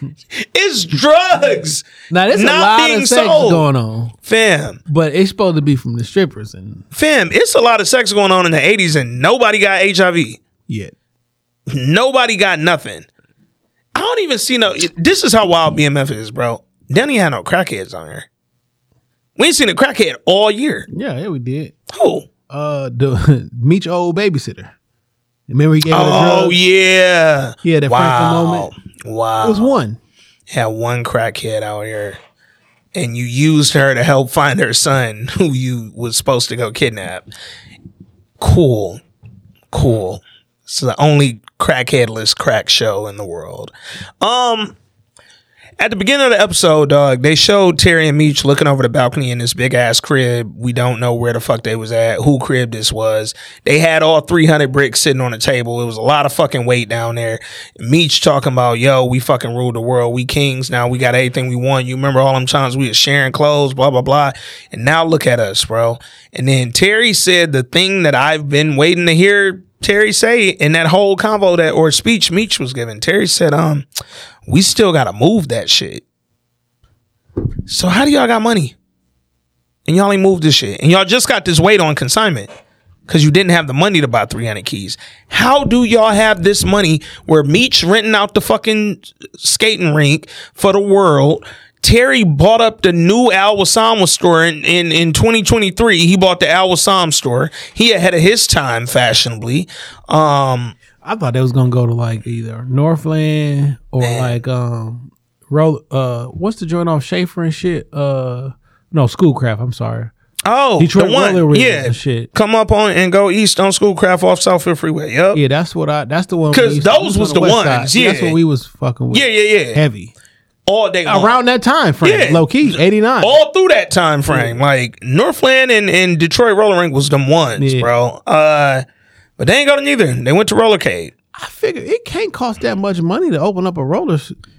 it's drugs. Now there's a not lot being of sex sold. going on, Fam, but it's supposed to be from the strippers and fam, it's a lot of sex going on in the 80s and nobody got HIV. yet. Nobody got nothing. I don't even see no. This is how wild BMF is, bro. They even have no crackheads on here. We ain't seen a crackhead all year. Yeah, yeah, we did. Who? Uh, the <laughs> meet your old babysitter. Remember he gave Oh yeah, Yeah, that Franklin moment. Wow, It was one. Had one crackhead out here, and you used her to help find her son, who you was supposed to go kidnap. Cool, cool. It's the only crackheadless crack show in the world. Um, At the beginning of the episode, dog, they showed Terry and Meech looking over the balcony in this big ass crib. We don't know where the fuck they was at, who crib this was. They had all 300 bricks sitting on the table. It was a lot of fucking weight down there. Meech talking about, yo, we fucking ruled the world. We kings now. We got everything we want. You remember all them times we was sharing clothes, blah, blah, blah. And now look at us, bro. And then Terry said the thing that I've been waiting to hear Terry say in that whole convo that or speech Meech was giving. Terry said, um, we still gotta move that shit. So how do y'all got money? And y'all ain't moved this shit. And y'all just got this weight on consignment. Cause you didn't have the money to buy 300 keys. How do y'all have this money where Meech renting out the fucking skating rink for the world? Terry bought up the new Al Wissam store in, in, in 2023. He bought the Al Wissam store. He ahead of his time fashionably. Um, I thought they was gonna go to like either Northland or like um roll uh what's the joint off Schaefer and shit? Uh no, Schoolcraft, I'm sorry. Oh, Detroit the one, Roller yeah. shit. Come up on and go east on Schoolcraft off Southfield Freeway. Yep. Yeah, that's what I that's the one Because those was on the west ones, side. yeah. That's what we was fucking with. Yeah, yeah, yeah. Heavy. All day long. Around that time frame, Yeah. low key, 89. all through that time frame. Like Northland and, and Detroit Roller Rink was them ones, Yeah. bro. Uh, but they ain't go to neither. They went to Rollercade. I figure it can't cost that much money to open up a roller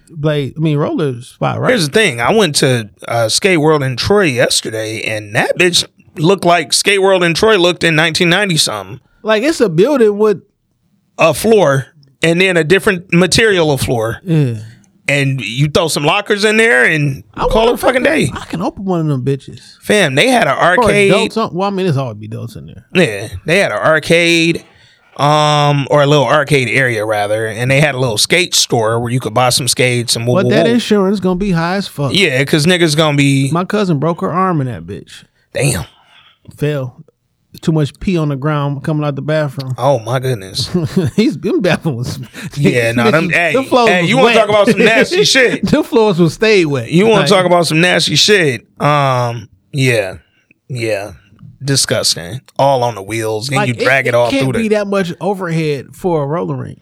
blade. I mean, roller spot, right? Here's the thing: I went to uh, Skate World in Troy yesterday, and that bitch looked like Skate World in Troy looked in 1990 something. like it's a building with A floor and then a different material of floor, yeah. and you throw some lockers in there and I call it a fucking day. I can open one of them bitches. Fam, they had an arcade. adults well, I mean, it's always be adults in there. Yeah, they had an arcade, um, or a little arcade area rather, and they had a little skate store where you could buy some skates and woo, But woo, that woo. insurance gonna be high as fuck. Yeah, because niggas gonna be My cousin broke her arm in that bitch. damn. Fell. Too much pee on the ground coming out the bathroom. Oh my goodness. <laughs> He's been bathroom was Yeah, no, <laughs> them. Hey, Them floors hey, you want to talk about some nasty <laughs> shit? the floors will stay wet. You want Like, to talk about some nasty shit? Um, yeah, yeah, disgusting. All on the wheels, and like, you drag it, all can't through be the. that much overhead for a roller rink.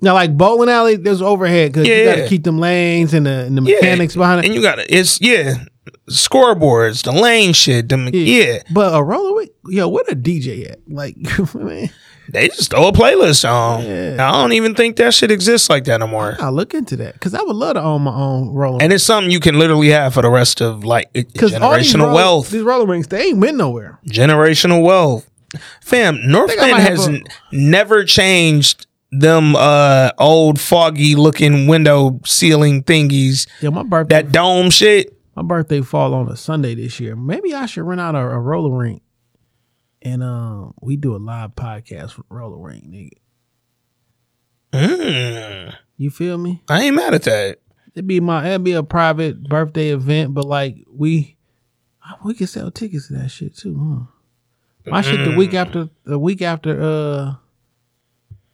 Now, like bowling alley, there's overhead because you got to keep them lanes and the, and the Yeah, mechanics behind it. and you got to It's yeah, scoreboards, the lane shit. The, yeah. But a roller rink, yo, where the DJ at? Like, <laughs> man, they just throw a playlist on. I don't even think that shit exists like that no more. I'll look into that because I would love to own my own roller. And it's something you can literally have for the rest of like it- Because all these generational roller- wealth. these roller rings, they ain't went nowhere. generational wealth. Fam, Northland has a- n- never changed them uh old foggy looking window ceiling thingies. Yeah, my birthday. That dome shit. My birthday fall on a Sunday this year. Maybe I should rent out a, a roller rink, and um, we do a live podcast from roller rink, nigga. Mm, You feel me? I ain't mad at that. It'd be my it'd be a private birthday event, but like we we could sell tickets to that shit too, huh? My shit the week after the week after uh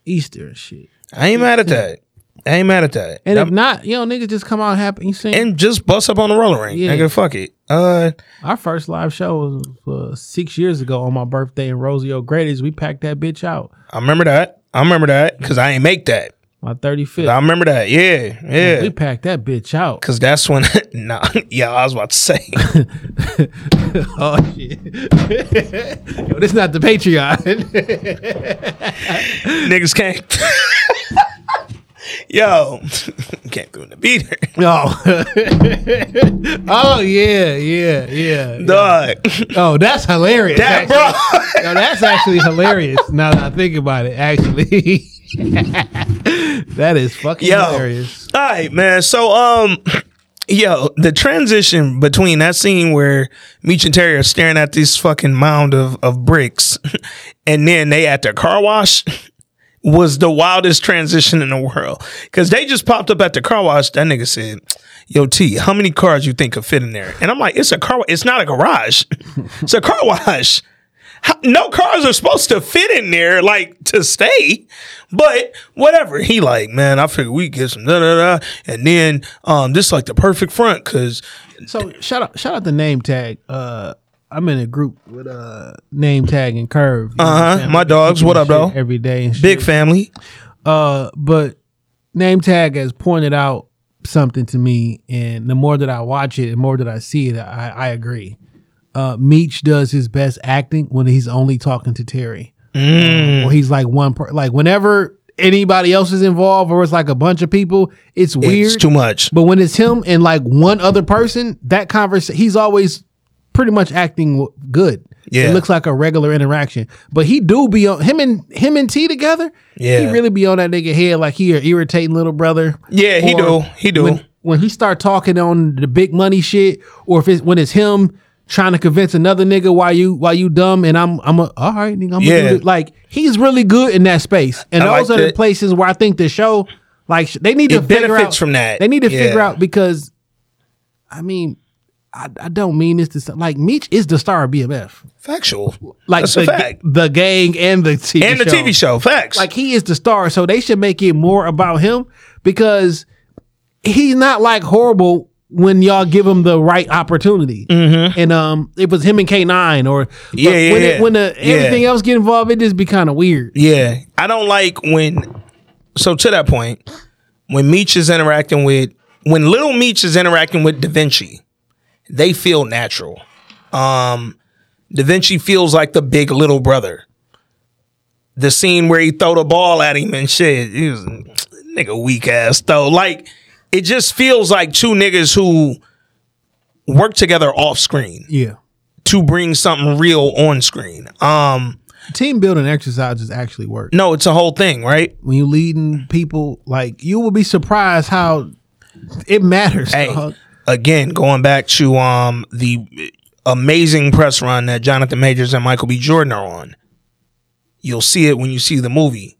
Easter and shit. I ain't mad at that. I ain't mad at that. And if not, you know, niggas just come out happy. You see, and just bust up on the roller rink. Yeah. Nigga, fuck it. Uh our first live show was uh, six years ago on my birthday in Rosie O'Grady's. We packed that bitch out. I remember that. I remember that because I ain't make that. My thirty fifth. I remember that. Yeah, yeah. We packed that bitch out. Cause that's when <laughs> nah <laughs> yeah, I was about to say. <laughs> oh shit. Yo, this not the Patreon. Niggas can't Yo, <laughs> can't go in the beater. oh. <laughs> oh yeah, yeah, yeah. Dog. Oh, that's hilarious. That actually. bro. Yo, that's actually hilarious. Now that I think about it, actually, <laughs> that is fucking Yo. hilarious. All right, man. So, um, <clears throat> yo, the transition between that scene where Meech and Terry are staring at this fucking mound of, of bricks and then they at the car wash was the wildest transition in the world. Cause they just popped up at the car wash. That nigga said, Yo, T, how many cars you think could fit in there? And I'm like, it's a car. It's not a garage. <laughs> it's a car wash. No cars are supposed to fit in there like to stay but whatever he like man i figure we get some da da da and then um this like the perfect front because So shout out, shout out the name tag. Uh, I'm in a group with uh name tag and curve. You know what I'm Uh-huh. My dogs, what up, though? Every day and shit. big family Uh, but name tag has pointed out something to me, and the more that I watch it, the more that I see it, I, I agree. Uh, Meech does his best acting when he's only talking to Terry, Mm. or he's like one part. like whenever anybody else is involved, or it's like a bunch of people, it's weird. It's too much. But when it's him and like one other person, that conversation, he's always pretty much acting good. Yeah. it looks like a regular interaction. But he do be on him and him and T together. Yeah. he really be on that nigga head like he a irritating little brother. Yeah, he do. He do. When, when he start talking on the big money shit, or if it's when it's him trying to convince another nigga why you why you dumb and I'm I'm a, all right nigga I'm Yeah. like he's really good in that space and I those like are the places where I think the show like they need to It figure benefits out from that. they need to figure out because I mean I, I don't mean this to sound like Meech is the star of BMF Factual. like That's the, fact. the gang and the TV and the show. TV show. Facts. Like he is the star, so they should make it more about him because he's not like horrible when y'all give him the right opportunity. And um, it was him and K nine, or Mm-hmm. Yeah, yeah, when yeah. It, when the, Yeah. everything else get involved, it just be kind of weird. Yeah, I don't like when. So to that point, when Meech is interacting with, when Little Meech is interacting with Da'Vinchi, they feel natural. Um, Da'Vinchi feels like the big little brother. The scene where he throw the ball at him and shit, he was nigga weak ass though. Like it just feels like two niggas who work together off screen Yeah, to bring something real on screen. Um, team building exercises actually work. no, it's a whole thing, right? When you leading people, like you will be surprised how it matters. Hey, dog. Again, going back to um the amazing press run that Jonathan Majors and Michael B. Jordan are on. You'll see it when you see the movie.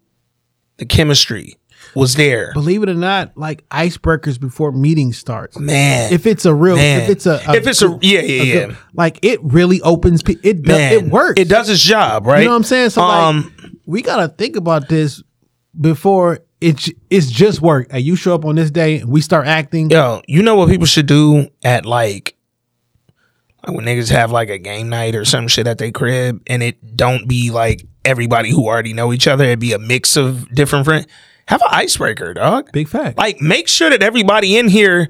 The chemistry was there. Believe it or not, like icebreakers before meeting starts. Man. if it's a real, Man. if it's a, If it's a- yeah, yeah, yeah. like it really opens. pe- It does, it works. It does its job, right? You know what I'm saying? So um, like, we gotta think about this before it's it's just work. Hey, you show up on this day and we start acting. yo, you know what people should do at like like when niggas have like a game night or some shit at their crib and it don't be like everybody who already know each other, it'd be a mix of different friends. Have an icebreaker, dog. Big fact. Like make sure that everybody in here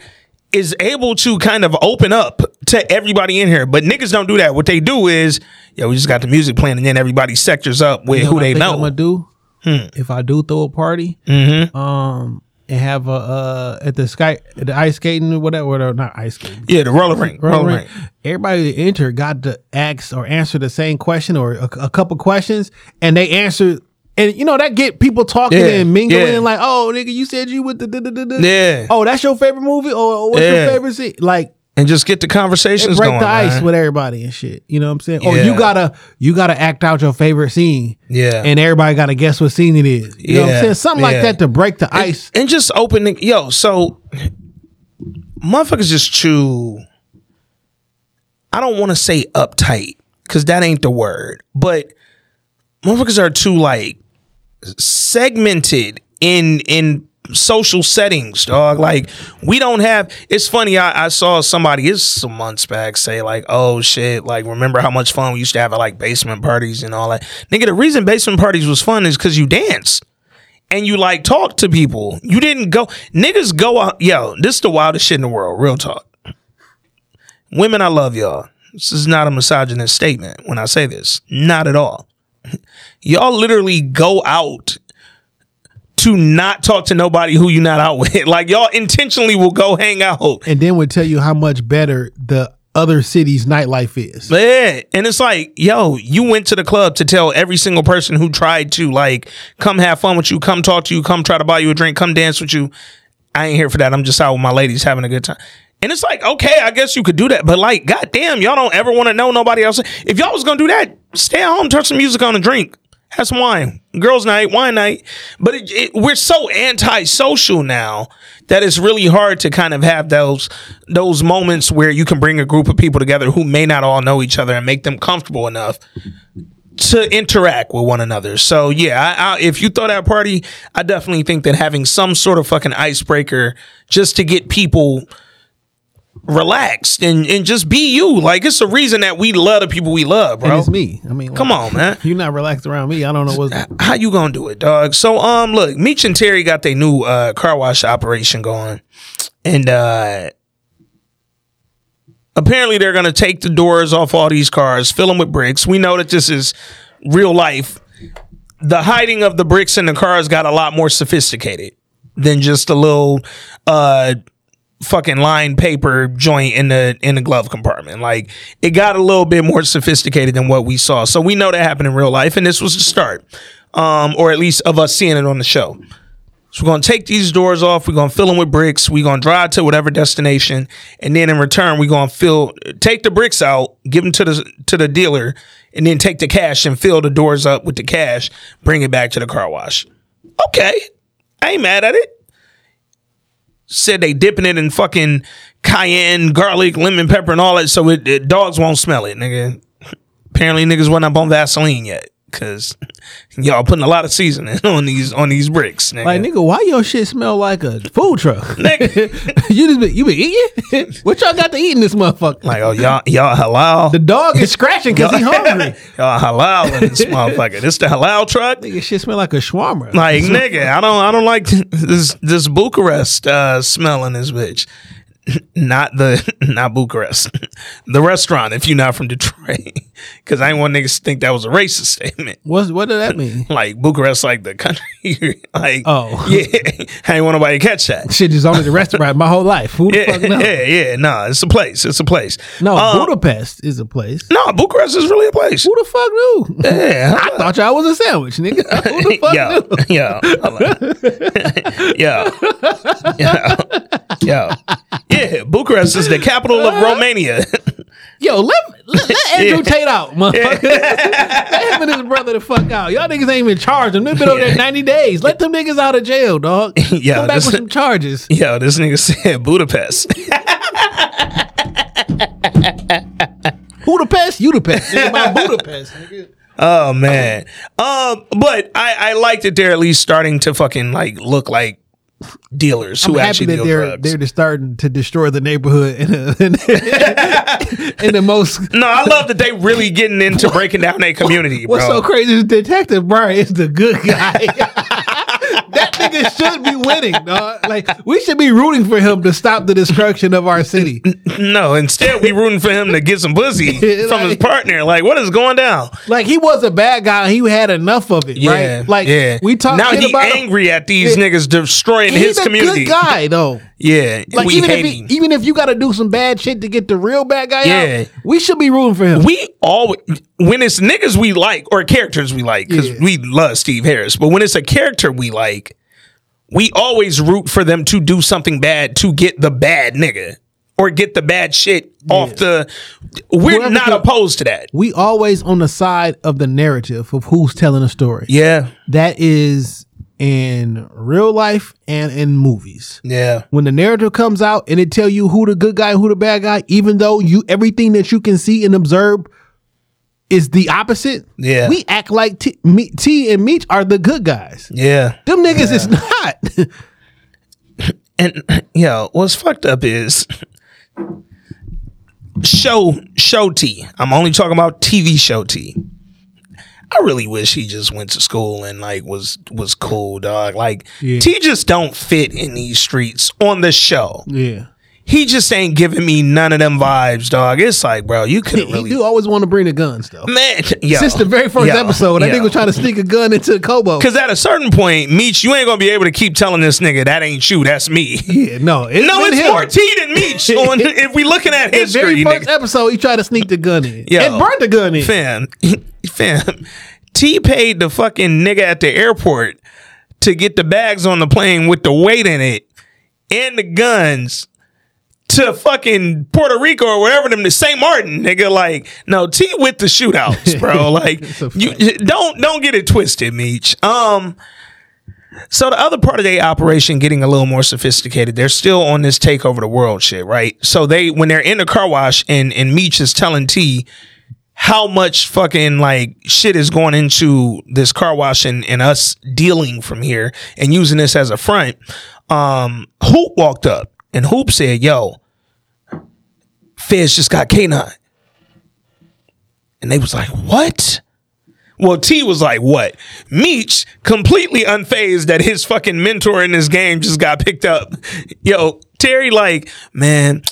is able to kind of open up to everybody in here. But niggas don't do that. What they do is, yo, we just got the music playing and then everybody sectors up with You know who they think I'm know. gonna do Hmm. if I do throw a party, Mm-hmm. um, and have a uh at the sky at the ice skating or whatever, whatever not ice skating. Yeah, the roller rink. Roller Roller rink. rink. Everybody that enter got to ask or answer the same question or a, a couple questions, and they answer. And you know that get people talking Yeah, and mingling, yeah. like, "Oh, nigga, you said you with the, the, the, the- Yeah. Oh, that's your favorite movie, or, or what's Yeah. your favorite scene? Like, And just get the and conversations break going. the ice man. with everybody and shit. You know what I'm saying? Oh, or Yeah. you gotta you gotta act out your favorite scene. Yeah. And everybody gotta guess what scene it is. You know what I'm Yeah. saying? Something like that to break the ice. and just open the, yo so motherfuckers just too i don't want to say uptight because that ain't the word but motherfuckers are too like segmented in in social settings dog like we don't have it's funny i, I saw somebody it's some months back say like oh shit like remember how much fun we used to have at like basement parties and all that nigga the reason basement parties was fun is because you danced and you like talk to people. You didn't go niggas go out. Yo, this is the wildest shit in the world. Real talk. Women, I love y'all. This is not a misogynist statement when I say this. Not at all. <laughs> Y'all literally go out to not talk to nobody who you not out with. <laughs> Like y'all intentionally will go hang out. And then would tell you how much better the other city's nightlife is. Yeah. And it's like, yo, you went to the club to tell every single person who tried to like come have fun with you, come talk to you, come try to buy you a drink, come dance with you. I ain't here for that. I'm just out with my ladies having a good time. And it's like, okay, I guess you could do that. But like, goddamn, y'all don't ever want to know nobody else. If y'all was gonna do that, stay at home, turn some music on and drink. Some wine. Girls' night, wine night. But it, it, we're so antisocial now that it's really hard to kind of have those those moments where you can bring a group of people together who may not all know each other and make them comfortable enough to interact with one another. So yeah, I, I, if you throw that party, I definitely think that having some sort of fucking icebreaker just to get people relaxed and, and just be you. Like it's the reason that we love the people we love, bro. And it's me. I mean, Come on, <laughs> man. You're not relaxed around me. I don't know what's. How you gonna do it, dog? So um, look, Meech and Terry got their new uh car wash operation going, and uh apparently they're gonna take the doors off all these cars, fill them with bricks. We know that this is real life. The hiding of the bricks in the cars got a lot more sophisticated than just a little uh fucking lined paper joint in the in the glove compartment. Like it got a little bit more sophisticated than what we saw. So we know that happened in real life, and this was the start, um, or at least of us seeing it on the show. So we're gonna take these doors off. We're gonna fill them with bricks. We're gonna drive to whatever destination, and then in return, we're gonna fill take the bricks out, give them to the to the dealer, and then take the cash and fill the doors up with the cash. Bring it back to the car wash. Okay, I ain't mad at it said they dipping it in fucking cayenne, garlic, lemon pepper, and all that, so it, it- dogs won't smell it, nigga. Apparently, niggas wasn't up on Vaseline yet, cause y'all putting a lot of seasoning <laughs> on these on these bricks, nigga. Like nigga, why your shit smell like a food truck? <laughs> Nigga. <laughs> you just been, you been eating? what y'all got to eat in this motherfucker? Like, oh y'all y'all halal. The dog is scratching because he hungry. y'all halal in this motherfucker. This the halal truck. Nigga, shit smell like a shawarma. Like nigga, I don't I don't like this this Bucharest uh, smell in this bitch. <laughs> Not the <laughs> not Bucharest, <laughs> the restaurant. If you're not from Detroit, because I ain't want niggas to think that was a racist statement. What's what did that mean? Like Bucharest, like the country. like Oh. yeah, I ain't want nobody to catch that. Shit just only the restaurant my whole life. Who the Yeah, fuck knows? yeah, yeah. No, it's a place. It's a place. No, Uh, Budapest is a place. no, Bucharest is really a place. Who the fuck knew? Yeah, I thought y'all was a sandwich, nigga. Who the fuck yo, knew? yo, yo, yo, yeah. Bucharest is the capital of Romania. Yo, let, let, let <laughs> Andrew Yeah. Tate out, motherfucker. <laughs> let him and his brother the fuck out. Y'all niggas ain't even charged them. They've been over there 90 days. Let them niggas out of jail, dog. <laughs> Yo, Come back with some charges. Yo, this nigga said Budapest. Who the pest? You the pest. Nigga, my Budapest, nigga. Oh man. Um, but I I like that they're at least starting to fucking like look like dealers I'm who happy actually that deal they're drugs. they're just starting to destroy the neighborhood in, a, <laughs> in, in the most. no, I love that they really getting into breaking down their community, bro. What's so crazy is Detective Bryant is the good guy. <laughs> nigga should be winning, dog. Like we should be rooting for him to stop the destruction of our city. No, instead we rooting for him to get some pussy <laughs> from his partner. Like, what is going down? Like he was a bad guy. He had enough of it, Yeah, right? Like yeah. we talk now he about him. angry at these Yeah. niggas destroying He's his a community. good guy though. Yeah, Like we even if he, him. even if you got to do some bad shit to get the real bad guy Yeah. out, we should be rooting for him. we always when it's niggas we like or characters we like because Yeah. we love Steve Harris, but when it's a character we like, we always root for them to do something bad to get the bad nigga or get the bad shit off the. We're Whoever not opposed to that. we always on the side of the narrative of who's telling a story. Yeah, That is in real life and in movies. yeah, When the narrative comes out and it tell you who the good guy, who the bad guy, even though you everything that you can see and observe is the opposite. Yeah. we act like T, me, T and Meech are the good guys. yeah. Them niggas is not. <laughs> And <clears throat> yo, what's fucked up is show show T. I'm only talking about TV show T. I really wish he just went to school and like was was cool, dog. Like Yeah. T just don't fit in these streets on the show. yeah. He just ain't giving me none of them vibes, dog. It's like, bro, you could really do always want to bring the guns though. man. Yo, Since the very first yo, episode, I yo. think was trying to sneak a gun into the Cobo. Cause at a certain point, Meech, you ain't gonna be able to keep telling this nigga that ain't you, that's me. Yeah, no, <laughs> it's no, it's him. more T than Meech. <laughs> On if we looking at The history, very nigga. first episode, he tried to sneak the gun in Yo. and burnt the gun in. fam, <laughs> fam. T paid the fucking nigga at the airport to get the bags on the plane with the weight in it and the guns to fucking Puerto Rico or wherever them to St. Martin, nigga. Like, no, T with the shootouts, bro. <laughs> Like, you don't don't get it twisted, Meech. Um. So the other part of their operation getting a little more sophisticated. They're still on this take over the world shit, right? So they when they're in the car wash and and Meech is telling T how much fucking like shit is going into this car wash and, and us dealing from here and using this as a front. Um, Hoop walked up and Hoop said, "Yo, Feds just got K9. And they was like, what? Well, T was like, what? Meech, completely unfazed that his fucking mentor in this game just got picked up. <laughs> Yo, Terry, like, man,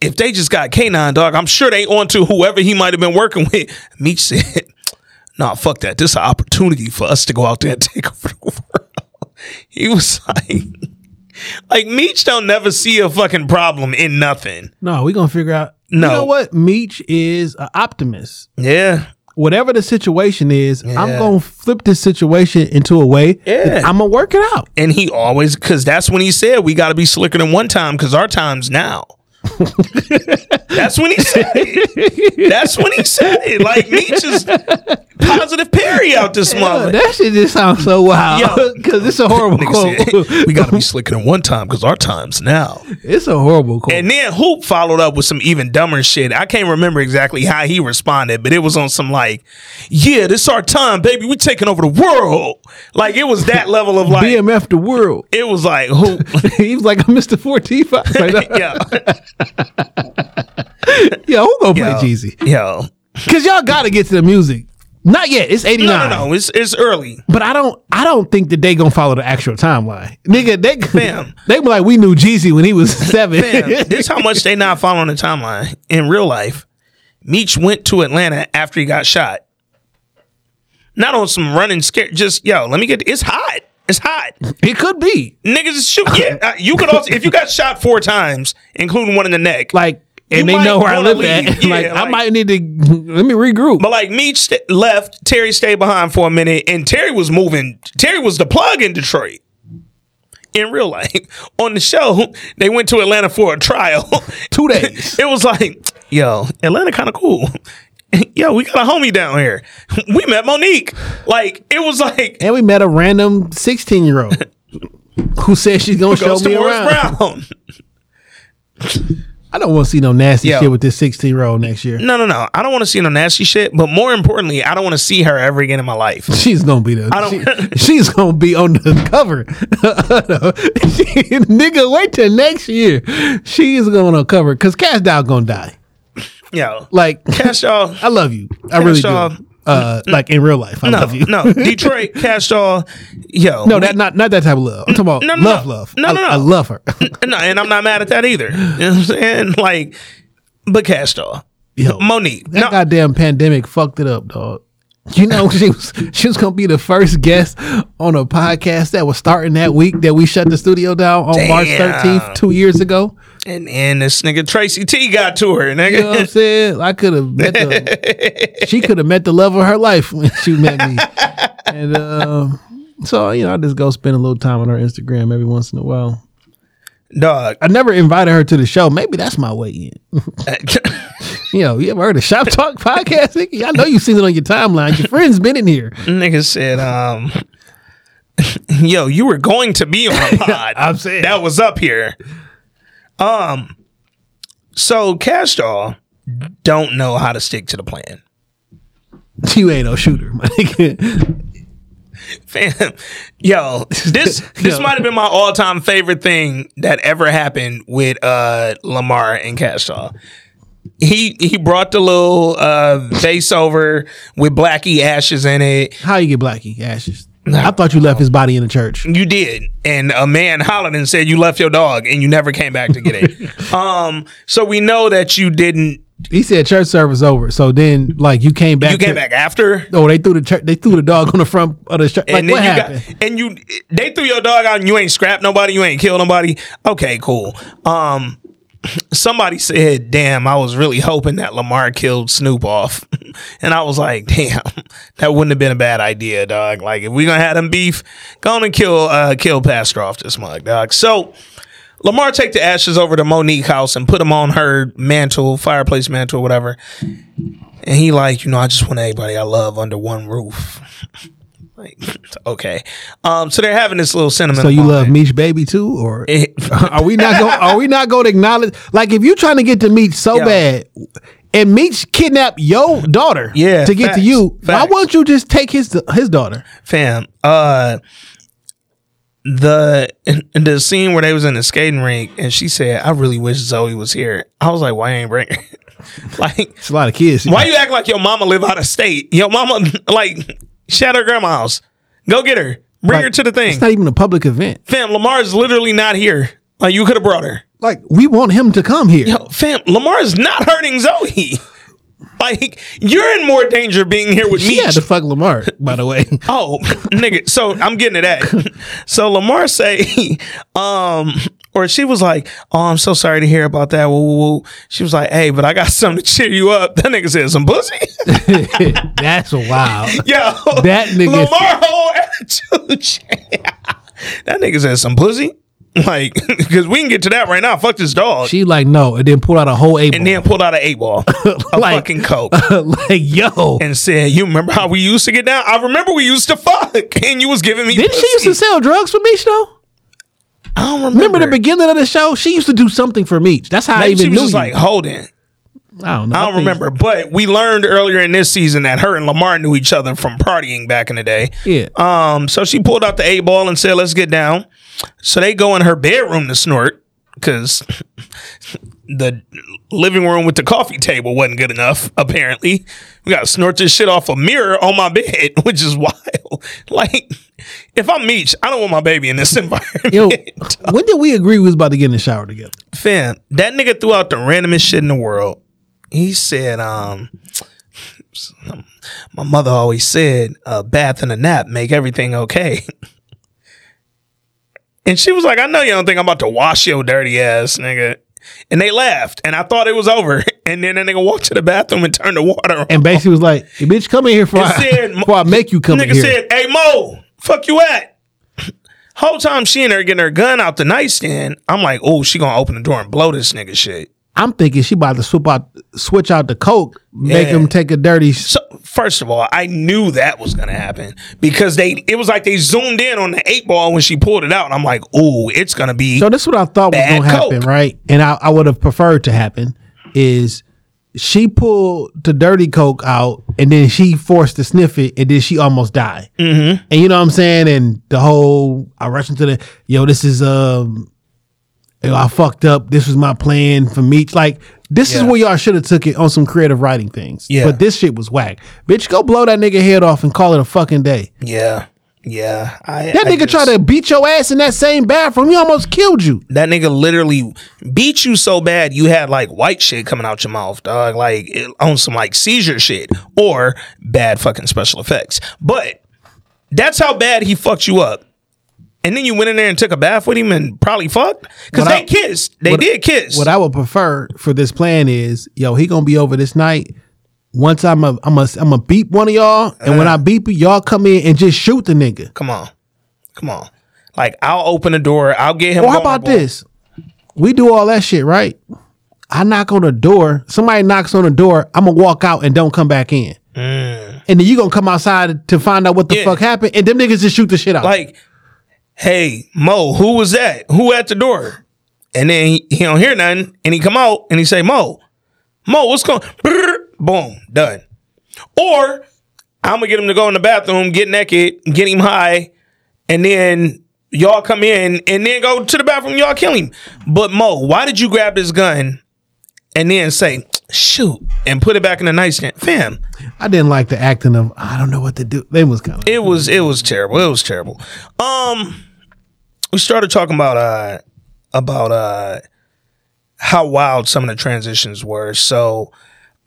if they just got K9, dog, I'm sure they on to whoever he might have been working with. Meech said, <laughs> nah, fuck that. This is an opportunity for us to go out there and <laughs> take over the world. He was like, like Meech don't never see a fucking problem in nothing. No, we gonna figure out. No. You know what? Meech is an optimist. Yeah. Whatever the situation is, I'm gonna flip this situation into a way. Yeah. that I'm gonna work it out. And he always, because that's when he said we got to be slicker than one time because our time's now. That's when he said it. That's when he said it. Like Meech is positive Perry out this Yeah, mother. that shit just sounds so wild because it's a horrible quote. said, we got to be slicker than one time because our time's now. it's a horrible quote. And then Hoop followed up with some even dumber shit. I can't remember exactly how he responded, but it was on some like, "Yeah, this our time, baby. We taking over the world." Like it was that level of like. BMF the world. It was like Hoop. <laughs> he was like <laughs> i Mr. 45. Like, <laughs> yeah, Yo, who gonna play Yo. Jeezy? yo. Because y'all gotta get to the music. Not yet. It's 89. No, no, no. It's it's early. But I don't I don't think that they gonna follow the actual timeline. Nigga, they Fam. <laughs> they be like we knew Jeezy when he was seven. Fam, this how much they not following the timeline in real life. Meech went to Atlanta after he got shot. Not on some running scare. Just yo, let me get. It's hot. It's hot. it could be. Niggas is shoot. Yeah, uh, you could also if you got shot four times, including one in the neck. Like and You they know where I live at. <laughs> Yeah, like, I might need to let me regroup. But like Meech st- left, Terry stayed behind for a minute, and Terry was moving. Terry was the plug in Detroit. In real life, <laughs> on the show, they went to Atlanta for a trial. Two <laughs> days. it was like, yo, Atlanta kind of cool. <laughs> Yo, we got a homie down here. <laughs> We met Monique. Like it was like and we met a random 16 year old <laughs> who said she's gonna show me around. I don't want to see no nasty Yo. shit with this 16 year old next year. No, no, no. I don't want to see no nasty shit. But more importantly, I don't want to see her ever again in my life. She's gonna be the. I don't- she- she's gonna be on the cover. She- nigga, wait till next year. She is gonna cover because Cash Doll gonna die. Yo, Like Cash Doll. <laughs> I love you. I really Cash do. Uh, like in real life, I No, love you. no. <laughs> Detroit, Cash Doll. Yo, no, we- that not not that type of love. I'm talking about No, no, love, no. love. No, I, no, no. I love her. <laughs> no, and I'm not mad at that either. You know what I'm saying? Like, but Cash Doll. Yo, Monique. that No, goddamn pandemic fucked it up, dog. You know <laughs> she was she was gonna be the first guest on a podcast that was starting that week that we shut the studio down on March 13th, two years ago. and and this nigga Tracy T got to her, You know what I'm saying? I could have met the <laughs> she could have met the love of her life when she met me. And um so you know, I just go spend a little time on her Instagram every once in a while. Dog. I never invited her to the show. Maybe that's my way in. <laughs> You know, you ever heard of Shop Talk podcast? nigga? I know you've seen it on your timeline. Your friend's been in here. nigga said, um, <laughs> yo, you were going to be on a <laughs> pod. I'm saying. that was up here. Um, so Cash Doll don't know how to stick to the plan. <laughs> You ain't no shooter, my nigga. Fam, yo, this this might have been my all time favorite thing that ever happened with uh Lamar and Cash Doll. He he brought the little uh vase over with Blackie ashes in it. How you get Blackie ashes? I thought you left his body in the church. You did, and a man hollered and said you left your dog and you never came back to get it. <laughs> um, so we know that you didn't. He said church service over. So then, like, you came back. You came to- back after. Oh, they threw the church. They threw the dog on the front of the church. Like, and then what you happened? got and you they threw your dog out and you ain't scrapped nobody, you ain't killed nobody. Okay, cool. Um somebody said, damn, I was really hoping that Lamar killed Snoop off. <laughs> and I was like, damn, that wouldn't have been a bad idea, dog. Like if we gonna have them beef, go and kill uh kill Pastor off this mug, dog. So Lamar take the ashes over to Monique house and put them on her mantle, fireplace mantle, whatever. And he like, you know, I just want everybody I love under one roof. <laughs> like, <laughs> okay. Um, so they're having this little sentiment. So you love Meech baby too, or <laughs> <laughs> are we not going? Are we not going to acknowledge? Like, if you're trying to get to Meech so Yeah. bad, and Meech kidnap your daughter, Yeah, to get to facts, you, why facts. won't you just take his his daughter? fam. Uh, the the scene where they was in the skating rink and she said, "I really wish Zoe was here." I was like, "Why ain't bring her?" like, It's a lot of kids. why you act like your mama live out of state? Your mama, like, at her grandma's. Go get her. Bring Like, her to the thing. It's not even a public event. Fam, Lamar's literally not here. Like, you could have brought her. Like we want him to come here. Yo, fam, Lamar is not hurting Zoe. <laughs> Like, you're in more danger being here with She me. had to fuck Lamar, by the way. <laughs> Oh, nigga. So I'm getting to that. <laughs> So Lamar say, um, or she was like, "Oh, I'm so sorry to hear about that." Woo, woo, woo. She was like, "Hey, but I got <laughs> something to cheer you up." That nigga said some pussy. <laughs> That's wild. <laughs> Yo, That nigga- Lamar whole attitude. that nigga said some pussy. Like, because we can get to that right now. Fuck this dog. She like no, and then pulled out a whole eight and then pulled out an eight ball, a Like- fucking coke. like yo. and said, "You remember how we used to get down? I remember we used to fuck, and you was giving me." Didn't she used to sell drugs for me though? I don't remember. Remember the beginning of the show? She used to do something for me. That's how I even she was knew just you. like holding. I don't know. I don't think- remember, but we learned earlier in this season that her and Lamar knew each other from partying back in the day. Yeah. Um. So she pulled out the eight ball and said, "Let's get down." So they go in her bedroom to snort because <laughs> the living room with the coffee table wasn't good enough. Apparently, we got to snort this shit off a mirror on my bed, <laughs> which is wild. <laughs> Like, if I'm Meech, I don't want my baby in this <laughs> environment. Yo, when did we agree we was about to get in the shower together? Fam, that nigga threw out the randomest shit in the world. He said, um, my mother always said, a bath and a nap make everything okay. and she was like, I know you don't think I'm about to wash your dirty ass, nigga. And they laughed, and I thought it was over. <laughs> And then that nigga walked to the bathroom and turned the water on. And basically was like, hey, bitch, come in here before, I, said- <laughs> before I make you come in here." Nigga said, "Hey Mo, fuck you at." Whole time she in there getting her gun out the nightstand, I'm like, "Oh, she gonna open the door and blow this nigga shit." I'm thinking she about to swip out, switch out the coke, make Yeah. him take a dirty. So first of all, I knew that was gonna happen because they it was like they zoomed in on the eight ball when she pulled it out. And I'm like, "Oh, it's gonna be." So this is what I thought was gonna happen, coke. right? And I, I would have preferred to happen is she pulled the dirty coke out and then she forced to sniff it and then she almost died. Mm-hmm. And you know what I'm saying? And the whole I rushed into the yo, this is um I fucked up. This was my plan for Meech. Like this is where y'all should have took it on some creative writing things. Yeah. But this shit was whack. Bitch, go blow that nigga head off and call it a fucking day. yeah, yeah. I, That I nigga just- tried to beat your ass in that same bathroom. He almost killed you. That nigga literally beat you so bad you had like white shit coming out your mouth, dog. Like it, on some like seizure shit or bad fucking special effects. But that's how bad he fucked you up. And then you went in there and took a bath with him and probably fucked because they I- kissed. They what- did kiss. What I would prefer for this plan is, yo, he gonna be over this night. Once I'm a, I'm a, I'm a beep one of y'all, and when I beep you, y'all come in and just shoot the nigga. Come on, come on. Like I'll open the door. I'll get him. Or how about this? We do all that shit, right? I knock on the door. Somebody knocks on the door. I'm gonna walk out and don't come back in. And then you gonna come outside to find out what the Mm. Yeah. fuck happened, and them niggas just shoot the shit out. Like, hey Mo, who was that? Who at the door? And then he, he don't hear nothing, and he come out and he say, Mo, Mo, what's going? Boom, done. Or I'm gonna get him to go in the bathroom, get naked, get him high, and then y'all come in and then go to the bathroom, y'all kill him. But Mo, why did you grab this gun and then say, shoot, and put it back in the nightstand? Fam, I didn't like the acting of I don't know what to do. They was kind of it was it was terrible. It was terrible. Um, we started talking about uh about uh how wild some of the transitions were. So,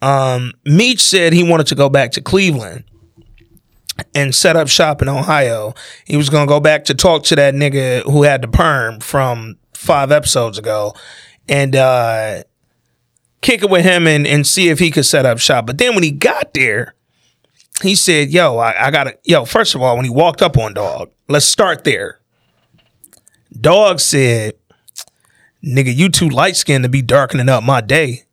um, Meech said he wanted to go back to Cleveland and set up shop in Ohio. He was gonna go back to talk to that nigga who had the perm from five episodes ago, and uh kick it with him and and see if he could set up shop. But then when he got there he said, "Yo, I, I gotta, yo." First of all, when he walked up on Dog, let's start there. Dog said, "Nigga, you too light skinned to be darkening up my day,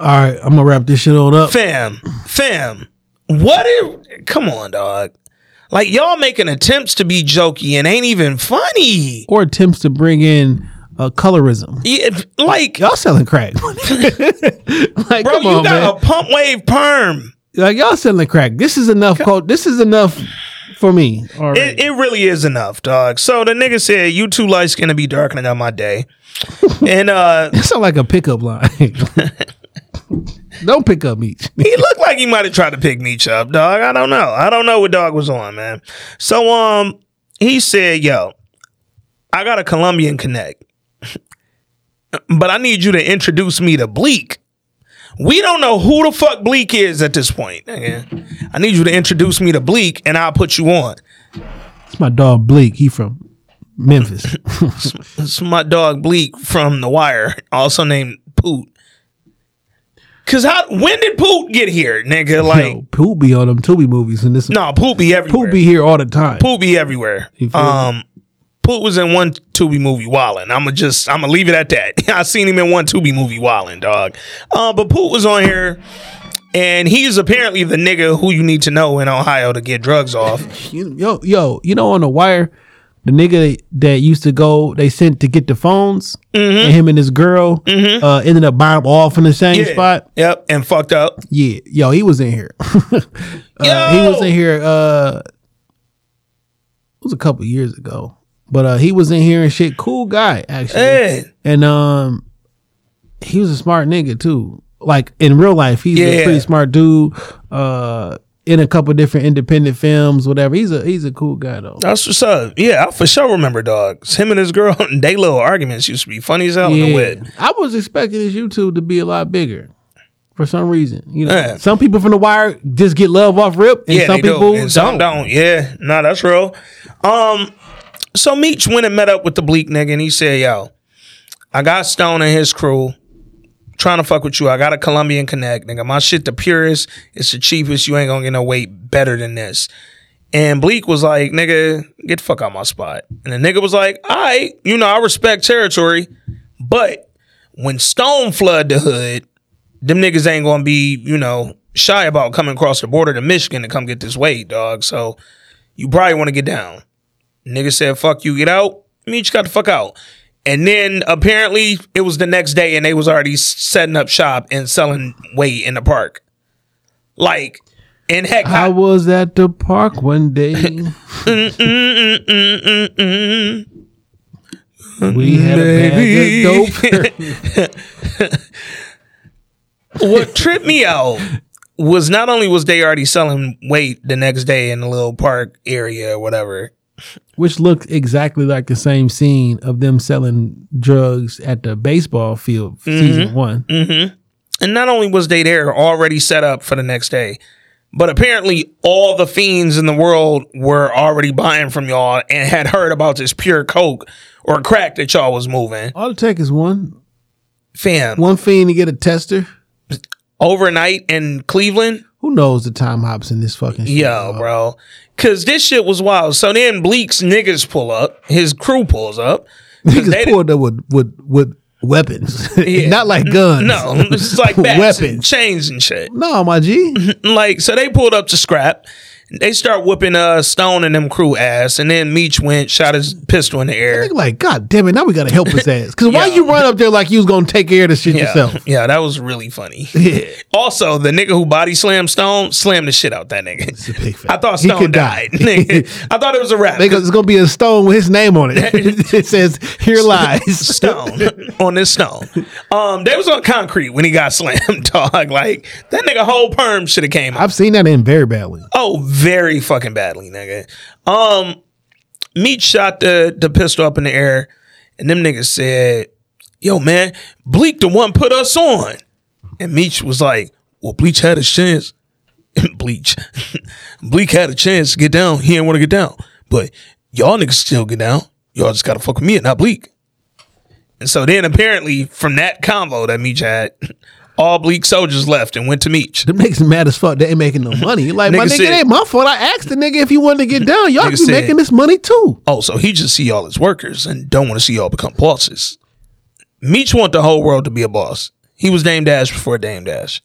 all right. I'm gonna wrap this shit on up. fam, fam. What? If, come on, dog. Like y'all making attempts to be jokey and ain't even funny. Or attempts to bring in uh, colorism. Yeah, like, Y'all selling crack. <laughs> like, bro, come you on, man. got a pump wave perm. like y'all selling crack. This is enough. Code. This is enough for me. It, it really is enough, dog. So the nigga said, "You too light skinned to be darkening up my day," <laughs> and uh. <laughs> It sound like a pickup line. <laughs> Don't pick up Meech. he looked like he might have tried to pick Meech up, dog. I don't know. I don't know what dog was on, man. So um he said, yo, I got a Colombian connect. but I need you to introduce me to Bleak. We don't know who the fuck Bleak is at this point. nigga. I need you to introduce me to Bleak and I'll put you on. It's my dog Bleak. He from Memphis. <laughs> It's my dog Bleak from The Wire, also named Poot. Cause how when did Poot get here, nigga? Like Yo, Poot be on them Tubi movies and this. no, Poot be everywhere. Poot be here all the time. Poot be everywhere. Um, Poot was in one Tubi movie, Wildin'. I'm gonna just, I'm gonna leave it at that. <laughs> I seen him in one Tubi movie, Wildin', dog. Uh, but Poot was on here, and he's apparently the nigga who you need to know in Ohio to get drugs off. <laughs> Yo, yo, you know on the wire, the nigga that used to go, they sent to get the phones, and him and his girl uh, ended up buying them all from the same Mm-hmm. Yeah. spot. Yep, and fucked up. Yeah, yo, he was in here. <laughs> uh, he was in here. Uh, it was a couple years ago, but uh, he was in here and shit. Cool guy, actually. Hey. And um, he was a smart nigga too. Like in real life, he's a pretty smart dude. Uh, in a couple different independent films, whatever. He's a he's a cool guy though. That's what's up. Yeah, I for sure remember dogs. Him and his girl, <laughs> they little arguments used to be funny as hell in the wit. I was expecting his YouTube to be a lot bigger. For some reason, you know, Yeah. some people from the wire just get love off rip, and yeah, some people do. And some don't. Yeah, no, that's real. Um, so Meech went and met up with the bleak nigga, and he said, "Yo, I got Stone and his crew trying to fuck with you. I got a Colombian connect, nigga. My shit the purest. It's the cheapest. You ain't gonna get no weight better than this." And Bleak was like, "Nigga, get the fuck out my spot." And the nigga was like, "All right, you know, I respect territory, but when Stone flood the hood." them niggas ain't gonna be, you know, shy about coming across the border to Michigan to come get this weight, dog. So you probably want to get down. Nigga said, fuck you, get out. Me just got the fuck out. And then apparently it was the next day and they was already setting up shop and selling weight in the park. Like, and heck, I was at the park one day. <laughs> we had a bag of dope. <laughs> what tripped me out was not only was they already selling weight the next day in the little park area or whatever, which looked exactly like the same scene of them selling drugs at the baseball field season one. Mm-hmm. And not only was they there already set up for the next day, but apparently all the fiends in the world were already buying from y'all and had heard about this pure coke or crack that y'all was moving. All it take is one Fam, one fiend to get a tester. Overnight in Cleveland. Who knows the time hops in this fucking shit? Yo, bro. Cause this shit was wild. So then Bleak's niggas pull up, his crew pulls up. Niggas they pulled up with with with weapons, <laughs> Yeah. not like guns. No, it's like <laughs> bats and weapons. chains and shit. No, my G. <laughs> like so they pulled up to scrap. They start whipping uh Stone and them crew ass, and then Meech went, shot his pistol in the air. Nigga like, God damn it! Now we gotta help his <laughs> ass. Because why Yeah. you run up there like you was gonna take care of the shit Yeah, yourself? yeah, that was really funny. <laughs> Yeah. Also, the nigga who body slammed Stone slammed the shit out that nigga. I thought Stone died. <laughs> die. I thought it was a rap. Because it's gonna be a stone with his name on it. it says, "Here lies stone on this stone. Um, they was on concrete when he got slammed, dog. Like that nigga whole perm should have came. I've seen that in very badly. Oh, very fucking badly, nigga. Um, Meat shot the the pistol up in the air, and them niggas said, "Yo, man, Bleak the one put us on." And Meech was like, "Well, Bleach had a chance. <laughs> Bleach, <laughs> Bleak had a chance to get down. He didn't want to get down, but y'all niggas still get down. Y'all just gotta fuck with me and not Bleak." And so then apparently from that convo that Meech had, <laughs> all Bleak soldiers left and went to Meech. Them niggas mad as fuck. They ain't making no money. <laughs> Like my Nigga nigga, said- it ain't my fault. I asked the nigga if he wanted to get down. Y'all be said- making this money too. Oh, so he just see y'all as workers and don't want to see y'all become bosses. Meech want the whole world to be a boss. He was Dame Dash before Dame Dash.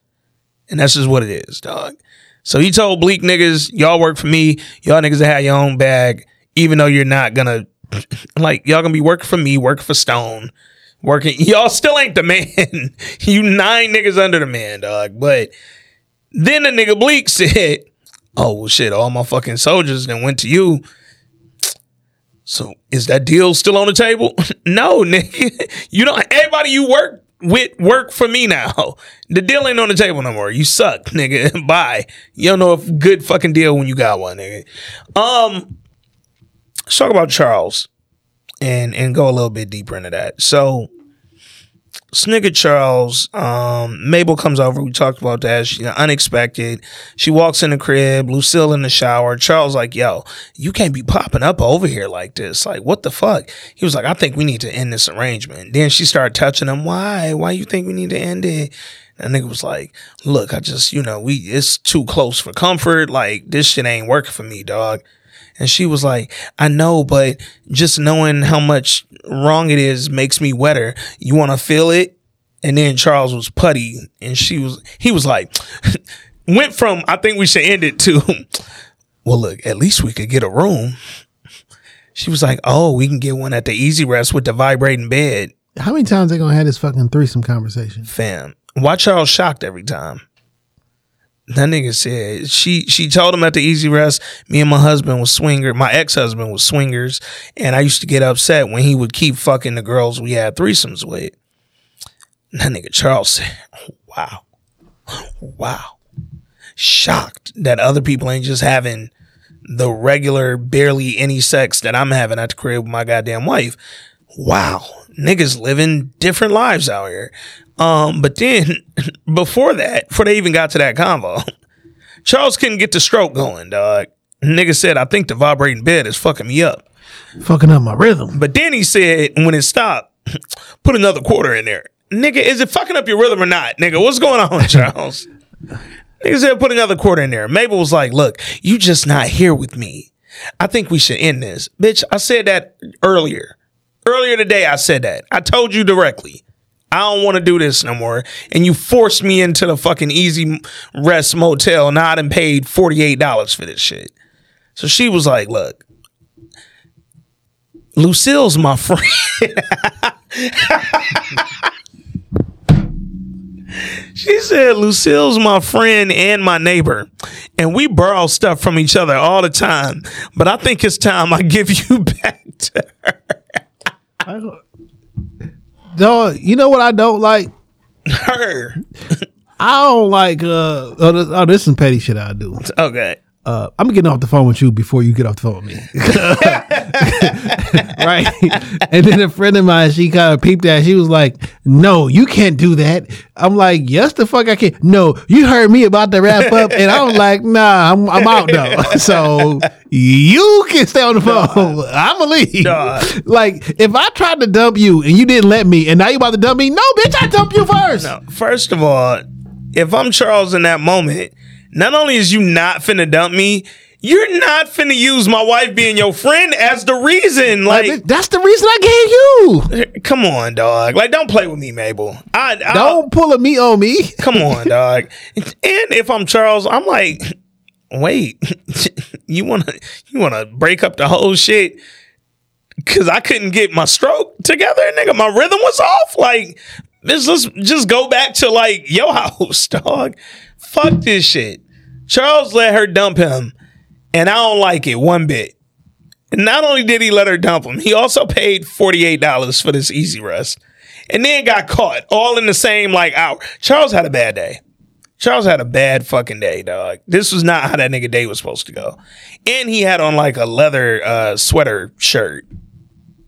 And that's just what it is, dog. So he told Bleak niggas, y'all work for me. Y'all niggas have your own bag, even though you're not gonna <laughs> like y'all gonna be working for me, working for Stone. Working <laughs> y'all still ain't the man. <laughs> you nine niggas under the man, dog. But then the nigga Bleak <laughs> said, Oh shit, all my fucking soldiers then went to you. So is that deal still on the table? no, nigga. You don't everybody you work with work for me now. The deal ain't on the table no more. You suck, nigga. Bye. You don't know a good fucking deal when you got one, nigga. Um, let's talk about Charles and and go a little bit deeper into that. So Snigger Charles, um, Mabel comes over. We talked about that. She unexpected. She walks in the crib. Lucille in the shower. Charles like, yo, you can't be popping up over here like this. Like, what the fuck? He was like, I think we need to end this arrangement. Then she started touching him. Why? Why you think we need to end it? And nigga was like, look, I just, you know, we it's too close for comfort. Like, this shit ain't working for me, dog. And she was like, I know, but just knowing how much wrong it is makes me wetter. You want to feel it? And then Charles was putty and she was, he was like, <laughs> went from, I think we should end it to, <laughs> well, look, at least we could get a room. She was like, oh, we can get one at the easy rest with the vibrating bed. How many times they gonna have this fucking threesome conversation? Fam. Why Charles shocked every time? That nigga said she she told him at the easy rest, me and my husband was swingers. my ex husband was swingers, and I used to get upset when he would keep fucking the girls we had threesomes with. That nigga Charles said, Wow. Wow. Shocked that other people ain't just having the regular, barely any sex that I'm having at the crib with my goddamn wife. Wow. Niggas living different lives out here. Um, but then <laughs> before that, before they even got to that convo, <laughs> Charles couldn't get the stroke going, dog. Nigga said, I think the vibrating bed is fucking me up. Fucking up my rhythm. But then he said, when it stopped, <laughs> put another quarter in there. Nigga, is it fucking up your rhythm or not? Nigga, what's going on, Charles? Nigga said, put another quarter in there. Mabel was like, look, you just not here with me. I think we should end this. Bitch, I said that earlier. Earlier today, I said that. I told you directly. I don't want to do this no more. And you forced me into the fucking easy rest motel. Now I done paid $48 for this shit. So she was like, look, Lucille's my <laughs> friend. she said, Lucille's my friend and my neighbor. And we borrow stuff from each other all the time. But I think it's time I give you <laughs> back to her. Dog, you know what I don't like? Her. I don't like uh oh this, oh, this is some petty shit I do. Okay. Uh, I'm getting off the phone with you before you get off the phone with me. <laughs> right? And then a friend of mine, she kind of peeped at. She was like, "No, you can't do that." I'm like, "Yes, the fuck I can." No, you heard me about to wrap up, and I'm like, "Nah, I'm I'm out though." <laughs> So you can stay on the phone. I'm gonna leave. Nah. Like if I tried to dump you and you didn't let me, and now you about to dump me, no, bitch, I dump you first. No, first of all, if I'm Charles in that moment, not only is you not finna dump me, you're not finna use my wife being your friend as the reason. Like, Like, that's the reason I gave you. come on, dog. Like, don't play with me, Mabel. I, I Don't pull a me on me. Come on, <laughs> dog. And if I'm Charles, I'm like, wait, <laughs> you wanna you wanna break up the whole shit? Cause I couldn't get my stroke together, nigga. My rhythm was off. Like, let's let's just go back to like your <laughs> house, dog. Fuck this shit. Charles let her dump him, and I don't like it one bit. And not only did he let her dump him, he also paid $48 for this easy rest. And then got caught all in the same like hour. Charles had a bad day. Charles had a bad fucking day, dog. This was not how that nigga day was supposed to go. And he had on like a leather uh, sweater shirt.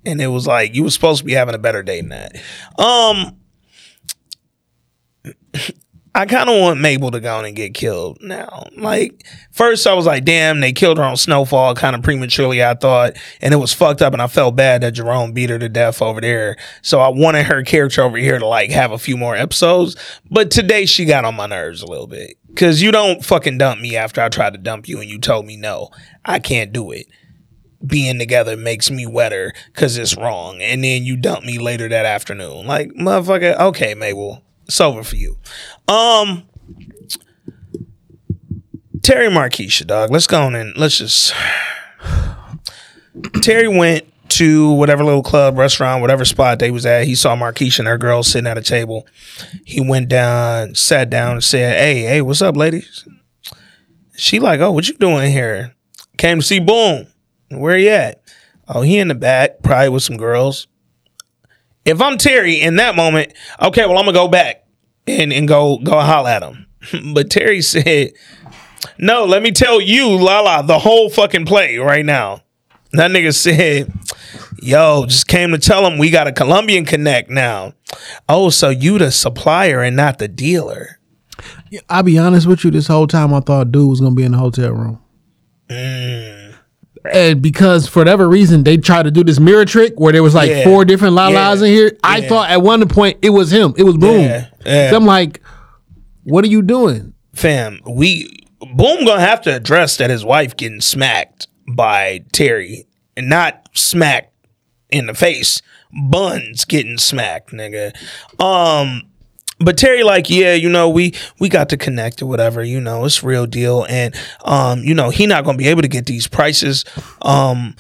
And it was like you were supposed to be having a better day than that. Um I kind of want Mabel to go and get killed now. Like, first I was like, damn, they killed her on Snowfall kind of prematurely, I thought. And it was fucked up and I felt bad that Jerome beat her to death over there. So I wanted her character over here to like have a few more episodes. But today she got on my nerves a little bit. Cause you don't fucking dump me after I tried to dump you and you told me no, I can't do it. Being together makes me wetter because it's wrong. And then you dump me later that afternoon. Like, motherfucker, okay, Mabel, it's over for you. Um, Terry Marquisha, dog. Let's go on and let's just. Terry went to whatever little club, restaurant, whatever spot they was at. He saw Marquisha and her girl sitting at a table. He went down, sat down, and said, "Hey, hey, what's up, ladies?" She like, "Oh, what you doing here?" Came to see Boom. Where he at? Oh, he in the back, probably with some girls. If I'm Terry in that moment, okay, well I'm gonna go back and and go go holler at him. <laughs> but Terry said, "No, let me tell you, Lala, the whole fucking play right now." That nigga said, "Yo, just came to tell him we got a Colombian connect now." Oh, so you the supplier and not the dealer? I'll be honest with you. This whole time, I thought dude was gonna be in the hotel room. Mm. And because for whatever reason they tried to do this mirror trick where there was like Yeah. four different lalas Yeah. in here, I Yeah. thought at one point it was him. It was Boom. Yeah. Yeah. So I'm like, what are you doing? Fam, we Boom gonna have to address that his wife getting smacked by Terry and not smacked in the face. Buns getting smacked, nigga. Um, but Terry, like, yeah, you know, we we got to connect or whatever, you know, it's real deal, and um, you know, he not gonna be able to get these prices, um,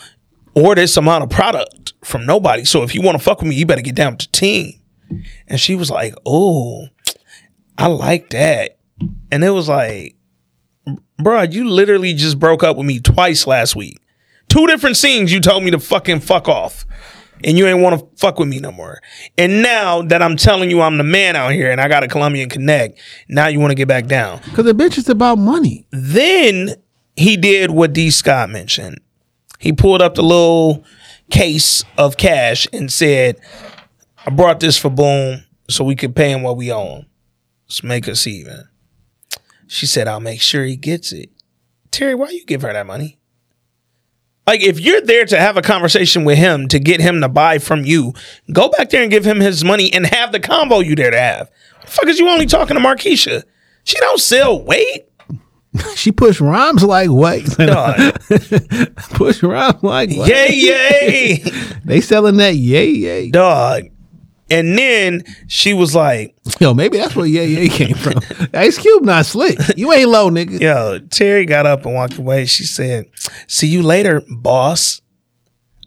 or this amount of product from nobody. So if you want to fuck with me, you better get down to team. And she was like, oh, I like that. And it was like, bro, you literally just broke up with me twice last week. Two different scenes you told me to fucking fuck off. And you ain't want to fuck with me no more. And now that I'm telling you I'm the man out here and I got a Colombian connect, now you want to get back down. Because the bitch is about money. Then he did what D. Scott mentioned. He pulled up the little case of cash and said, I brought this for Boom so we could pay him what we owe him. Let's make us even. She said, I'll make sure he gets it. Terry, why you give her that money? Like, if you're there to have a conversation with him to get him to buy from you, go back there and give him his money and have the combo you there to have. The fuck is you only talking to Markeisha? She don't sell weight. <laughs> She pushed rhymes like what? push rhymes like what? <laughs> <laughs> Yay, yay. they selling that yay yay. Dog. And then she was like, Yo, maybe that's where yeah yeah came from. <laughs> Ice Cube not slick. You ain't low, nigga. Yo, Terry got up and walked away. She said, See you later, boss.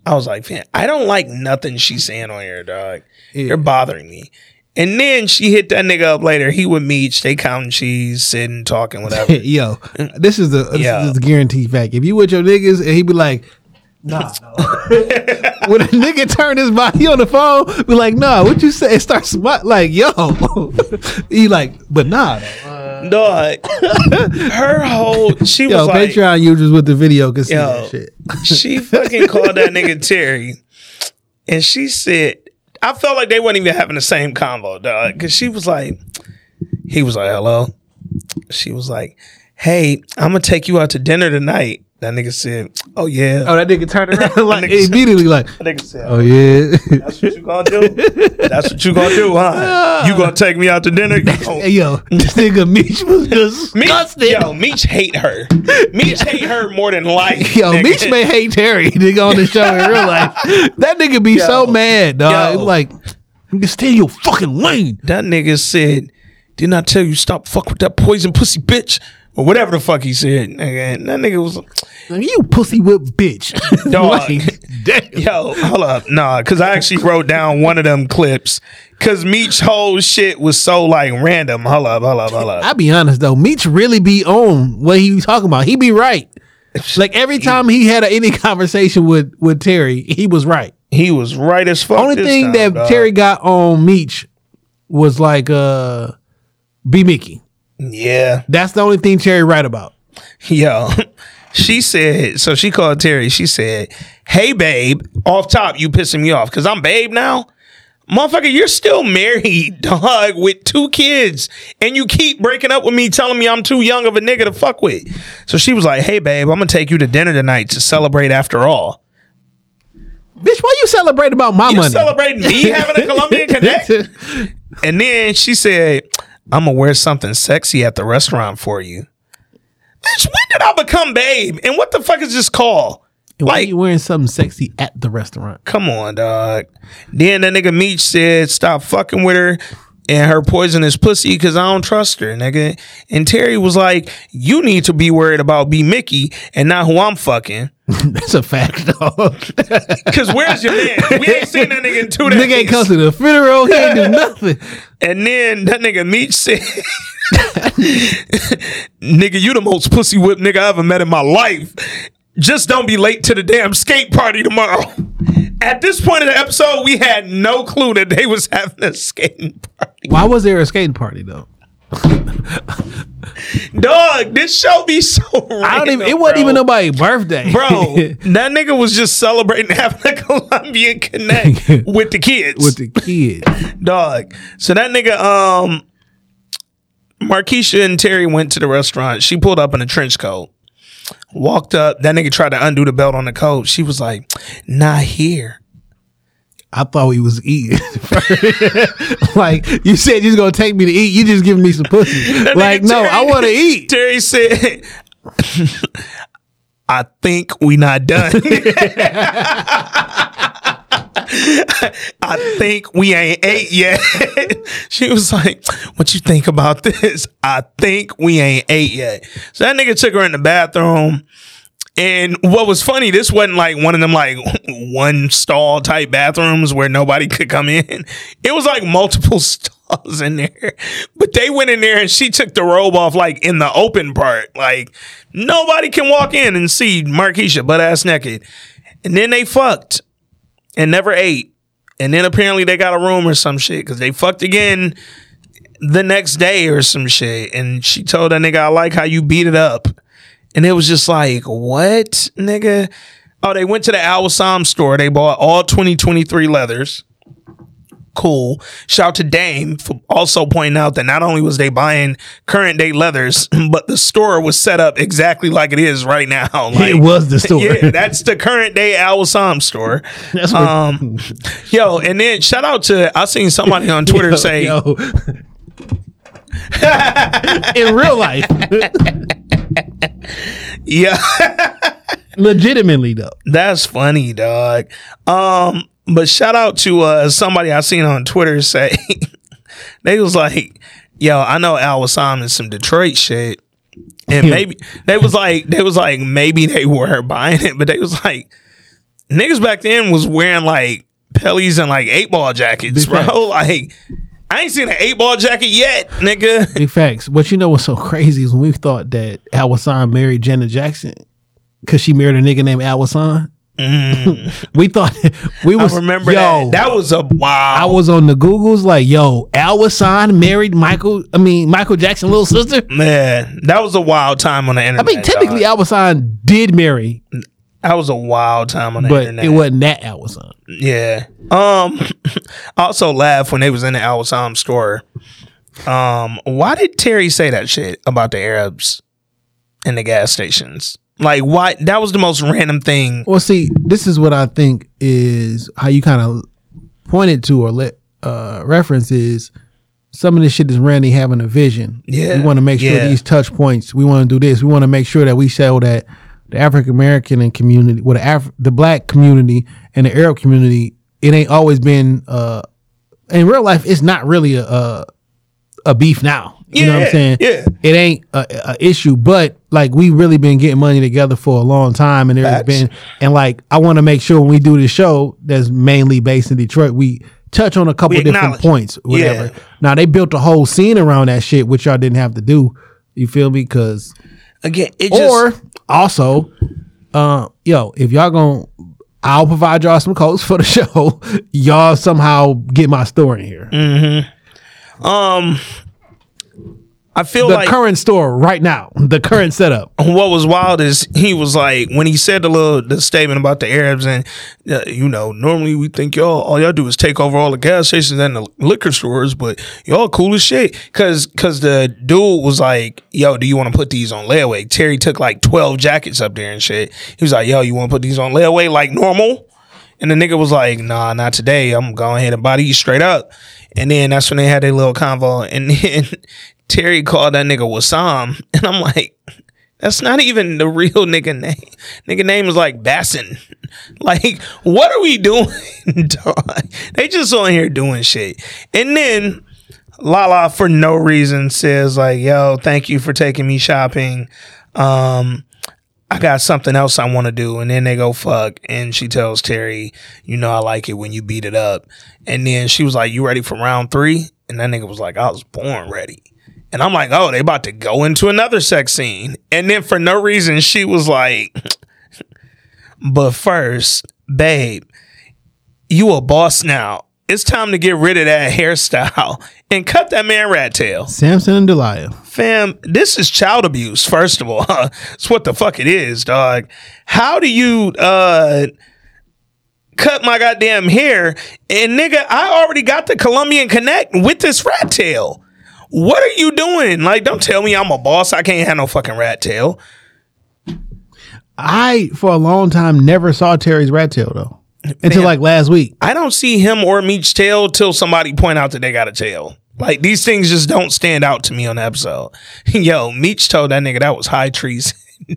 I was like, man, I don't like nothing she's saying on here, dog. You're bothering me. And then she hit that nigga up later. He with Meech. They counting cheese, sitting, talking, whatever. <laughs> Yo, this is the this Yo. is the guaranteed fact. If you with your niggas and he be like, nah, no. <laughs> when a nigga turn his body on the phone, be like, nah, what you say? It starts like, yo, <laughs> he like, but nah. Dog. <laughs> Her whole she yo, was like Patreon users with the video can see Yo, that shit. she fucking called that nigga Terry, and she said, "I felt like they weren't even having the same convo, dog." Because she was like, he was like, "Hello," she was like, "Hey, I'm gonna take you out to dinner tonight." That nigga said, "Oh yeah." Oh, that nigga turned around <laughs> like nigga said- immediately like, That nigga said, oh yeah. That's what you gonna do? That's what you gonna do, huh? <laughs> You gonna take me out to dinner? Oh. hey, yo, this nigga Meech was disgusted. <laughs> Meech, yo, Meech hate her. Meech hate her more than life. Yo, nigga. Meech may hate Terry nigga on the show in real life. That nigga be so mad, dog. Yo. Like, nigga, stay in your fucking lane. That nigga said, "Didn't I tell you stop fuck with that poison pussy bitch?" Or whatever the fuck he said. Nigga, that nigga was you pussy whip bitch. <laughs> dog. <laughs> Like. Yo, hold up, nah, because I actually wrote down one of them clips. Cause Meech's whole shit was so like random. Hold up, hold up, hold up. I'll be honest though, Meech really be on what he was talking about. He be right. Like every time he had a, any conversation with with Terry, he was right. He was right as fuck. Only thing time, that dog. Terry got on Meech was like uh be Mickey. Yeah. That's the only thing Terry right about. Yo, <laughs> she said, so she called Terry. She said, Hey, babe, off top, you pissing me off because I'm babe now. Motherfucker, you're still married, <laughs> dog, with two kids, and you keep breaking up with me, telling me I'm too young of a nigga to fuck with. So she was like, Hey, babe, I'm gonna take you to dinner tonight to celebrate after all. Bitch, why you celebrate about my You money? celebrating me having a Colombian <laughs> connect? And then she said, I'm gonna wear something sexy at the restaurant for you. Bitch, when did I become babe? And what the fuck is this call? Why Like- you wearing something sexy at the restaurant? Come on, dog. Then that nigga Meech said, stop fucking with her and her poisonous pussy because I don't trust her, nigga. And Terry was like, you need to be worried about B Mickey and not who I'm fucking. <laughs> That's a fact, dog. <laughs> Because where's your man? We ain't seen that nigga in two days. Nigga ain't come to the funeral. He ain't do <laughs> nothing. And then that nigga Meech said, <laughs> nigga, you the most pussy whip nigga I ever met in my life. Just don't be late to the damn skate party tomorrow. At this point in the episode, we had no clue that they was having a skating party. Why was there a skating party though? <laughs> Dog, this show be so I don't even. random, It wasn't bro. even nobody's birthday, Bro, <laughs> that nigga was just celebrating <laughs> having a Colombian connect with the kids. with the kids. dog. So that nigga, um, Markeisha and Terry went to the restaurant. She pulled up in a trench coat, walked up. That nigga tried to undo the belt on the coat. She was like, "Not here." I thought he was eating. <laughs> like you said, you're gonna take me to eat. You just giving me some pussy. <laughs> Like no, I want to eat. Terry said, <laughs> "I think we not done." I think we ain't ate yet. she was like, What you think about this? I think we ain't ate yet. So that nigga took her in the bathroom. And what was funny, this wasn't like one of them like <laughs> one stall type bathrooms where nobody <laughs> could come in. It was like multiple <laughs> stalls in there. But they went in there and she took the robe off like in the open part. Like nobody can walk in and see Markeisha butt ass naked. And then they fucked and never ate. And then apparently they got a room or some shit because they fucked again the next day or some shit. And she told that nigga, I like how you beat it up. And it was just like, what, nigga? Oh, they went to the Al Sam store. They bought all 2023 leathers. Cool. Shout to Dame for also pointing out that not only was they buying current day leathers, <laughs> but the store was set up exactly like it is right now. <laughs> Like, it was the store. yeah, that's the current day Al Sam store. <laughs> That's what- um, yo, and then shout out to I seen somebody on Twitter Yo, say, yo. in real life, yeah, <laughs> legitimately though. that's funny, dog. Um, but shout out to uh somebody I seen on Twitter <laughs> say they was like, yo, I know Al Wissam is some Detroit shit. And maybe they was like they was like maybe they were <laughs> buying it, but they was like niggas back then was wearing like pellies and like eight ball jackets, bro. Like I ain't seen an eight ball jacket yet, nigga. Big facts. What you know what's so crazy is when we thought that Al Wissam married Janet Jackson because she married a nigga named Al Wissam. <laughs> we thought we was Mm. I remember yo, that. That was a wow. I was on the Googles like, yo, Al Wissam married Michael. I mean, Michael Jackson little sister. Man, that was a wild time on the internet. I mean, technically, dog. Al Wassan did marry, that was a wild time on the but internet. it wasn't that Al Wissam. Yeah. Um. <laughs> I also laughed when they was in the Sam store. Um. Why did Terry say that shit about the Arabs in the gas stations? Like, why? That was the most random thing. Well, see, this is what I think is how you kind of pointed to or let uh, reference is some of this shit is Randy having a vision. Yeah, we want to make sure yeah. these touch points. We want to do this. We want to make sure that we show that the African American and community, well, the Af- the black community and the Arab community, it ain't always been. uh In real life, it's not really a a, a beef now. You know what Yeah, I'm saying? yeah. It ain't a, a issue, but like we really been getting money together for a long time, and there's Facts. been and like I want to make sure when we do this show that's mainly based in Detroit, we touch on a couple different points, whatever. Yeah. Now they built a whole scene around that shit, which y'all didn't have to do. You feel me? Because Again, it just or also, uh, yo, if y'all gonna, I'll provide y'all some codes for the <laughs> show. y'all somehow get my store in here. um. I feel like the like current store right now, the current setup. what was wild is he was like when he said the little the statement about the Arabs and uh, you know normally we think y'all all y'all do is take over all the gas stations and the liquor stores but y'all cool as shit. Because because the dude was like yo do you want to put these on layaway? Terry took like twelve jackets up there and shit. He was like yo you want to put these on layaway like normal? And the nigga was like nah not today. I'm going ahead and buy these straight up. And then that's when they had their little convo. And <laughs> then Terry called that nigga Wissam <laughs> and I'm like that's not even the real nigga name. Nigga name is like Bassin. <laughs> Like, what are we doing? <laughs> They just on here doing shit. And then Lala for no reason says like, "Yo, thank you for taking me shopping. Um, I got something else I want to do." And then they go fuck, and she tells Terry, "You know I like it when you beat it up." And then she was like, "You ready for round three? And that nigga was like, "I was born ready." And I'm like, oh, they about to go into another sex scene. And then for no reason, she was like, <laughs> but first, babe, you a boss now. It's time to get rid of that <laughs> hairstyle and cut that man rat tail. Samson and Delilah. Fam, this is child abuse, first of all. <laughs> It's what the fuck it is, dog. How do you uh cut my goddamn hair? And nigga, I already got the Colombian Connect with this rat tail. What are you doing? Like, don't tell me I'm a boss. I can't have no fucking rat tail. I for a long time never saw Terry's rat tail though. Until Man. like last week. I don't see him or Meech's tail till somebody point out that they got a tail. Like these things just don't stand out to me on the episode. <laughs> Yo, Meech told that nigga that was high treason. <laughs>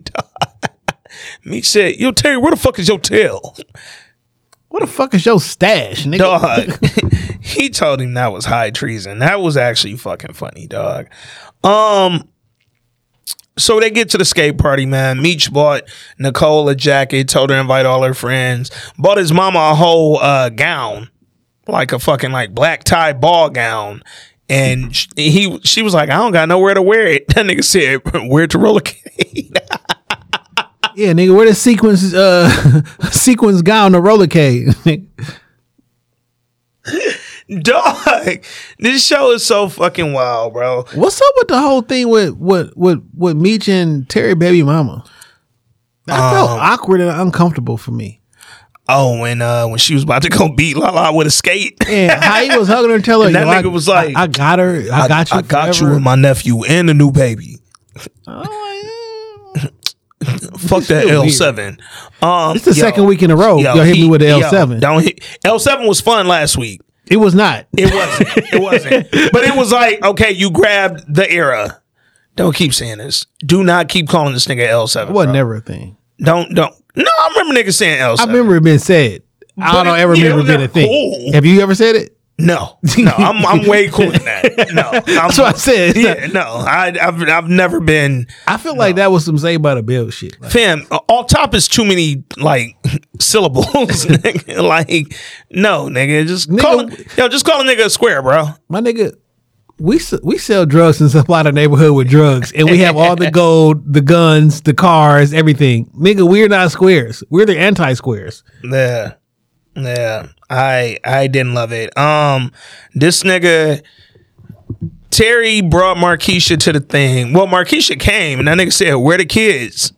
Meech said, "Yo, Terry, where the fuck is your tail?" What the fuck is your stash, nigga? Dog. <laughs> <laughs> he told him that was high treason. That was actually fucking funny, dog. Um. So they get to the skate party, man. Meech bought Nicole a jacket, told her to invite all her friends. Bought his mama a whole uh, gown, like a fucking like black tie ball gown. And he, she was like, I don't got nowhere to wear it. <laughs> That nigga said, wear it to rollerblade. Yeah, nigga, where the <laughs> sequence uh sequence guy on the rollercade? <laughs> <laughs> Dog, this show is so fucking wild, bro. What's up with the whole thing with with with with Meech and Terry baby mama? That felt Um, awkward and uncomfortable for me. Oh, when uh when she was about to go beat Lala with a skate. And how he was hugging her and telling her, And that nigga I- was like, I, I got her, I, got you, I got you forever." with my nephew and the new baby. <laughs> Fuck that L seven. Um, It's the second week in a row y'all hit me with the L7. Don't L seven was fun last week. It was not. It wasn't. it wasn't. <laughs> But it was like, okay, you grabbed the era. Don't keep saying this. Do not keep calling this nigga L It seven. wasn't never a thing. Don't don't. No, I remember niggas saying L I seven. remember it being said. I don't it- ever remember it being a thing. cool. Have you ever said it? No, no, I'm I'm way <laughs> cooler than that. No, I'm, That's what I said. Yeah, no, I, I've I've never been. I feel like that was some Saved by the Bell shit. Like, Fam, all top is too many like <laughs> syllables. <laughs> nigga. like, no, nigga, just call it, yo, just call a nigga a square, bro. my nigga, we we sell drugs and supply the neighborhood with drugs, and we have all the gold, the guns, the cars, everything. Nigga, we're not squares. We're the anti squares. Yeah, yeah. I I didn't love it. Um, this nigga Terry brought Markeisha to the thing. Well, Markeisha came and that nigga said, "Where the kids?"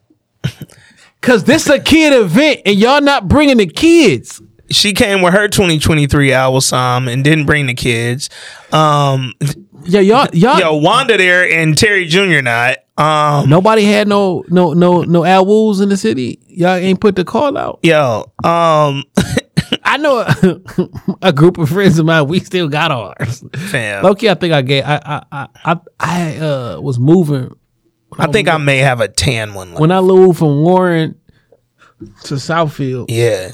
<laughs> Cause this a kid event, and y'all not bringing the kids. She came with her 2023 album and didn't bring the kids. Um, Yeah, y'all y'all. yo, Wanda there and Terry Jr. not. Um, Nobody had no no no no Al Wools in the city. Y'all ain't put the call out. yo, um, <laughs> <laughs> I know a, <laughs> a group of friends of mine. We still got ours. fam. Loki, I think I gave. I I I I, I uh, was moving I think I may have a tan one. left. when I moved from Warren to Southfield. Yeah,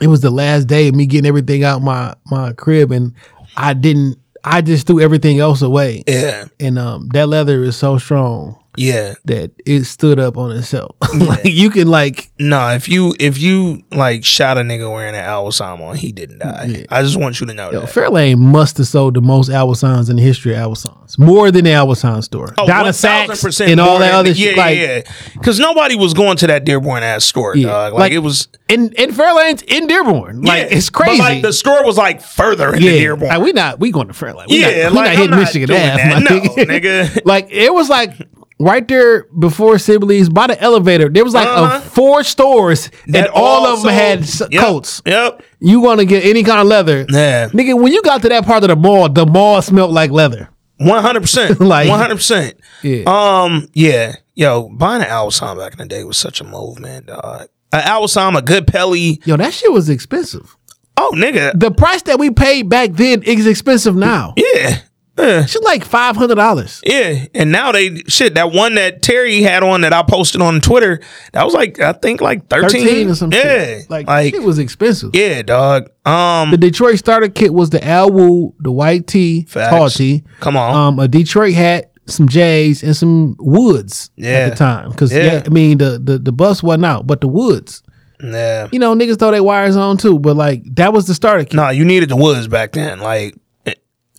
It was the last day of me getting everything out my my crib, and I didn't. I just threw everything else away. yeah, And um, that leather is so strong yeah. that it stood up on itself. <laughs> like you can like No, if you if you like shot a nigga wearing an Al on, he didn't die. I just want you to know Yo, that. Fairlane must have sold the most Al Wissams in the history of Al Wissams. More than the Al Wissam store. Oh, Donna 1000% Saks and all that other yeah, shit. Yeah, Like, yeah, Because nobody was going to that Dearborn ass store, Yeah, dog. Like, like- it was in and Fairlane's in Dearborn. Like yeah, it's crazy. But like the store was like further in yeah, the Dearborn. like, we not we going to Fairlane. We Yeah, not, we like, not hitting Michigan Ave, that. my No, nigga. <laughs> like it was like right there before Sibley's by the elevator. There was like Uh-huh. a four stores and That all of them had Yep, coats. Yep. You want to get any kind of leather? Yeah. Nigga, when you got to that part of the mall, the mall smelled like leather. One hundred percent. <laughs> Like- one hundred percent. Yeah. Um. Yeah. Yo, buying an Al Wissam back in the day was such a move, man, dog. An Al Wissam, a good Pelly. Yo, that shit was expensive. Oh, nigga. The price that we paid back then is expensive now. Yeah. Yeah. Shit like five hundred dollars. Yeah, and now they shit that one that Terry had on that I posted on Twitter. That was like I think like thirteen or some Yeah, shit. Like, like it was expensive. yeah, dog. Um, The Detroit starter kit was the Al Wu, the white tee, Facts. tall tee. Come on. Um, a Detroit hat, some J's, and some Woods Yeah. at the time. Because Yeah. yeah. I mean the, the the bus wasn't out, but the Woods. yeah. You know, niggas throw their wires on too, but like that was the starter kit. Nah, you needed the woods back then. Like,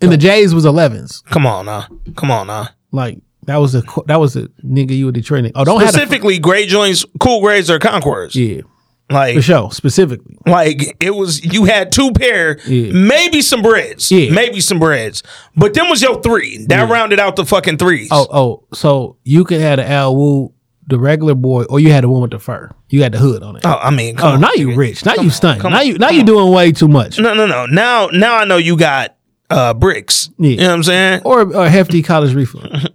And the Jays was elevens. come on, nah, come on, nah. Like that was a that was a nigga you a Detroit nigga. Oh, don't Specifically, gray joints, cool grays or Concords. yeah. Like The show specifically. Like it was, you had two pair, Yeah. maybe some breads, Yeah. maybe some breads, but then was your three. That rounded out the fucking threes. Oh, oh, so you could have the Al Wu, the regular boy, or you had the one with the fur. You had the hood on it. Oh, I mean, oh, on, now you rich. Now Come you stunned. Now on, you now you doing way too much. No, no, no. Now, now I know you got uh bricks. Yeah. You know what I'm saying? Or a hefty college refund. <laughs>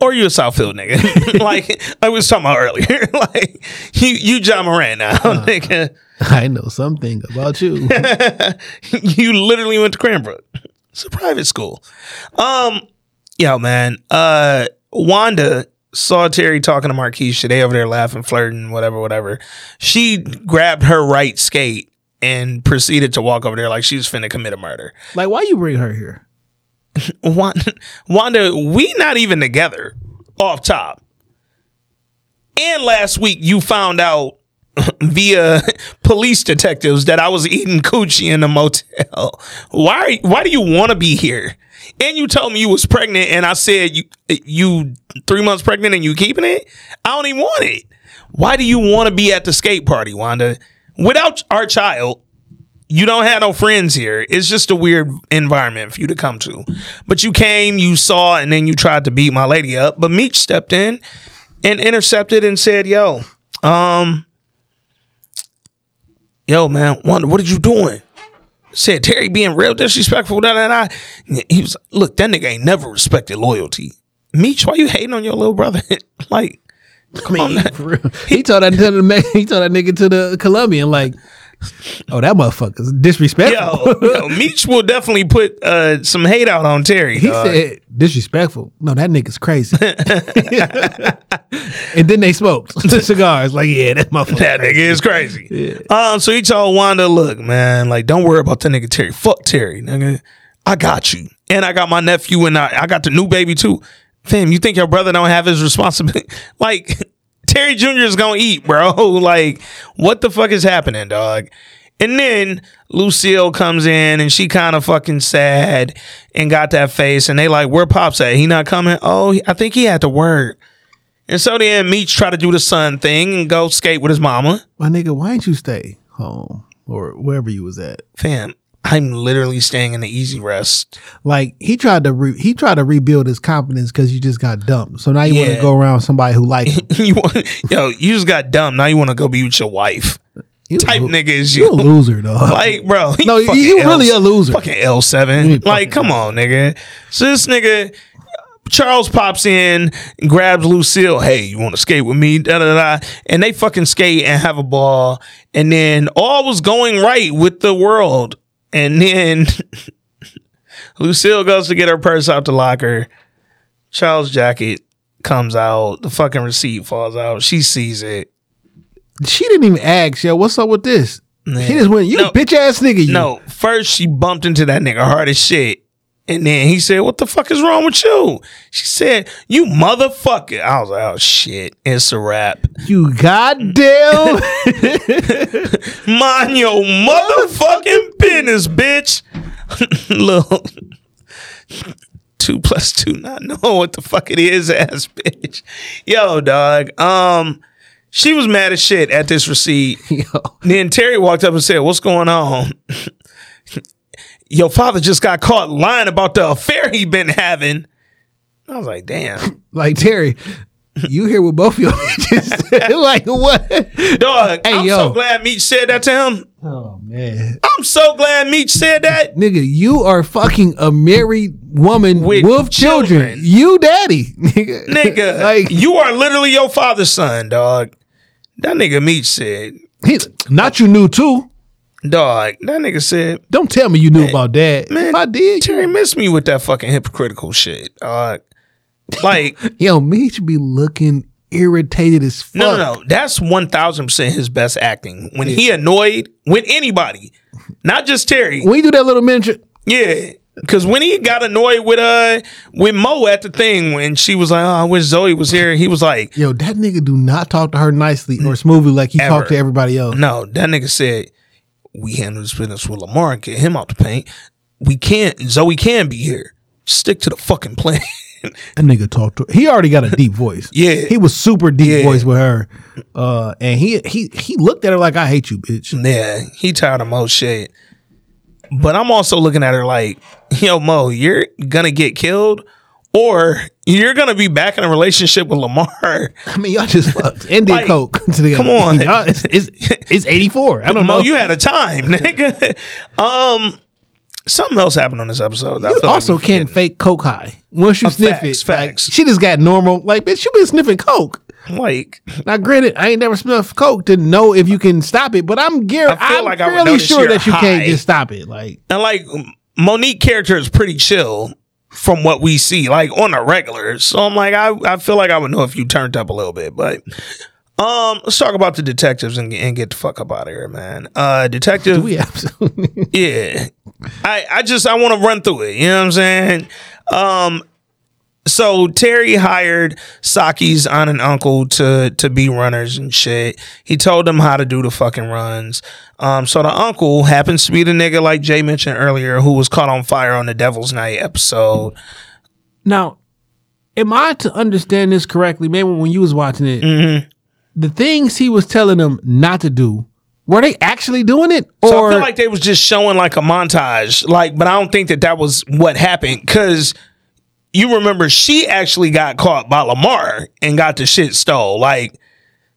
Or you a Southfield nigga, <laughs> like I was talking about earlier. <laughs> like you, you John Moran now, Uh. nigga. I know something about you. you literally went to Cranbrook. It's a private school. Um, yo, man. Uh, Wanda saw Terry talking to Marquisha. They over there laughing, flirting, whatever, whatever. She grabbed her right skate and proceeded to walk over there like she was finna commit a murder. like, why you bring her here? <laughs> Wanda, Wanda, we not even together off top. And last week you found out <laughs> via <laughs> police detectives that I was eating coochie in a motel. Why why do you want to be here? And you told me you was pregnant and I said you you 3 months pregnant and you keeping it? I don't even want it. Why do you want to be at the skate party, Wanda? Without our child, you don't have no friends here. It's just a weird environment for you to come to. But you came, you saw, and then you tried to beat my lady up. But Meech stepped in and intercepted and said, "Yo, um, yo, man, Wanda, what are you doing?" Said Terry being real disrespectful. Da, da, da. He was look, that nigga ain't never respected loyalty. Meech, why you hating on your little brother? <laughs> like, come <laughs> on, For. <laughs> He told that to the he told that nigga to the Colombian like, oh that motherfucker's disrespectful. yo, yo, <laughs> Meech will definitely put uh, some hate out on Terry. he dog. said disrespectful. No, that nigga's crazy. and then they smoked the cigars. Like, yeah, that motherfucker. That nigga is crazy. Um, so he told Wanda, look, man, like, don't worry about that nigga Terry. Fuck Terry, nigga. I got you. And I got my nephew and I, I got the new baby too. Fam, you think your brother don't have his responsibility? <laughs> like, Terry Jr. is gonna eat, bro. <laughs> Like, what the fuck is happening, dog? And then Lucille comes in and she kind of fucking sad and got that face. And they like, where Pops at? He not coming? Oh, I think he had to work. And so then Meech try to do the son thing and go skate with his mama. My nigga, why didn't you stay home or wherever you was at? Fam, I'm literally staying in the easy rest. Like he tried to re- he tried to rebuild his confidence because you just got dumped. So now you want to go around somebody who like him. <laughs> you want, yo, you just got dumb. Now you want to go be with your wife. You Type lo- nigga is You you. a loser, dog. <laughs> Like, bro. No, you- you really a loser. Fucking L7. Like, come on, nigga. So this nigga, Charles pops in and grabs Lucille. Hey, you want to skate with me? Da, da, da. And they fucking skate and have a ball. And then all was going right with the world. And then <laughs> Lucille goes to get her purse out the locker. Charles' jacket comes out. The fucking receipt falls out. She sees it. she didn't even ask, yo, what's up with this? Man. He just went, you No. bitch ass nigga. You. No, first she bumped into that nigga hard as shit. And then he said, What the fuck is wrong with you? She said, You motherfucker. I was like, Oh shit, it's a wrap. you goddamn. <laughs> Mind your motherfucking business, bitch. <laughs> Little two plus two, not knowing what the fuck it is, <laughs> ass bitch. Yo, dog. Um, she was mad as shit at this receipt. Yo. Then Terry walked up and said, What's going on? Your father just got caught lying about the affair he been having. I was like, damn. <laughs> like Terry, you here with both of your bitches? <laughs> <laughs> like what? Dog, Hey, I'm yo. so glad Meech said that to him. Oh man, I'm so glad Meech said that. nigga, you are fucking a married woman With with, children. children. You daddy, nigga. Nigga, like you are literally your father's son, dog. That nigga Meech said, He's not you knew too. Dog, that nigga said, Don't tell me you knew about that. man, if I did, Terry missed me with that fucking hypocritical shit, dog. Like, <laughs> yo, me should be looking irritated as fuck. No, no, no. That's one thousand percent his best acting. When he annoyed with anybody, not just Terry. When you do that little mention. Yeah. Cause when he got annoyed with uh with Mo at the thing when she was like, Oh, I wish Zoe was here, he was like, yo, that nigga do not talk to her nicely or smoothly like he Ever. talked to everybody else. No, that nigga said, We handle this business with Lamar and get him out the paint. We can't Zoe can be here. Stick to the fucking plan. <laughs> That nigga talked to Her. He already got a deep voice. <laughs> Yeah. He was super deep Yeah. voice with her. Uh, and he he he looked at her like I hate you, bitch. Yeah, he tired of most shit. But I'm also looking at her like, yo, Mo, you're gonna get killed, or you're gonna be back in a relationship with Lamar. <laughs> I mean, y'all just fucked <laughs> Like, coke <laughs> together. come on. Y'all- it's, it's it's 84. I don't Mo, know. you had a time, nigga. um, something else happened on this episode. You feel like also can't fake coke high. Once you Uh, sniff facts, it, like, facts. she just got normal. Like, bitch, you been sniffing coke. like. Now, granted, I ain't never sniffed coke to know if you can stop it, but I'm feel I'm like fairly sure that you high. can't just stop it. Like, And like Monique character is pretty chill from what we see, like on a regular. So I'm like, I, I feel like I would know if you turned up a little bit. But um, let's talk about the detectives and, and get the fuck up out of here, man. Uh, detective, <laughs> we absolutely. yeah. I I just I want to run through it. You know what I'm saying? Um, so Terry hired Saki's aunt and uncle to to be runners and shit. He told them how to do the fucking runs. Um, so the uncle happens to be the nigga like Jay mentioned earlier, who was caught on fire on the Devil's Night episode. Now, am I to understand this correctly? Maybe when you was watching it, Mm-hmm. the things he was telling them not to do, were they actually doing it? Or So I feel like they was just showing like a montage, like, but I don't think that that was what happened because you remember she actually got caught by Lamar and got the shit stole. Like,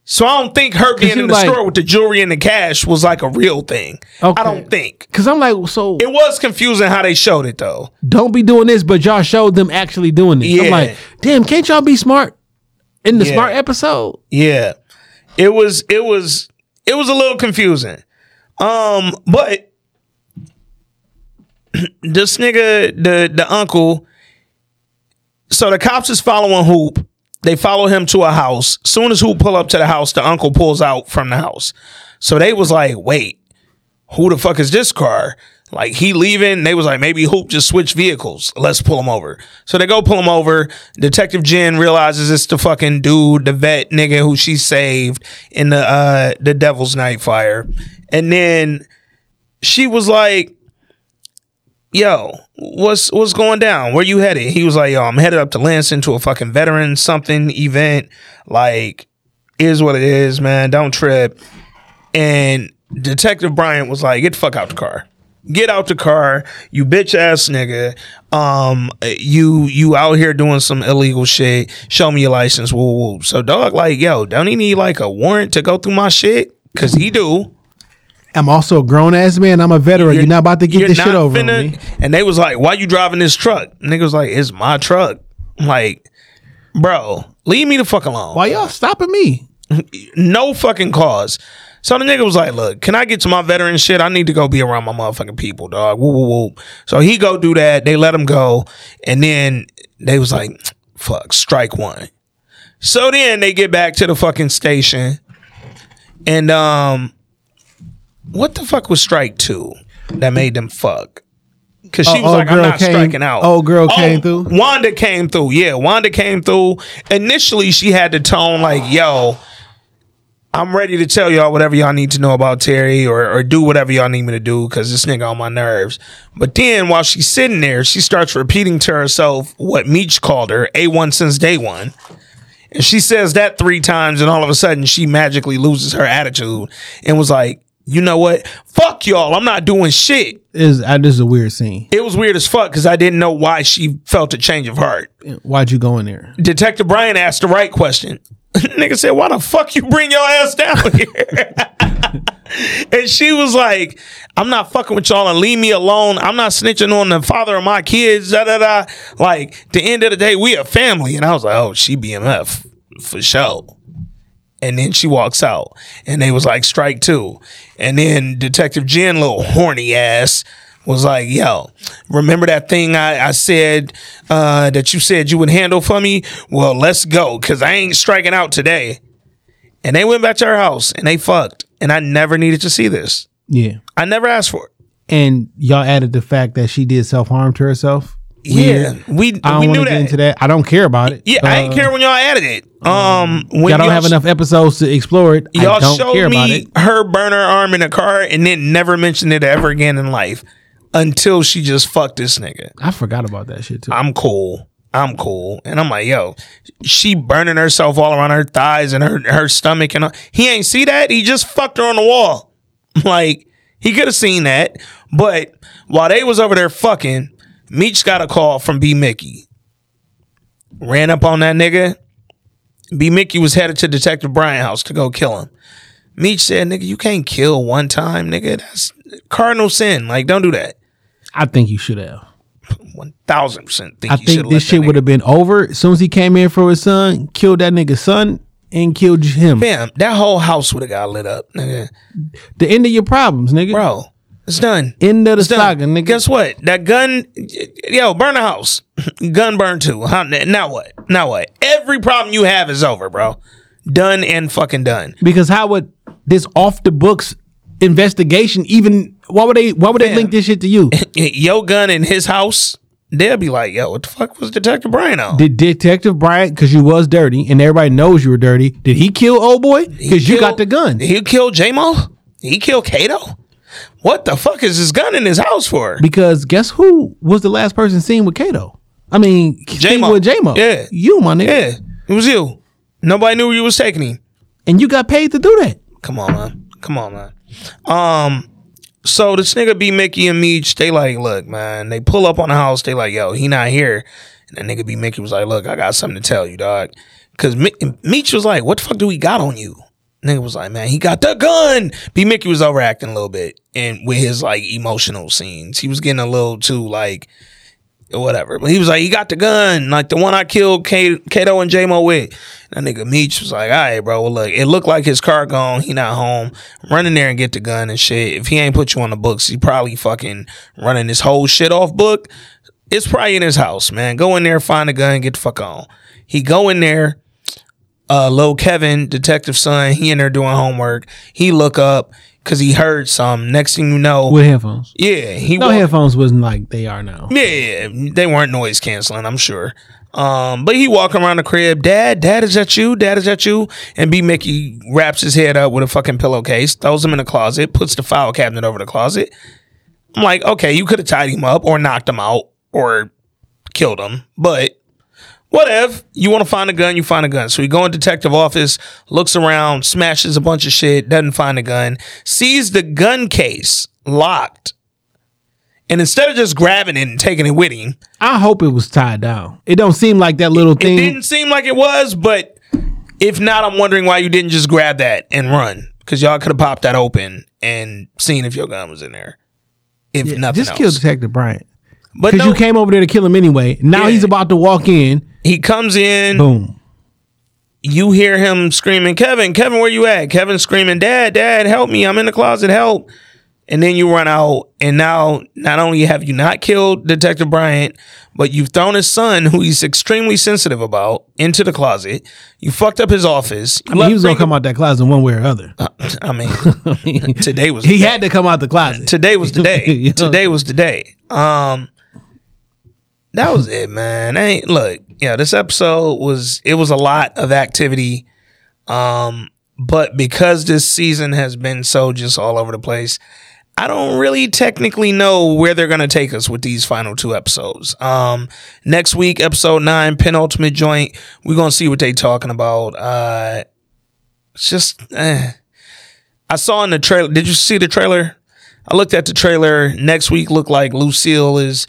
so I don't think her being in the like- store with the jewelry and the cash was like a real thing. Okay. I don't think Cause I'm like, so it was confusing how they showed it though. don't be doing this, but y'all showed them actually doing this. Yeah. I'm like, damn, can't y'all be smart in the Yeah. smart episode? Yeah. It was it was it was a little confusing. Um, but <clears throat> this nigga, the the uncle, so the cops is following Hoop. They follow him to a house. Soon as Hoop pull up to the house, the uncle pulls out from the house. So they was like, wait, who the fuck is this car? Like he leaving, they was like, maybe Hoop just switched vehicles. Let's pull him over. So they go pull him over. Detective Jen realizes it's the fucking dude, the vet nigga who she saved in the uh the Devil's Night fire. And then she was like, Yo, what's what's going down? Where you headed? He was like, Yo, I'm headed up to Lansing to a fucking veteran something event. Like, is what it is, man. Don't trip. And Detective Bryant was like, "Get the fuck out the car. Get out the car, you bitch ass nigga. Um, you you out here doing some illegal shit. Show me your license. Woo woo. So dog, like, yo, don't he need like a warrant to go through my shit? Cause he do. I'm also a grown ass man. I'm a veteran. You're, not about to get this shit over finna- me. And they was like, "Why you driving this truck?" Nigga was like, "It's my truck." I'm like, bro, leave me the fuck alone. Why y'all stopping me? <laughs> no fucking cause. So the nigga was like, "Look, can I get to my veteran shit? I need to go be around my motherfucking people, dog." Woo woo woo. So he go do that. They let him go, and then they was like, "Fuck, strike one." So then they get back to the fucking station, and um, what the fuck was strike two that made them fuck? Cause she Oh, was old like, "I'm not came- striking out." old girl oh, came through? Wanda came through. Yeah, Wanda came through. Initially, she had the tone like, "Yo." I'm ready to tell y'all whatever y'all need to know about Terry or, or do whatever y'all need me to do because this nigga on my nerves. But then while she's sitting there, she starts repeating to herself what Meech called her A1 since day one. And she says that three times, and all of a sudden she magically loses her attitude and was like, you know what? Fuck y'all. I'm not doing shit. Is uh, this is a weird scene? It was weird as fuck because I didn't know why she felt a change of heart. Why'd you go in there? Detective Bryant asked the right question. <laughs> Nigga said, "Why the fuck you bring your ass down <laughs> here?" <laughs> and she was like, "I'm not fucking with y'all and leave me alone. I'm not snitching on the father of my kids." Da da da. Like, the end of the day, we a family. And I was like, "Oh, she BMF for sure." And then she walks out, and they was like, "Strike two. And then Detective Jen, little horny ass, was like, "Yo, remember that thing I, I said uh, that you said you would handle for me? Well, let's go, cause I ain't striking out today." And they went back to her house and they fucked, and I never needed to see this. Yeah. I never asked for it. And y'all added the fact that she did self harm to herself. Yeah, we I we don't knew to get that. into that. I don't care about it. Yeah, I ain't Uh, care when y'all added it. Um, when Y'all don't have sh- enough episodes to explore it. I Y'all don't showed care about me it. her burn her arm in a car and then never mentioned it ever again in life until she just fucked this nigga. I forgot about that shit too. I'm cool. I'm cool. And I'm like, yo, she burning herself all around her thighs and her her stomach and all. he ain't see that. He just fucked her on the wall. <laughs> Like he could have seen that, but while they was over there fucking, Meech got a call from B Mickey. Ran up on that nigga. B Mickey was headed to Detective Bryant house to go kill him. Meech said, "Nigga, you can't kill one time, nigga. That's cardinal sin. Like, don't do that." I think you should have. One thousand percent. I think this shit would have been over as soon as he came in for his son, killed that nigga's son, and killed him. Fam, that whole house would have got lit up, nigga. The end of your problems, nigga. Bro, it's done. End of the It's done. saga, nigga. Guess what? That gun, yo, burn the house. <laughs> gun burn too. How, now what? Now what? Every problem you have is over, bro. Done and fucking done. Because how would this off the books investigation even? Why would they? Why would they link this shit to you? <laughs> Yo gun in his house, they'll be like, yo, what the fuck was Detective Bryant on? Did Detective Bryant, because you was dirty and everybody knows you were dirty, did he kill old boy? Because you got the gun. He killed J-Mo? He killed Kato? What the fuck is this gun in his house for? Because guess who was the last person seen with Kato? I mean, J-Mo. with J Mo. Yeah. you my nigga. Yeah, it was you. Nobody knew you was taking him. and you got paid to do that. Come on, man. Come on, man. Um, so this nigga B Mickey and Meech, they like, look, man, they pull up on the house, they like, yo, he not here. And the nigga B Mickey was like, look, I got something to tell you, dog. Cause Mi- Meech was like, what the fuck do we got on you? Nigga was like, man, he got the gun. B Mickey was overacting a little bit and with his like emotional scenes. He was getting a little too like whatever. But he was like, he got the gun, like the one I killed K- Kato and J Mo with. That nigga Meech was like, all right, bro. Well, look, it looked like his car gone. He not home. Run in there and get the gun and shit. If he ain't put you on the books, he probably fucking running this whole shit off book. It's probably in his house, man. Go in there, find the gun, get the fuck on. He go in there. Uh, Lil Kevin, detective son, he in there doing homework. He look up because he heard some. Next thing you know, With headphones. yeah, he No walk- headphones wasn't like they are now. yeah, they weren't noise canceling, I'm sure. Um, but he walking around the crib, Dad, Dad, is that you? Dad, is that you? And B Mickey wraps his head up with a fucking pillowcase, throws him in the closet, puts the file cabinet over the closet. I'm like, okay, you could have tied him up or knocked him out or killed him, but whatever. You want to find a gun, you find a gun. So he go in detective office, looks around, smashes a bunch of shit, doesn't find a gun, sees the gun case locked. And instead of just grabbing it and taking it with him, I hope it was tied down. It don't seem like that little it thing. It didn't seem like it was, but if not, I'm wondering why you didn't just grab that and run. Because y'all could have popped that open and seen if your gun was in there. If Yeah, nothing just else. kill Detective Bryant. Because no, you came over there to kill him anyway. Now Yeah. he's about to walk in. He comes in, Boom. you hear him screaming, Kevin, Kevin, where you at? Kevin screaming, Dad, Dad, help me. I'm in the closet, help. And then you run out, and now not only have you not killed Detective Bryant, but you've thrown his son, who he's extremely sensitive about, into the closet. You fucked up his office. I mean, he was gonna come out that closet one way or other. <laughs> I mean, today was he had to come out the closet. Today was the day. <laughs> Today was the day. Um, that was it, man. Ain't look, yeah. This episode was it was a lot of activity. Um, but because this season has been so just all over the place, I don't really technically know where they're gonna take us with these final two episodes. Um, next week, episode nine, penultimate joint. We're gonna see what they talking about. Uh, it's just. Eh. I saw in the trailer. Did you see the trailer? I looked at the trailer. Next week looked like Lucille is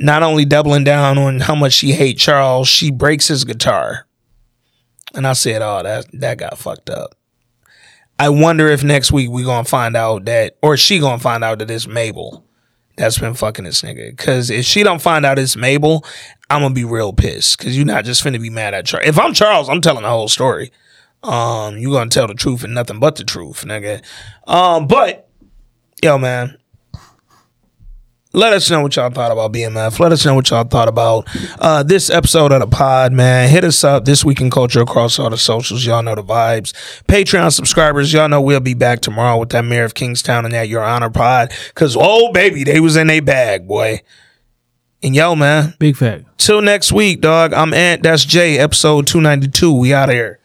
not only doubling down on how much she hates Charles, she breaks his guitar. And I said, "Oh, that that got fucked up." I wonder if next week we gonna find out that, or she gonna find out that it's Mabel that's been fucking this nigga. Because if she don't find out it's Mabel, I'm gonna be real pissed. Because you're not just finna be mad at Charles. If I'm Charles, I'm telling the whole story. Um, you gonna tell the truth and nothing but the truth, nigga. Um, but yo, man, let us know what y'all thought about BMF. Let us know what y'all thought about uh, this episode of the pod, man. Hit us up this week in culture across all the socials. Y'all know the vibes. Patreon subscribers, y'all know we'll be back tomorrow with that Mayor of Kingstown and that Your Honor pod. Cause oh baby, they was in a bag, boy. And yo, man, Big fact. till next week, dog. I'm Ant. That's Jay. Episode two ninety two. We out here.